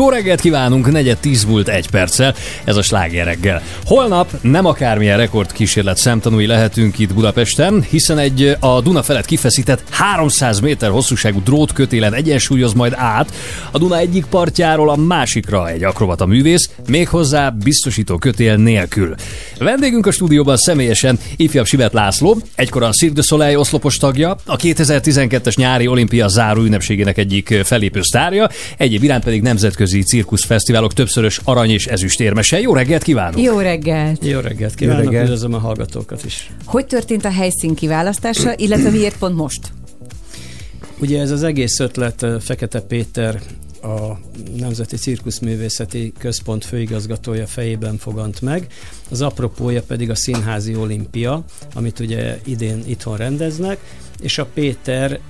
Jó reggelt kívánunk, negyed tíz múlt egy perccel, ez a sláger reggel. Holnap nem akármilyen rekord kísérlet szemtanúi lehetünk itt Budapesten, hiszen egy a Duna felett kifeszített 300 méter hosszúságú drótkötélen egyensúlyoz majd át a Duna egyik partjáról a másikra egy akrobata művész, méghozzá biztosító kötél nélkül. Vendégünk a stúdióban személyesen ifjabb Sivet László, egykor a Cirque du Soleil oszlopos tagja, a 2012-es nyári olimpia záró ünnepségének egyik felépő sztárja, egyéb iránt pedig nemzetközi cirkuszfesztiválok többszörös arany és ezüstérmese. Jó reggelt kívánok! Jó reggelt! Jó reggelt kívánok, reggelt. üdvözlöm a hallgatókat is. Hogy történt a helyszín kiválasztása, illetve miért pont most? Ugye ez az egész ötlet Fekete Péter a Nemzeti Cirkuszművészeti Központ főigazgatója fejében fogant meg. Az apropója pedig a Színházi Olimpia, amit ugye idén itthon rendeznek, és a Péter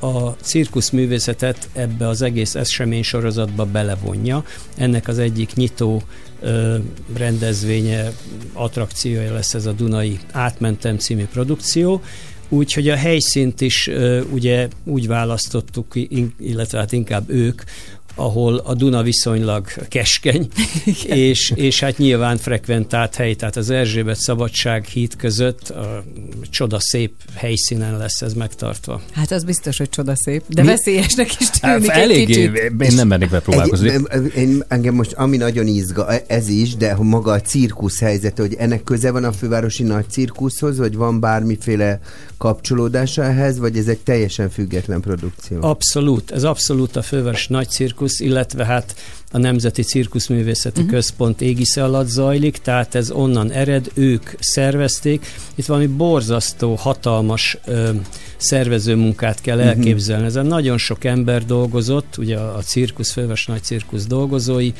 a cirkuszművészetet ebbe az egész esemény sorozatba belevonja. Ennek az egyik nyitó rendezvénye, attrakciója lesz ez a Dunai Átmentem című produkció, Úgyhogy a helyszínt is ugye úgy választottuk, illetve hát inkább ők, ahol a Duna viszonylag keskeny, és, és hát nyilván frekventált hely, tehát az Erzsébet Szabadság híd között a csoda szép helyszínen lesz ez megtartva. Hát az biztos, hogy csodaszép, de Mi? veszélyesnek is Hát, tűnik egy kicsit. én nem mennék be próbálkozni. Egy, én, engem most ami nagyon izga, ez is, de hogy maga a cirkusz helyzet, hogy ennek köze van a fővárosi nagy cirkuszhoz, vagy van bármiféle kapcsolódása ehhez, vagy ez egy teljesen független produkció? Abszolút, ez abszolút a főváros nagy cirkusz, illetve hát a Nemzeti Cirkuszművészeti uh-huh. Központ égisze alatt zajlik, tehát ez onnan ered, ők szervezték. Itt valami borzasztó, hatalmas ö, szervező munkát kell Mhm. elképzelni. Ezen nagyon sok ember dolgozott, ugye a, a cirkusz, főváros nagy cirkusz dolgozói,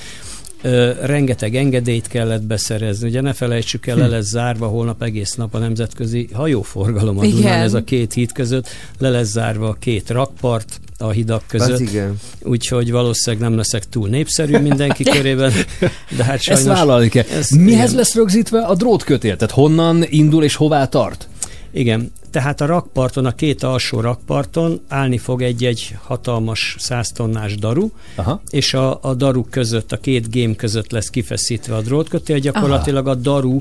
Ö, rengeteg engedélyt kellett beszerezni. Ugye ne felejtsük el, le lesz zárva holnap egész nap a nemzetközi hajóforgalom a. Dunán, ez a két híd között, le lesz zárva a két rakpart a hidak között. Igen. Úgyhogy valószínűleg nem leszek túl népszerű mindenki körében, de hát sajnos... Ezt vállalni kell. Ez- Mihez igen. lesz rögzítve a drótkötél? Tehát honnan indul és hová tart? Igen, tehát a rakparton, a két alsó rakparton állni fog egy-egy hatalmas 100 tonnás daru, Aha. és a, a daru között, a két gém között lesz kifeszítve a drótkötél, gyakorlatilag a daru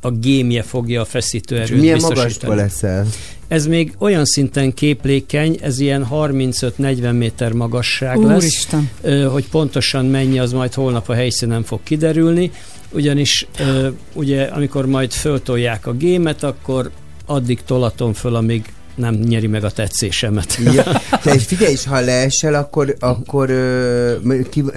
a gémje fogja a feszítőerőt Milyen biztosítani. magasba leszel? Ez még olyan szinten képlékeny, ez ilyen 35-40 méter magasság lesz, Úristen. Ö, hogy pontosan mennyi, az majd holnap a helyszínen fog kiderülni, ugyanis ugye amikor majd föltolják a gémet, akkor addig tolatom föl, amíg nem nyeri meg a tetszésemet. Ja, te figyelj, és ha leesel, akkor, akkor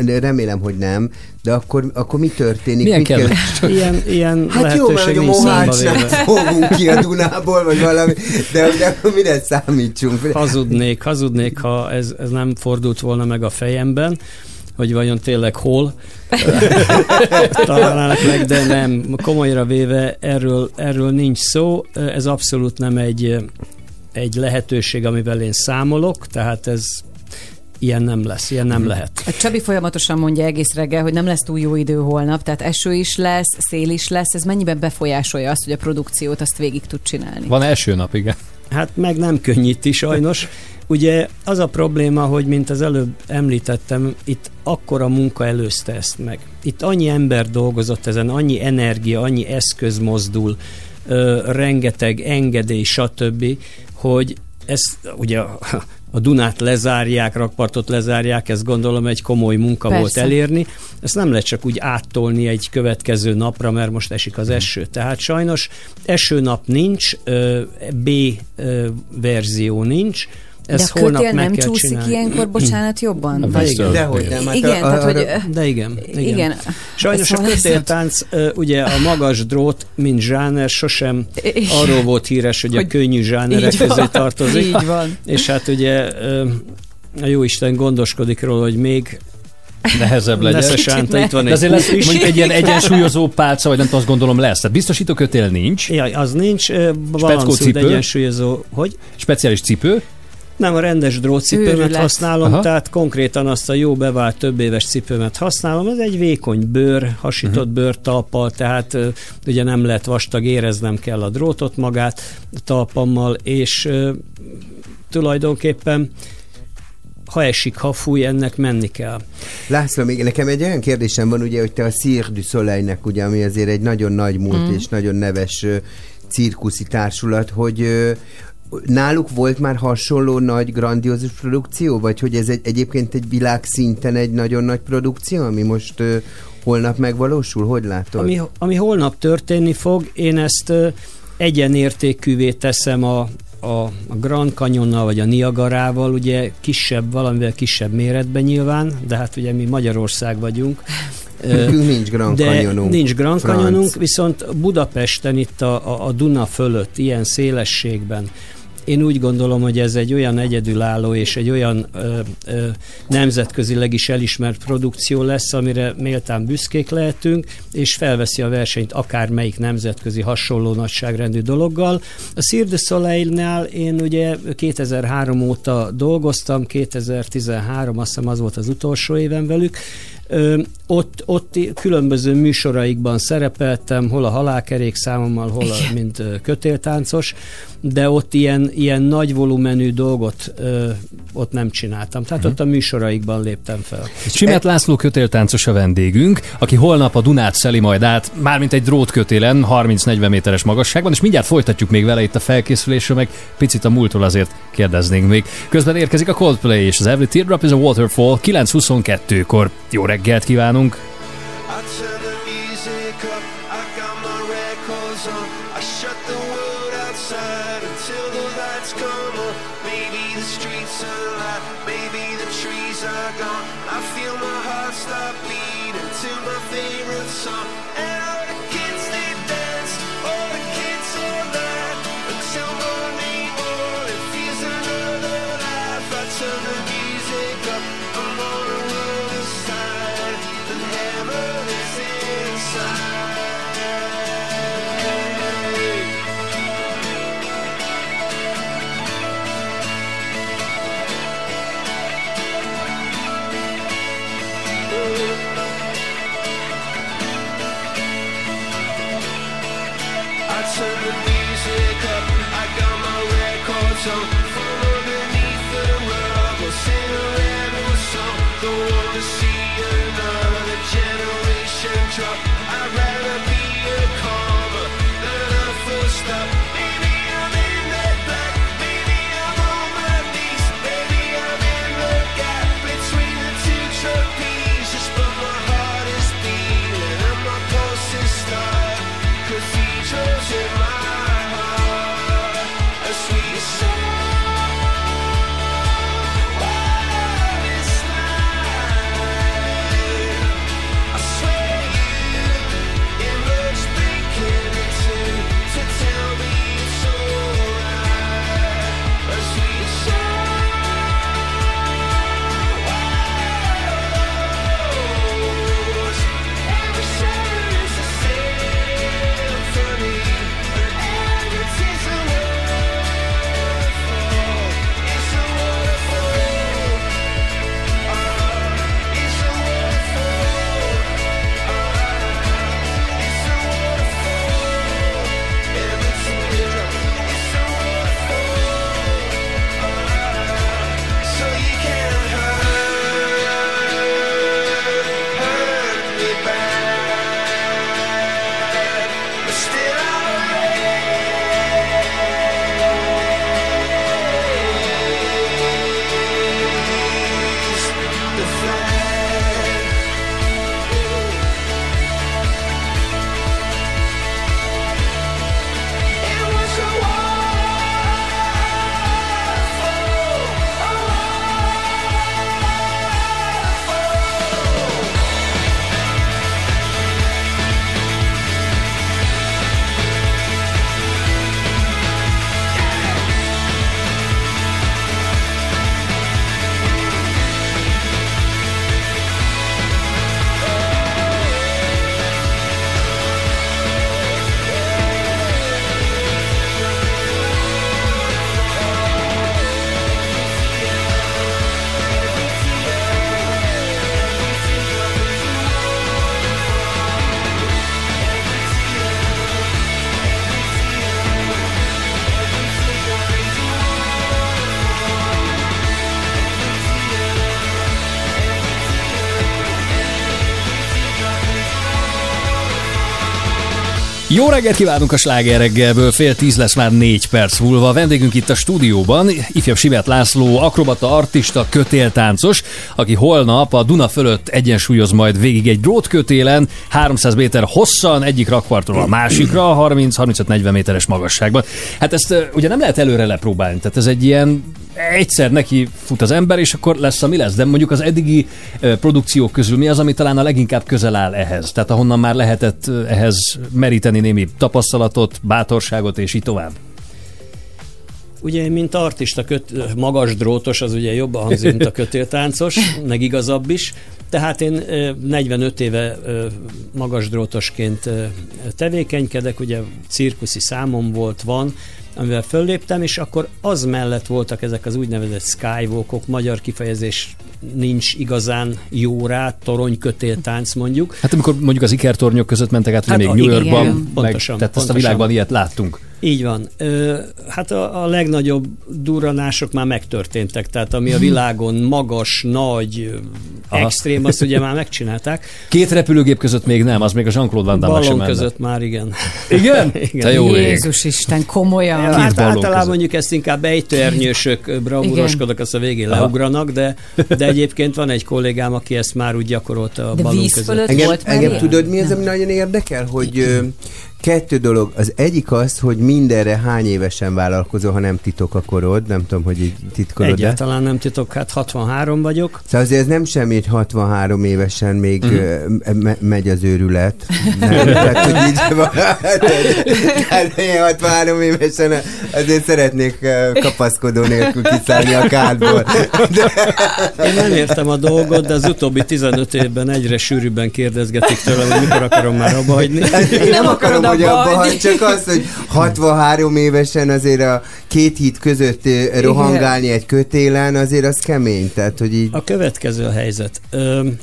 remélem, hogy nem, de akkor, akkor mi történik? Milyen kell? Ilyen, ilyen Hát jó, mert a Mohácsnál fogunk ki a Dunából, vagy valami, de, de mire számítsunk? Hazudnék, hazudnék, ha ez, ez nem fordult volna meg a fejemben, hogy vajon tényleg hol találnának meg, de nem. Komolyra véve erről, erről nincs szó. Ez abszolút nem egy, egy lehetőség, amivel én számolok, tehát ez ilyen nem lesz, ilyen nem lehet. A Csabi folyamatosan mondja egész reggel, hogy nem lesz túl jó idő holnap, tehát eső is lesz, szél is lesz, ez mennyiben befolyásolja azt, hogy a produkciót azt végig tud csinálni? Van első nap, igen. Hát meg nem könnyíti sajnos. Ugye az a probléma, hogy mint az előbb említettem, itt akkora munka előzte ezt meg. Itt annyi ember dolgozott ezen, annyi energia, annyi eszköz mozdul, ö, rengeteg engedély, stb., hogy ezt ugye a- Dunát lezárják, rakpartot lezárják, ez gondolom egy komoly munka Persze. volt elérni. Ezt nem lehet csak úgy áttolni egy következő napra, mert most esik az eső. Tehát sajnos esőnap nincs, ö, B verzió nincs, De ezt a holnap kötél meg nem kell csúszik csinálni. ilyenkor, bocsánat, jobban? A Vagy- vissza- Dehogy nem, hát Igen, a- tehát hogy... De igen, igen. Igen. Sajnos a Szóval ez- kötéltánc, ugye a magas drót, mint zsáner, sosem Igen. arról volt híres, hogy, Hogy a könnyű zsánerek közé tartozik. így van. És hát ugye a Jóisten gondoskodik róla, hogy még Nehezebb legyen. Nesze Sánta, itt van De egy azért lesz is. mondjuk egy ilyen egyensúlyozó pálca, vagy nem tudom, azt gondolom lesz. Tehát biztosító kötél nincs. Jaj, az nincs. Speckó cipő. egyensúlyozó. Hogy? Speciális cipő. Nem, a rendes drótcipőmet Őrület. használom, Aha. tehát konkrétan azt a jó bevált több éves cipőmet használom. Ez egy vékony bőr, hasított uh-huh. bőrtalppal, tehát ö, ugye nem lehet vastag, éreznem kell a drótot magát a talpammal, és tulajdonképpen ha esik, ha fúj, ennek menni kell. László, még nekem egy olyan kérdésem van, ugye, hogy te a Cirque du Soleilnek, ugye, ami azért egy nagyon nagy múlt Mm. és nagyon neves cirkuszi társulat, hogy ö, náluk volt már hasonló nagy, grandiózus produkció, vagy hogy ez egy, egyébként egy világszinten egy nagyon nagy produkció, ami most ö, holnap megvalósul? Hogy látod? Ami, ami holnap történni fog, én ezt ö, egyenértékűvé teszem a, a, a Grand Canyonnal vagy a Niagarával, ugye kisebb, valamivel kisebb méretben nyilván, de hát ugye mi Magyarország vagyunk. Nekünk nincs Grand de Canyonunk, Nincs Grand Franc. Canyonunk, viszont Budapesten itt a, a, a Duna fölött, ilyen szélességben, én úgy gondolom, hogy ez egy olyan egyedülálló és egy olyan ö, ö, nemzetközileg is elismert produkció lesz, amire méltán büszkék lehetünk, és felveszi a versenyt akármelyik nemzetközi hasonló nagyságrendű dologgal. A Cirque du Soleil-nál én ugye 2003 óta dolgoztam, 2013 azt hiszem az volt az utolsó éven velük, ott, ott különböző műsoraikban szerepeltem, hol a halálkerék számommal, hol a, mint kötéltáncos, de ott ilyen, ilyen nagy volumenű dolgot ö, ott nem csináltam. Tehát ott a műsoraikban léptem fel. Csimet László kötéltáncos a vendégünk, aki holnap a Dunát szeli majd át, mármint egy drótkötélen, 30-40 méteres magasságban, és mindjárt folytatjuk még vele itt a felkészülésről, meg picit a múltról azért kérdeznénk még. Közben érkezik a Coldplay és az Every Teardrop is a Waterfall 9.22-kor. Jó reggelt kívánunk! Jó reggelt kívánunk a sláger reggelből, fél tíz lesz már négy perc múlva. Vendégünk itt a stúdióban, ifjabb Simet László, akrobata, artista, kötéltáncos, aki holnap a Duna fölött egyensúlyoz majd végig egy drótkötélen, 300 méter hosszan, egyik rakpartról a másikra, 30-35-40 méteres magasságban. Hát ezt ugye nem lehet előre lepróbálni, tehát ez egy ilyen egyszer neki fut az ember, és akkor lesz, ami lesz. De mondjuk az eddigi produkciók közül mi az, ami talán a leginkább közel áll ehhez? Tehát ahonnan már lehetett ehhez meríteni némi tapasztalatot, bátorságot, és így tovább. Ugye én, mint artista, köt, magas drótos, az ugye jobban hangzik, mint a kötéltáncos, meg igazabb is. Tehát én ö, 45 éve magas drótosként tevékenykedek, ugye cirkuszi számom volt, van, amivel fölléptem, és akkor az mellett voltak ezek az úgynevezett skywalkok, magyar kifejezés nincs igazán jó rá, toronykötéltánc mondjuk. Hát amikor mondjuk az ikertornyok között mentek át, hát, még New Yorkban, meg, pontosan, tehát ezt a pontosan. világban ilyet láttunk. Így van. Ö, hát a, a legnagyobb durranások már megtörténtek, tehát ami a világon magas, nagy, Aha. Extrém, azt ugye már megcsinálták. Két repülőgép között még nem, az még a Jean-Claude Van Damme Ballon között már igen. Igen? Te jó ég. Jézus Isten, komolyan. Ja, hát általában mondjuk ezt inkább ejtőernyősök bravúroskodok, azt a végén Aha. leugranak, de, de egyébként van egy kollégám, aki ezt már úgy gyakorolta a De ballon között. Engem, engem tudod, mi az, ami nagyon érdekel? Hogy ö, kettő dolog. Az egyik az, hogy mindenre hány évesen vállalkozol, ha nem titok a korod. Nem tudom, hogy így titkolod de. Egyáltalán nem titok, hát 63 vagyok. Szóval azért ez nem semmi, hogy 63 évesen még uh-huh. me- megy az őrület. Nem, tehát, hogy így van. Tehát én 63 évesen azért szeretnék kapaszkodó nélkül kiszállni a kádból. Én nem értem a dolgot, de az utóbbi 15 évben egyre sűrűbben kérdezgetik tőlem, hogy mikor akarom már abba hagyni. Hát én nem akarom, hogy abba hagy, csak az, hogy 63 évesen azért a két híd között ö, rohangálni egy kötélen, azért az kemény. Tehát, hogy így... A következő a helyzet. Öm,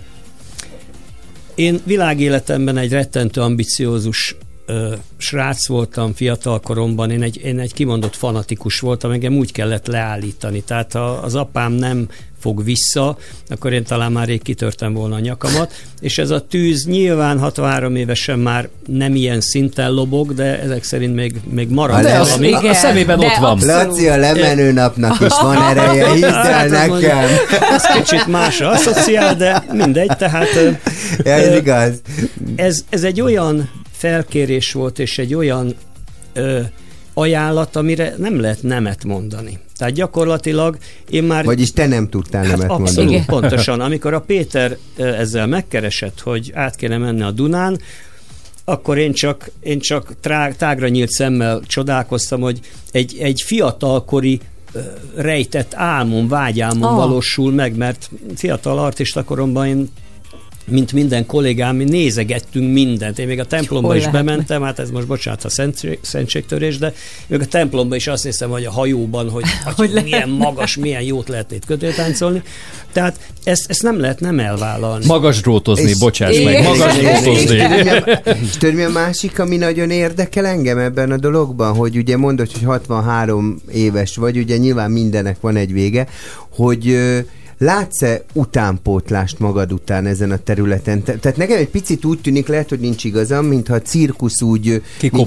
én világéletemben egy rettentő ambiciózus ö, srác voltam fiatal koromban, én egy, én egy kimondott fanatikus voltam, engem úgy kellett leállítani. Tehát ha az apám nem fog vissza, akkor én talán már rég kitörtem volna a nyakamat, és ez a tűz nyilván 63 évesen már nem ilyen szinten lobog, de ezek szerint még, még marad De az- valami. a- szemében De ott van. Laci, a lemenő napnak is van ereje, hidd el Hát, mondjuk- nekem. Ez kicsit más asszociál, de mindegy, tehát... Ja, ez igaz. Ez, ez egy olyan felkérés volt, és egy olyan ö, ajánlat, amire nem lehet nemet mondani. Tehát gyakorlatilag én már... Vagyis te nem tudtál nemet hát mondani. abszolút, pontosan. Amikor a Péter ezzel megkeresett, hogy át kéne menni a Dunán, akkor én csak, én csak trá, tágra nyílt szemmel csodálkoztam, hogy egy, egy fiatalkori rejtett álmom, vágyálmom Ah. oh. valósul meg, mert fiatal artista koromban én mint minden kollégám, mi nézegettünk mindent. Én még a templomba Hol is lehetne? bementem, hát ez most bocsánat a szentség, szentségtörés, de még a templomba is azt hiszem, hogy a hajóban, hogy, hogy milyen lehetne? magas, milyen jót lehet itt kötéltáncolni. Tehát ezt, ezt nem lehet nem elvállalni. Magas drótozni, És- bocsáss meg, magas drótozni. és tudod, mi a másik, ami nagyon érdekel engem ebben a dologban, hogy ugye mondod, hogy 63 éves vagy, ugye nyilván mindennek van egy vége, hogy Látsz-e utánpótlást magad után ezen a területen? Te- Tehát nekem egy picit úgy tűnik, lehet, hogy nincs igazam, mintha a cirkusz úgy,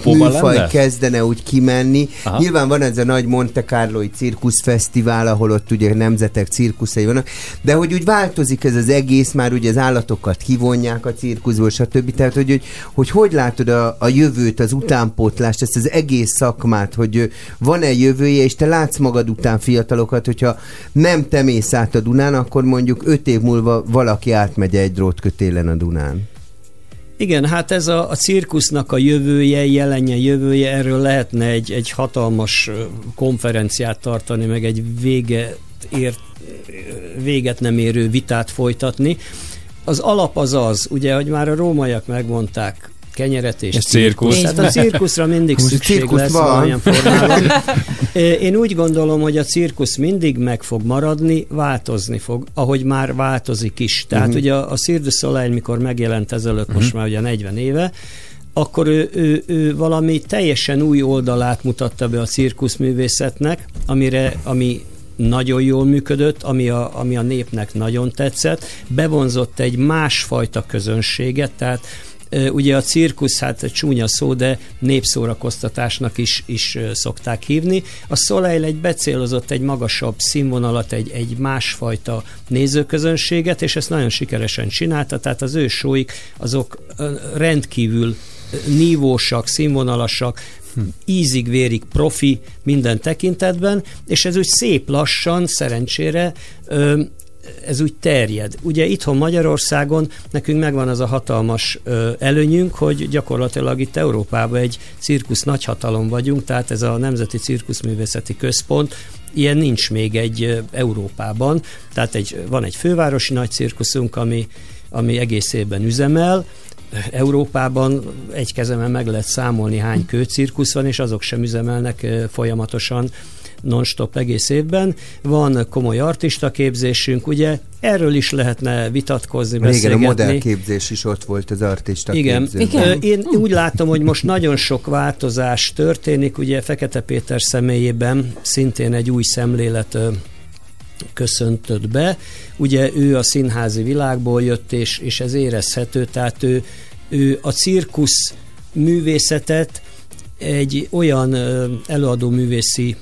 műfaj lenne? kezdene úgy kimenni. Aha. Nyilván van ez a nagy Monte Carloi cirkuszfesztivál, ahol ott ugye nemzetek cirkuszai vannak, de hogy úgy változik ez az egész, már ugye az állatokat kivonják a cirkuszból, stb. Tehát, hogy hogy, hogy, hogy látod a, a jövőt, az utánpótlást, ezt az egész szakmát, hogy van-e jövője, és te látsz magad után fiatalokat, hogyha nem te mész át a Dunán, akkor mondjuk öt év múlva valaki átmegy egy drótkötélen a Dunán. Igen, hát ez a, a cirkusznak a jövője, jelenje, jövője, erről lehetne egy, egy hatalmas konferenciát tartani, meg egy vége ért, véget nem érő vitát folytatni. Az alap az az, ugye, hogy már a rómaiak megmondták, kenyeret és, És cirkusz. Hát a cirkuszra mindig Most szükség cirkusz lesz van. valamilyen formában. Én úgy gondolom, hogy a cirkusz mindig meg fog maradni, változni fog, ahogy már változik is. Tehát Mhm. uh-huh. ugye a, a Cirque du Soleil, mikor megjelent ezelőtt, uh-huh. most már ugye 40 éve, akkor ő, ő, ő valami teljesen új oldalát mutatta be a cirkuszművészetnek, amire, ami nagyon jól működött, ami a, ami a népnek nagyon tetszett, bevonzott egy másfajta közönséget, tehát Ugye a cirkusz, hát csúnya szó, de népszórakoztatásnak is, is szokták hívni. A Soleil egy becélozott egy magasabb színvonalat, egy, egy másfajta nézőközönséget, és ezt nagyon sikeresen csinálta, tehát az ő sóik azok rendkívül nívósak, színvonalasak, ízig, vérig profi minden tekintetben, és ez úgy szép lassan, szerencsére ö, ez úgy terjed. Ugye itthon Magyarországon nekünk megvan az a hatalmas ö, előnyünk, hogy gyakorlatilag itt Európában egy cirkusz nagyhatalom vagyunk, tehát ez a Nemzeti Cirkuszművészeti Központ, ilyen nincs még egy Európában, tehát egy, van egy fővárosi nagy cirkuszunk, ami, ami egész évben üzemel, Európában egy kezemen meg lehet számolni, hány kőcirkusz van, és azok sem üzemelnek folyamatosan non-stop egész évben. Van komoly artista képzésünk, ugye erről is lehetne vitatkozni, Régen a beszélgetni. modellképzés is ott volt az artista Igen. képzőben. Ö, Én úgy látom, hogy most nagyon sok változás történik, ugye Fekete Péter személyében szintén egy új szemlélet köszöntött be. Ugye ő a színházi világból jött, és, és ez érezhető, tehát ő, ő a cirkusz művészetet egy olyan előadó művészi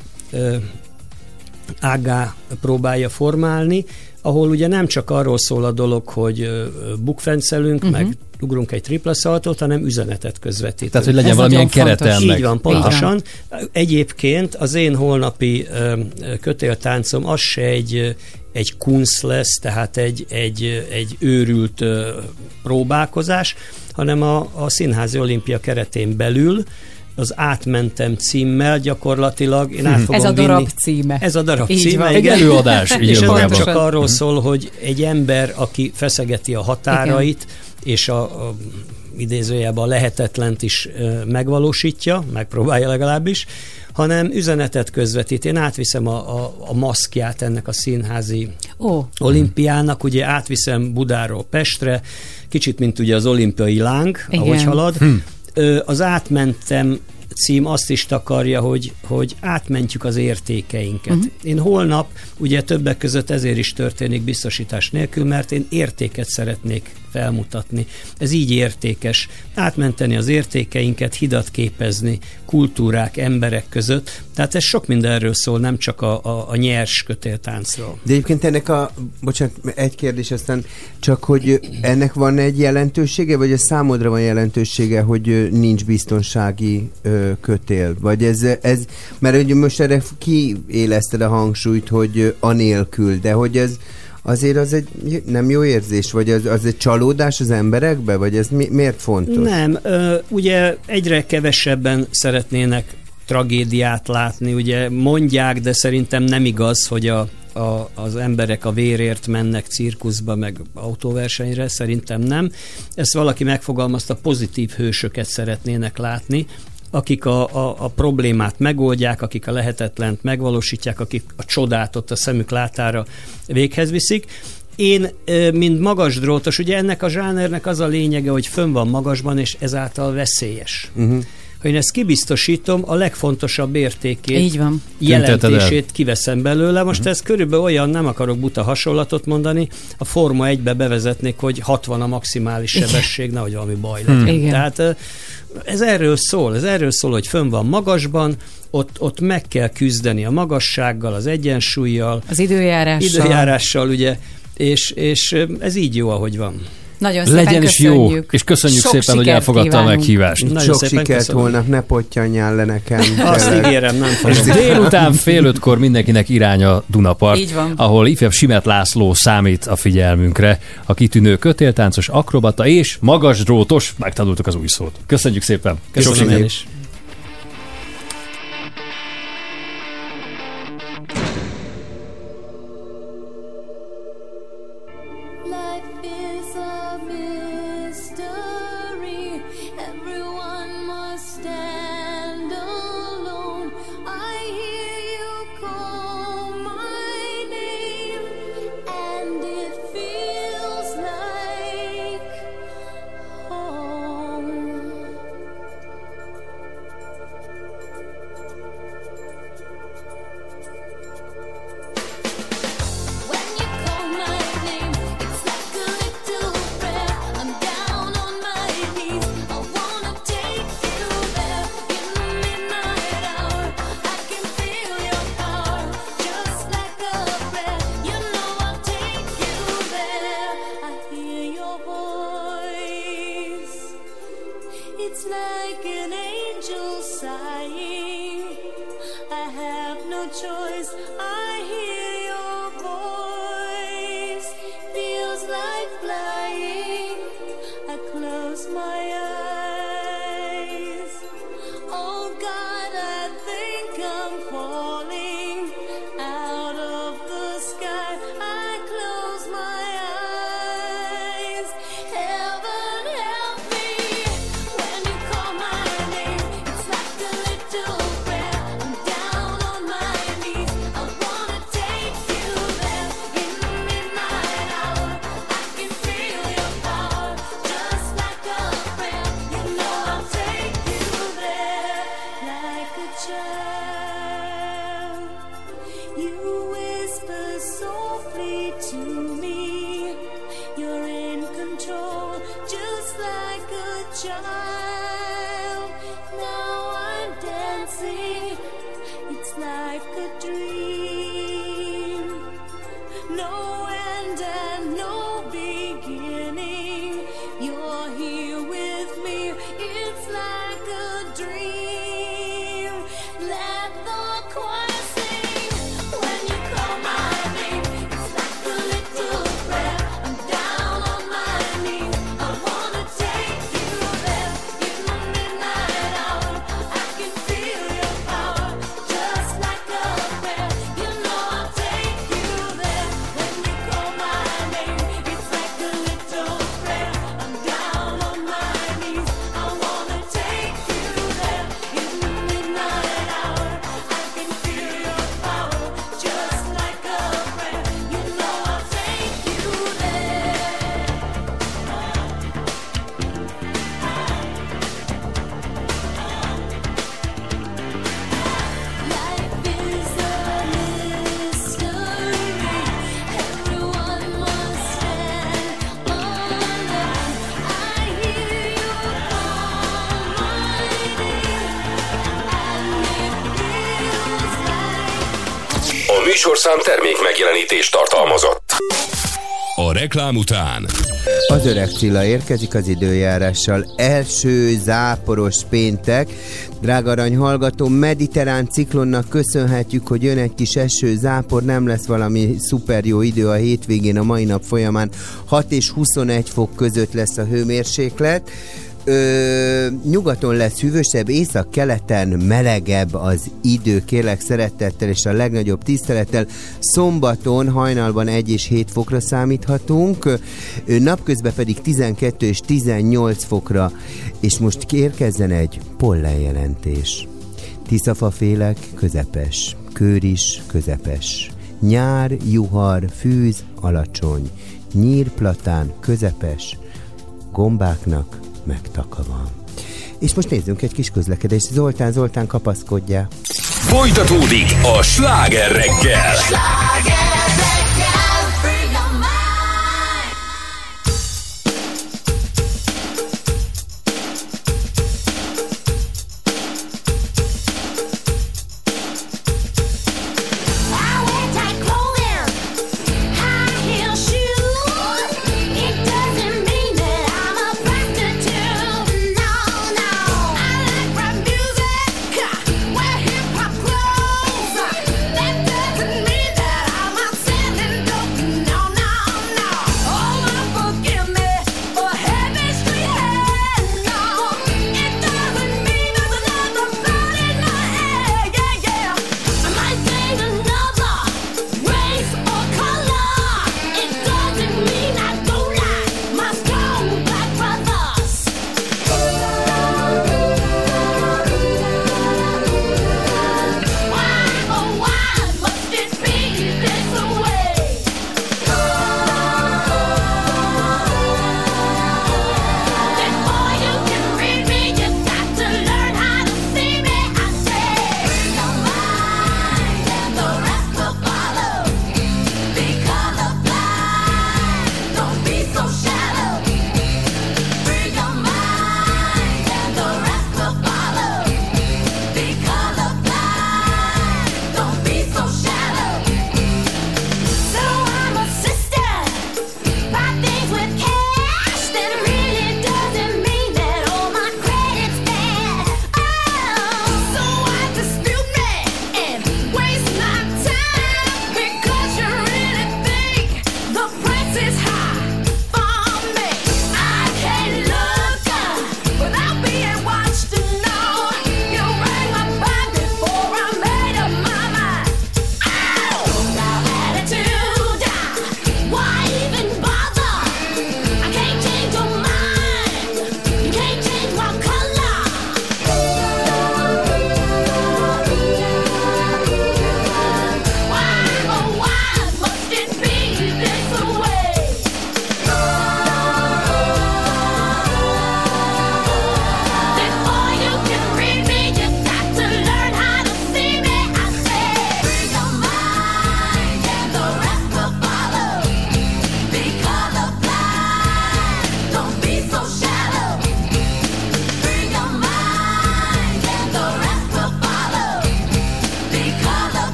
ágá próbálja formálni, ahol ugye nem csak arról szól a dolog, hogy bukfencelünk, Mhm. uh-huh. meg ugrunk egy tripla szaltót, hanem üzenetet közvetítünk. Tehát, hogy legyen Ez valamilyen kerete ennek. Így van, pontosan. Egyébként az én holnapi kötéltáncom az se egy, egy kunsz lesz, tehát egy, egy, egy őrült próbálkozás, hanem a, a Színházi Olimpia keretén belül az Átmentem címmel gyakorlatilag én át fogom Ez a darab vinni. címe. Ez a darab Így címe, van. igen. Egy előadás, így És ez nem csak arról Mhm. szól, hogy egy ember, aki feszegeti a határait, és a, a idézőjelben a lehetetlent is ö, megvalósítja, megpróbálja legalábbis, hanem üzenetet közvetít. Én átviszem a, a, a maszkját ennek a színházi Ó. olimpiának, ugye átviszem Budáról Pestre, kicsit mint ugye az olimpiai láng, Igen. ahogy halad. Hm. Az átmentem cím azt is takarja, hogy, hogy átmentjük az értékeinket. Mhm. Én holnap, ugye többek között ezért is történik biztosítás nélkül, mert én értéket szeretnék felmutatni. Ez így értékes. Átmenteni az értékeinket, hidat képezni, kultúrák, emberek között. Tehát ez sok mindenről szól, nem csak a, a, a nyers kötéltáncról. De egyébként ennek a, bocsánat, egy kérdés aztán, csak hogy ennek van egy jelentősége, vagy ez számodra van jelentősége, hogy nincs biztonsági ö, kötél? Vagy ez, ez mert ugye most erre kiélezted a hangsúlyt, hogy anélkül, de hogy ez azért az egy nem jó érzés, vagy az, az egy csalódás az emberekbe, vagy ez mi, miért fontos? Nem, ö, ugye egyre kevesebben szeretnének tragédiát látni, ugye mondják, de szerintem nem igaz, hogy a, a, az emberek a vérért mennek cirkuszba, meg autóversenyre, szerintem nem. Ezt valaki megfogalmazta, pozitív hősöket szeretnének látni, akik a, a, a problémát megoldják, akik a lehetetlent megvalósítják, akik a csodát ott a szemük látára véghez viszik. Én, mint magas drótos, ugye ennek a zsánernek az a lényege, hogy fönn van magasban, és ezáltal veszélyes. Uh-huh. Ha én ezt kibiztosítom, a legfontosabb értékét, Így van. jelentését kiveszem belőle. Most ez körülbelül olyan, nem akarok buta hasonlatot mondani, a Forma 1-be bevezetnék, hogy 60 a maximális Igen. sebesség, nehogy valami baj Hmm. legyen. Igen. Tehát ö, ez erről szól, ez erről szól, hogy fönn van magasban, ott, ott meg kell küzdeni a magassággal, az egyensúlyjal, Az időjárással. időjárással, ugye, és, és ö, ez így jó, ahogy van. Nagyon szépen Legyen is jó, köszönjük. és köszönjük Sok szépen, hogy elfogadta a kívánunk. meghívást. Nagyon Sok szépen sikert köszönöm. holnap, ne pottyanjál le nekem. Azt ígérem, nem fogom. Délután fél ötkor mindenkinek irány a Dunapart, Így van. ahol ifjabb Simet László számít a figyelmünkre, a kitűnő kötéltáncos, akrobata és magas drótos, megtanultuk az új szót. Köszönjük szépen! Köszönöm Sok reklám után Az öreg Csilla érkezik az időjárással. Első záporos péntek. Drága arany hallgató, mediterrán ciklonnak köszönhetjük, hogy jön egy kis eső, zápor, nem lesz valami szuper jó idő a hétvégén, a mai nap folyamán 6 és 21 fok között lesz a hőmérséklet. Ö, nyugaton lesz hűvösebb, észak-keleten melegebb az idő, kérlek szeretettel és a legnagyobb tisztelettel. Szombaton hajnalban 1 és 7 fokra számíthatunk, ö, napközben pedig 12 és 18 fokra, és most érkezzen egy pollenjelentés. Tiszafafélek közepes, kőris közepes, nyár, juhar, fűz alacsony, nyírplatán közepes, gombáknak megtaka van. És most nézzünk egy kis közlekedést. Zoltán, Zoltán, kapaszkodjál. Folytatódik a sláger reggel. That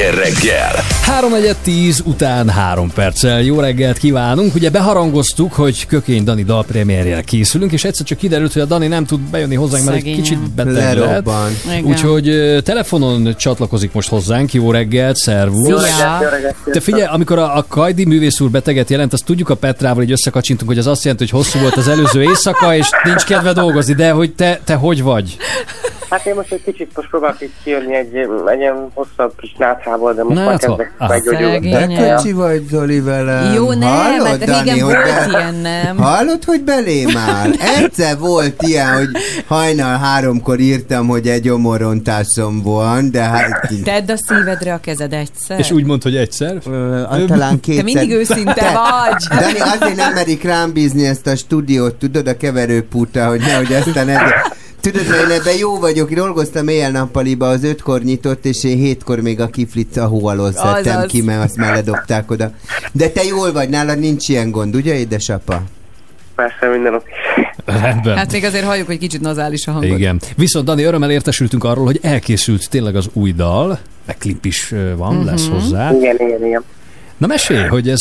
sláger reggel. 3 után 3 perccel jó reggelt kívánunk. Ugye beharangoztuk, hogy Kökény Dani dalpremierjére készülünk, és egyszer csak kiderült, hogy a Dani nem tud bejönni hozzánk, mert egy Szegényem. kicsit beteg. Igen. Úgyhogy telefonon csatlakozik most hozzánk. Jó reggelt, szervusz! Jó reggelt, jó reggelt, Te figyelj, amikor a, a Kajdi művész úr beteget jelent, azt tudjuk a Petrával, hogy összekacsintunk, hogy az azt jelenti, hogy hosszú volt az előző éjszaka, és nincs kedve dolgozni, de hogy te, te hogy vagy? Hát én most egy kicsit most próbálok itt kijönni egy, egy ilyen hosszabb kis náthából, de most már Nátha? kezdek meggyógyulni. De vagy, Zoli, velem. Jó, nem, Hallod, hát régen Dani, hogy volt ilyen, nem? Hallod, hogy belém áll? Egyszer volt ilyen, hogy hajnal háromkor írtam, hogy egy omorontásom van, de hát... Tedd a szívedre a kezed egyszer. És úgy mondta, hogy egyszer? Ö, talán kétszer. Te mindig őszinte Te- vagy. Dani, azért nem merik rám bízni ezt a stúdiót, tudod, a keverőputa, hogy nehogy aztán ez... Tudod, mert én ebben jó vagyok, dolgoztam éjjel-nappaliba, az ötkor nyitott, és én hétkor még a kiflit a hó alól szedtem ki, mert azt már ledobták oda. De te jól vagy, nálad nincs ilyen gond, ugye, édesapa? Persze minden oké. Rendben. Hát még azért halljuk, hogy kicsit nazális a hangod. Igen. Viszont Dani, örömmel értesültünk arról, hogy elkészült tényleg az új dal, meg klip is van, Mhm. lesz hozzá. Igen, igen, igen. Na mesélj, hogy ez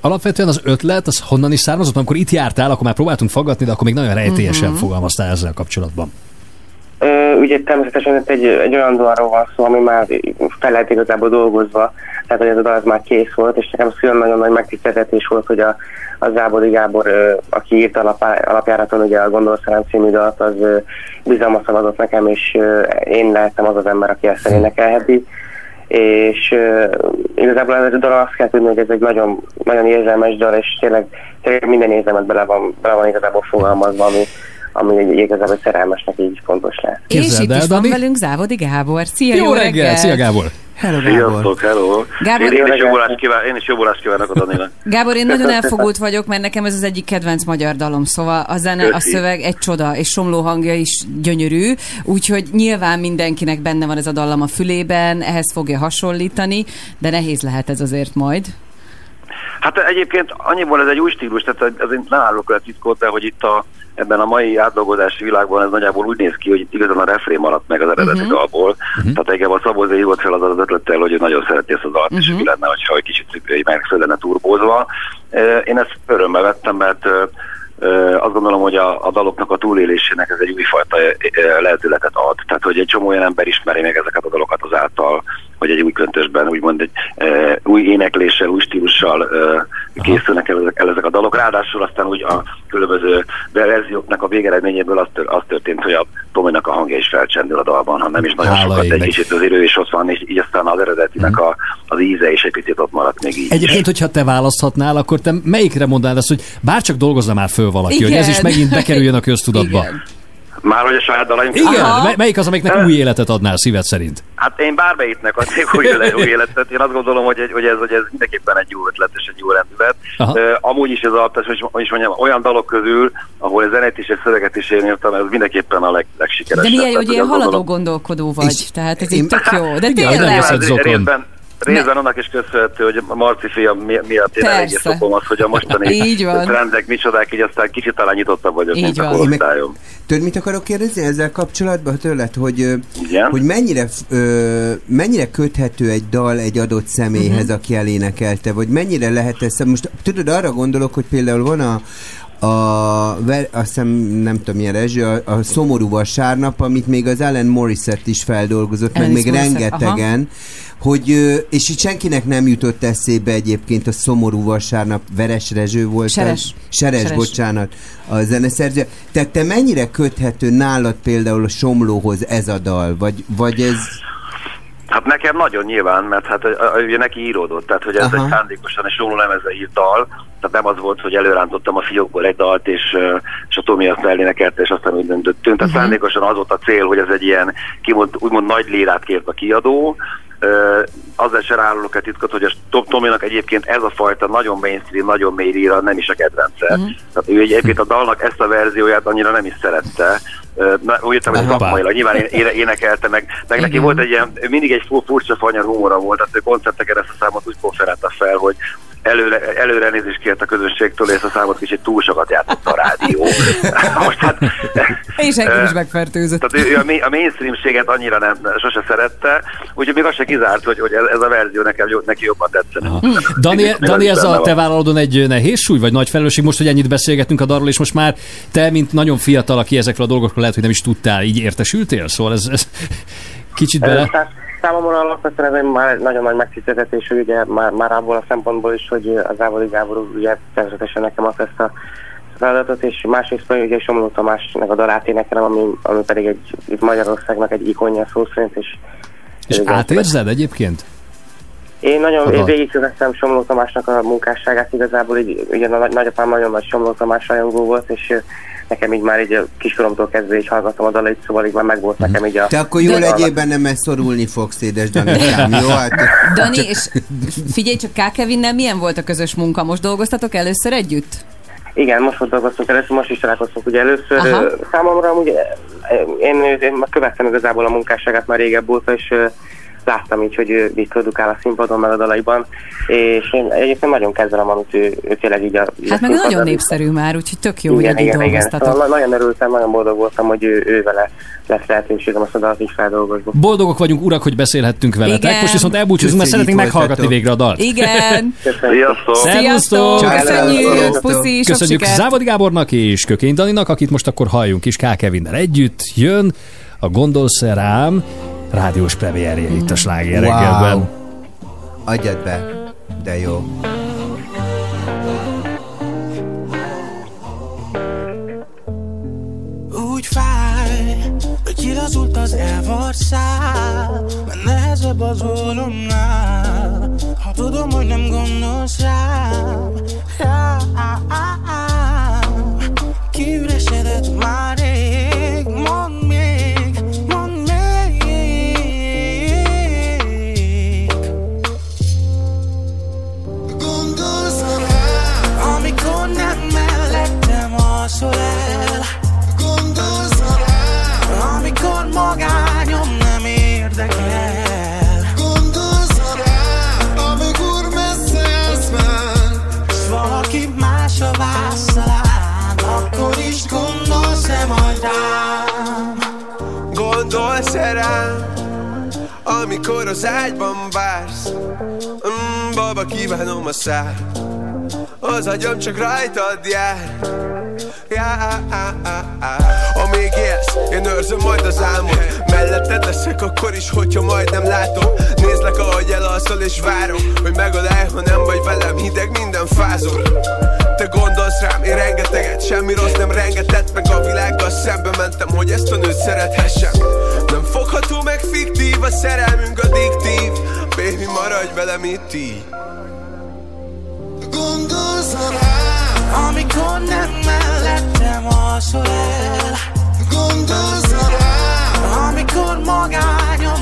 alapvetően az ötlet, az honnan is származott, amikor itt jártál, akkor már próbáltunk faggatni, de akkor még nagyon rejtélyesen Mhm. fogalmaztál ezzel kapcsolatban. Ö, ugye természetesen egy, egy olyan dalról van szó, ami már fel lehet igazából dolgozva, tehát hogy ez a dal az már kész volt, és nekem szülőn nagyon nagy megtiszteltetés volt, hogy a, a Zábodi Gábor, ö, aki írt alapá, alapjáraton ugye a Gondolszerem című dalt, az bizalmat szavazott nekem, és ö, én lehettem az az ember, aki ezt elénekelheti. És uh, igazából ez a dal azt kell tudni, hogy ez egy nagyon, nagyon érzelmes dal, és tényleg, tényleg minden érzelmet bele van, bele van igazából fogalmazva, ami, ami egy, igazából szerelmesnek így fontos lehet. És itt is van velünk Závodi Gábor. Szia, Jó, jó, reggel! Szia Gábor! Hello, Sziasztok, hello! Gábor- én, én, is jobbulást kíván, én is jobbulást kívánok a Daninak. Gábor, én nagyon elfogult vagyok, mert nekem ez az egyik kedvenc magyar dalom, szóval a zene, a Köszi. szöveg egy csoda, és Somló hangja is gyönyörű, úgyhogy nyilván mindenkinek benne van ez a dallam a fülében, ehhez fogja hasonlítani, de nehéz lehet ez azért majd. Hát egyébként annyiból ez egy új stílus, tehát azért nem állok olyan titkot, de hogy itt a, ebben a mai átdolgozási világban ez nagyjából úgy néz ki, hogy itt igazán a refrén maradt meg az eredeti Mhm. uh-huh. dalból. Uh-huh. Tehát engem a Szabó Zé hívott fel az az ötlettel, hogy ő nagyon szereti ezt a dalt, uh-huh. és mi lenne, hogyha egy kicsit meg föl lenne turbózva. Én ezt örömmel vettem, mert azt gondolom, hogy a, a daloknak a túlélésének ez egy újfajta eh, eh, lehetőletet ad. Tehát, hogy egy csomó olyan ember ismeri meg ezeket a dalokat azáltal, hogy egy új köntösben, úgymond egy e, új énekléssel, új stílussal e, készülnek el ezek, el ezek a dalok. Ráadásul aztán úgy a különböző verzióknak a végeredményéből az, tör, az történt, hogy a Tominak a hangja is felcsendül a dalban, ha nem is nagyon Hála sokat, de egy égnek. kicsit azért ő is ott van, és így aztán az eredetinek a, az íze is egy picit ott maradt még így. Egyébként, hogyha te választhatnál, akkor te melyikre mondanád azt, hogy bárcsak dolgozna már föl valaki, Igen. hogy ez is megint bekerüljön a köztudatba. Már hogy a saját dalaim Igen, mely- melyik az, amiknek új életet adnál szíved szerint? Hát én bármelyiknek adnék új, új életet. Én azt gondolom, hogy, hogy, ez, hogy ez mindenképpen egy jó ötlet és egy jó rendület. Aha. Uh, amúgy is ez a, is mondjam, olyan dalok közül, ahol a zenét is és szöveget is én írtam, ez mindenképpen a leg, De legsikeresebb. milyen jó, Tehát, hogy ilyen haladó gondolkodó vagy, tehát ez így Én- tök jó. De Igen, tényleg. nyilván Részben, részben annak is köszönhető, hogy a Marci fia mi- miatt én eléggé Persze. szokom az, hogy a mostani Így van. trendek micsodák, így aztán kicsit talán nyitottabb vagyok, Így mint a van. korosztályom. Tudod, mit akarok kérdezni ezzel kapcsolatban tőled, hogy, Igen? hogy mennyire, ö, mennyire köthető egy dal egy adott személyhez, Mhm. aki elénekelte, vagy mennyire lehet ez, most tudod, arra gondolok, hogy például van a a, azt hiszem, nem tudom milyen rezső, a, a szomorú vasárnap, amit még az Alan Morissette is feldolgozott, meg Alanis még Morissette, rengetegen, hogy, ö, és itt senkinek nem jutott eszébe egyébként a szomorú vasárnap, Veres Rezső volt. Seres. az- Seres, Seres. bocsánat, a zeneszerző. Tehát te mennyire köthető nálad például a Somlóhoz ez a dal, vagy, vagy ez... Hát nekem nagyon nyilván, mert hát ugye neki íródott, tehát hogy ez Aha. egy szándékosan és sóló lemezre írt dal, tehát nem az volt, hogy előrántottam a fiókból egy dalt, és, és a Tomi azt elénekelte, és aztán úgy döntöttünk. Tehát Mhm. szándékosan az volt a cél, hogy ez egy ilyen, kimond, úgymond nagy lírát kért a kiadó, azzal se rárulok egy titkot, hogy a Tom- Tominak egyébként ez a fajta nagyon mainstream, nagyon mély líra nem is a kedvence. Mhm. Tehát ő egyébként a dalnak ezt a verzióját annyira nem is szerette. Na, úgy értem, hogy szakmailag nyilván én, én, énekelte, meg, meg neki volt egy ilyen, mindig egy fu- furcsa fanyar humora volt, tehát ő koncerteken ezt a számot úgy konferálta fel, hogy előre, előre elnézést kért a közönségtől, és a számot kicsit túl sokat játszott a rádió. Most hát, És engem is megfertőzött. tehát ő a, main- a mainstreamséget annyira nem, sose szerette, úgyhogy még az se kizárt, hogy, hogy ez, a verzió nekem, neki jobban tetszene. Dani, Dani ez a te van. vállaladon egy nehéz súly, vagy nagy felelősség most, hogy ennyit beszélgetünk a darról, és most már te, mint nagyon fiatal, aki ezekről a dolgokról lehet, hogy nem is tudtál, így értesültél? Szóval ez, ez kicsit bele... szá- Számomra alapvetően ez egy már nagyon nagy megtiszteltetés, hogy ugye már, már abból a szempontból is, hogy az Ávoli Gábor ugye természetesen nekem adta ezt a feladatot, és másrészt pedig ugye Somló Tamásnak a dalát énekelem, ami, ami pedig egy, itt Magyarországnak egy ikonja szó szerint, és És átérzed egyébként? Én nagyon A én végigkövettem Somló Tamásnak a munkásságát, igazából így, ugye a nagy- nagyapám nagyon nagy Somló Tamás rajongó volt, és nekem így már így a kiskoromtól kezdve is hallgattam a dalait, szóval így már megvolt nekem így a... Te akkor jó a- legyél benne, mert szorulni fogsz, édes Danikám, jó? Hát, Dani, és figyelj csak, K. Kevinnel milyen volt a közös munka? Most dolgoztatok először együtt? Igen, most volt dolgoztunk először, most is találkoztunk ugye először. Aha. Aha. Számomra amúgy én, én már követtem igazából a munkásságát már régebb óta, és láttam így, hogy ő így produkál a színpadon, meg a dalaiban, és én egyébként nagyon kezdem, amit ő, ő tényleg így a... Hát meg nagyon népszerű már, úgyhogy tök jó, hogy igen, együtt igen, igen. Szóval na- nagyon örültem, nagyon boldog voltam, hogy ő, ő vele lesz lehetőségem azt a dalt is feldolgozni. Boldogok vagyunk, urak, hogy beszélhettünk veletek. Igen. Most viszont elbúcsúzunk, mert szeretnénk meghallgatni végre a dalt. Igen. Sziasztok! Sziasztok! Köszönjük! Puszi, Köszönjük! Závodi Gábornak és Kökény Daninak, akit most akkor halljunk is K. Kevinnel együtt. Jön a Gondolsz rám rádiós premierje itt a Sláger Wow. reggelben. Adjad be, de jó. Úgy fáj, hogy kilazult az elvart szál Mert nehezebb az ólomnál Ha tudom, hogy nem gondolsz az ágyban vársz? Mm, baba, kívánom a szár, az agyam csak rajtad jár. jár. Amíg élsz, én őrzöm majd az álmod Melletted leszek akkor is, hogyha majd nem látom Nézlek, ahogy elalszol és várom Hogy megölelj, ha nem vagy velem Hideg minden fázol te gondolsz rám, én rengeteget Semmi rossz nem rengetett Meg a világgal szembe mentem, hogy ezt a nőt szerethessem Nem fogható meg fiktív A szerelmünk addiktív. Baby, maradj velem itt így. Gondolsz rám Amikor nem mellettem alszol el. Gondolsz rám Amikor magányom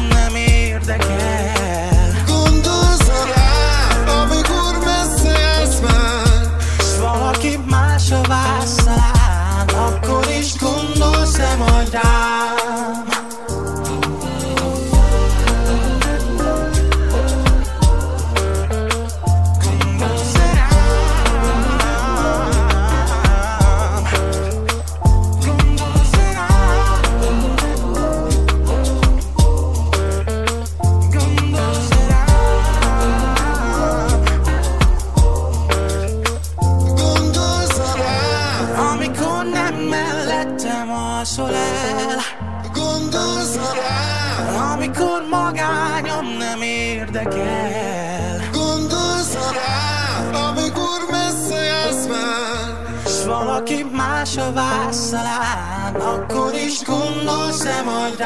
gondolsz-e majd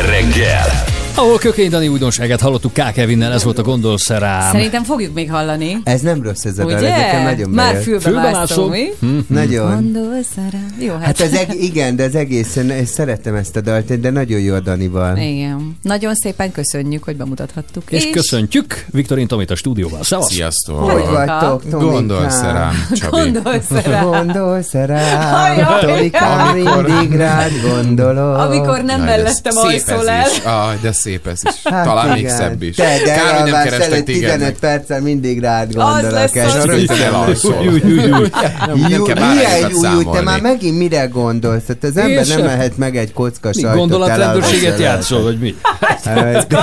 reggel! Ahol Kökény Dani újdonságát hallottuk K. Kevinnel, ez volt a Gondolsz rám. Szerintem fogjuk még hallani. Ez nem rossz ez a dal, ez nagyon Már bejött. fülbe Fülbe mászom, mi? Hm. Nagyon. Gondolsz rám? Jó, hát. Hát az eg- igen, de az egészen, én szeretem ezt a dalt, de nagyon jó a Danival. Igen. Nagyon szépen köszönjük, hogy bemutathattuk. És köszöntjük Viktorin Tomit a stúdióban. Szevasz! Sziasztok! Hogy vagytok, Tomikám? Gondolsz rám, Csabi? Gondolsz rám? Gondolsz rám. Tomikám, Amikor- mindig rád gondolok. Amikor nem mellettem ez alszol el. Ah, de szép ez is. Hát Talán még igen. szebb is. Te, de Kár, hogy nem kerestek előtt téged 15 meg. perccel mindig rád Az gondolok. lesz az. Rögtön elalszol. Milyen új, új, te már megint mire gondolsz? Hát az ember nem mehet meg egy kocka sajtot. gondolatrendőrséget játszol, vagy mi? előtt.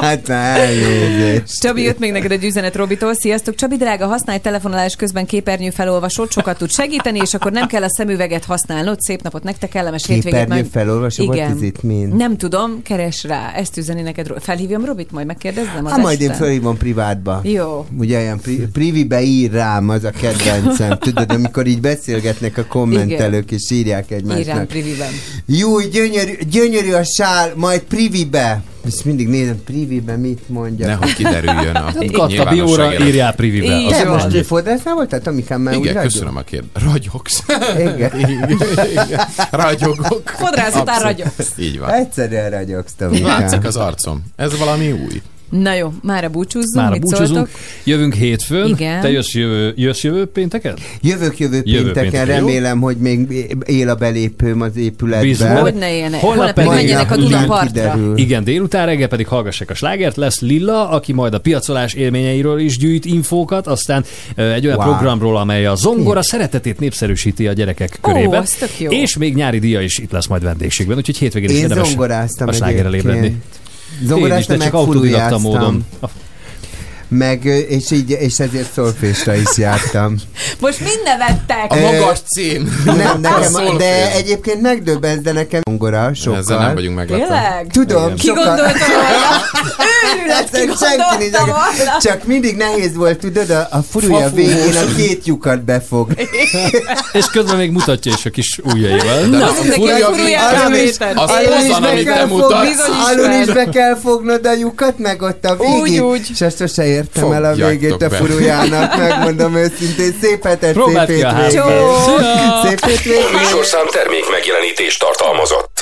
Hát már elnézést. Csabi, jött még neked egy üzenet Robitól. Sziasztok, Csabi drága, használj telefonálás közben képernyő felolvasót, sokat tud segíteni, és akkor nem kell a szemüveget használnod. Szép napot nektek, kellemes hétvégét Képernyő felolvasó, Igen. Nem tudom, keres rá. Ezt üzeni neked. Felhívjam Robit, majd megkérdezem az Hát majd én este? fölhívom privátba. Jó. Ugye ilyen pri- privibe ír rám az a kedvencem. Tudod, amikor így beszélgetnek a kommentelők, és írják Írám egymásnak. priviben. Jó, gyönyörű, gyönyörű a sál, majd privibe. És mindig nézem, privibe mit mondja. Nehogy kiderüljön a Katta nyilvánosság bióra írjál privivel. Így Te most fodrásznál voltál, Tomikám, már úgy Igen, köszönöm a kérdést. Ragyogsz. Igen. Igen. Ragyogok. Fodrász után ragyogsz. Így van. Egyszerűen ragyogsz, Tomikám. Látszik az arcom. Ez valami új. Na jó, mára búcsúzzunk, Már mit búcsúzunk. szóltok? Jövünk hétfőn. Igen. Te jössz jövő, jössz jövő pénteken? Jövök jövő Jövő pénteken, pénteken, jó? remélem, hogy még él a belépőm az épületben. Bízom. Hogy ne éljenek. Holnap Holnap, pedig- menjenek a Dunapartra. Igen, délután reggel pedig hallgassák a slágert. Lesz Lilla, aki majd a piacolás élményeiről is gyűjt infókat, aztán egy olyan Wow. programról, amely a zongora szeretetét népszerűsíti a gyerekek körében. tök jó. És még nyári díja is itt lesz majd vendégségben, úgyhogy hétvégén is Én érdemes zongoráztam a slágerrel egyébként. Ébredni. Én is, de csak autodidakta módon. Meg, és, így, és ezért szolfésra is jártam. Most mind nevettek. A magas cím. Nem, nekem, de egyébként megdöbbensz, de nekem zongora sokkal. Ezzel nem vagyunk meglepve. Tényleg? Tudom, Ki sokkal... gondolta volna? Őrület, ki gondolta volna? Csak mindig nehéz volt, tudod, a, a furúja végén a két lyukat befog. És közben még mutatja is a kis ujjaival. Na, a furúja végén-. Az alul is azon, be amit kell te mutatsz. Alul is be kell fognod a lyukat, meg ott a végig. Úgy, úgy. És ezt sose értem el a végét a be. furujának, megmondom őszintén. Szép hetet, Próbáld szép a hétvégét. Szép hétvégét. Műsorszám termék megjelenítés tartalmazott.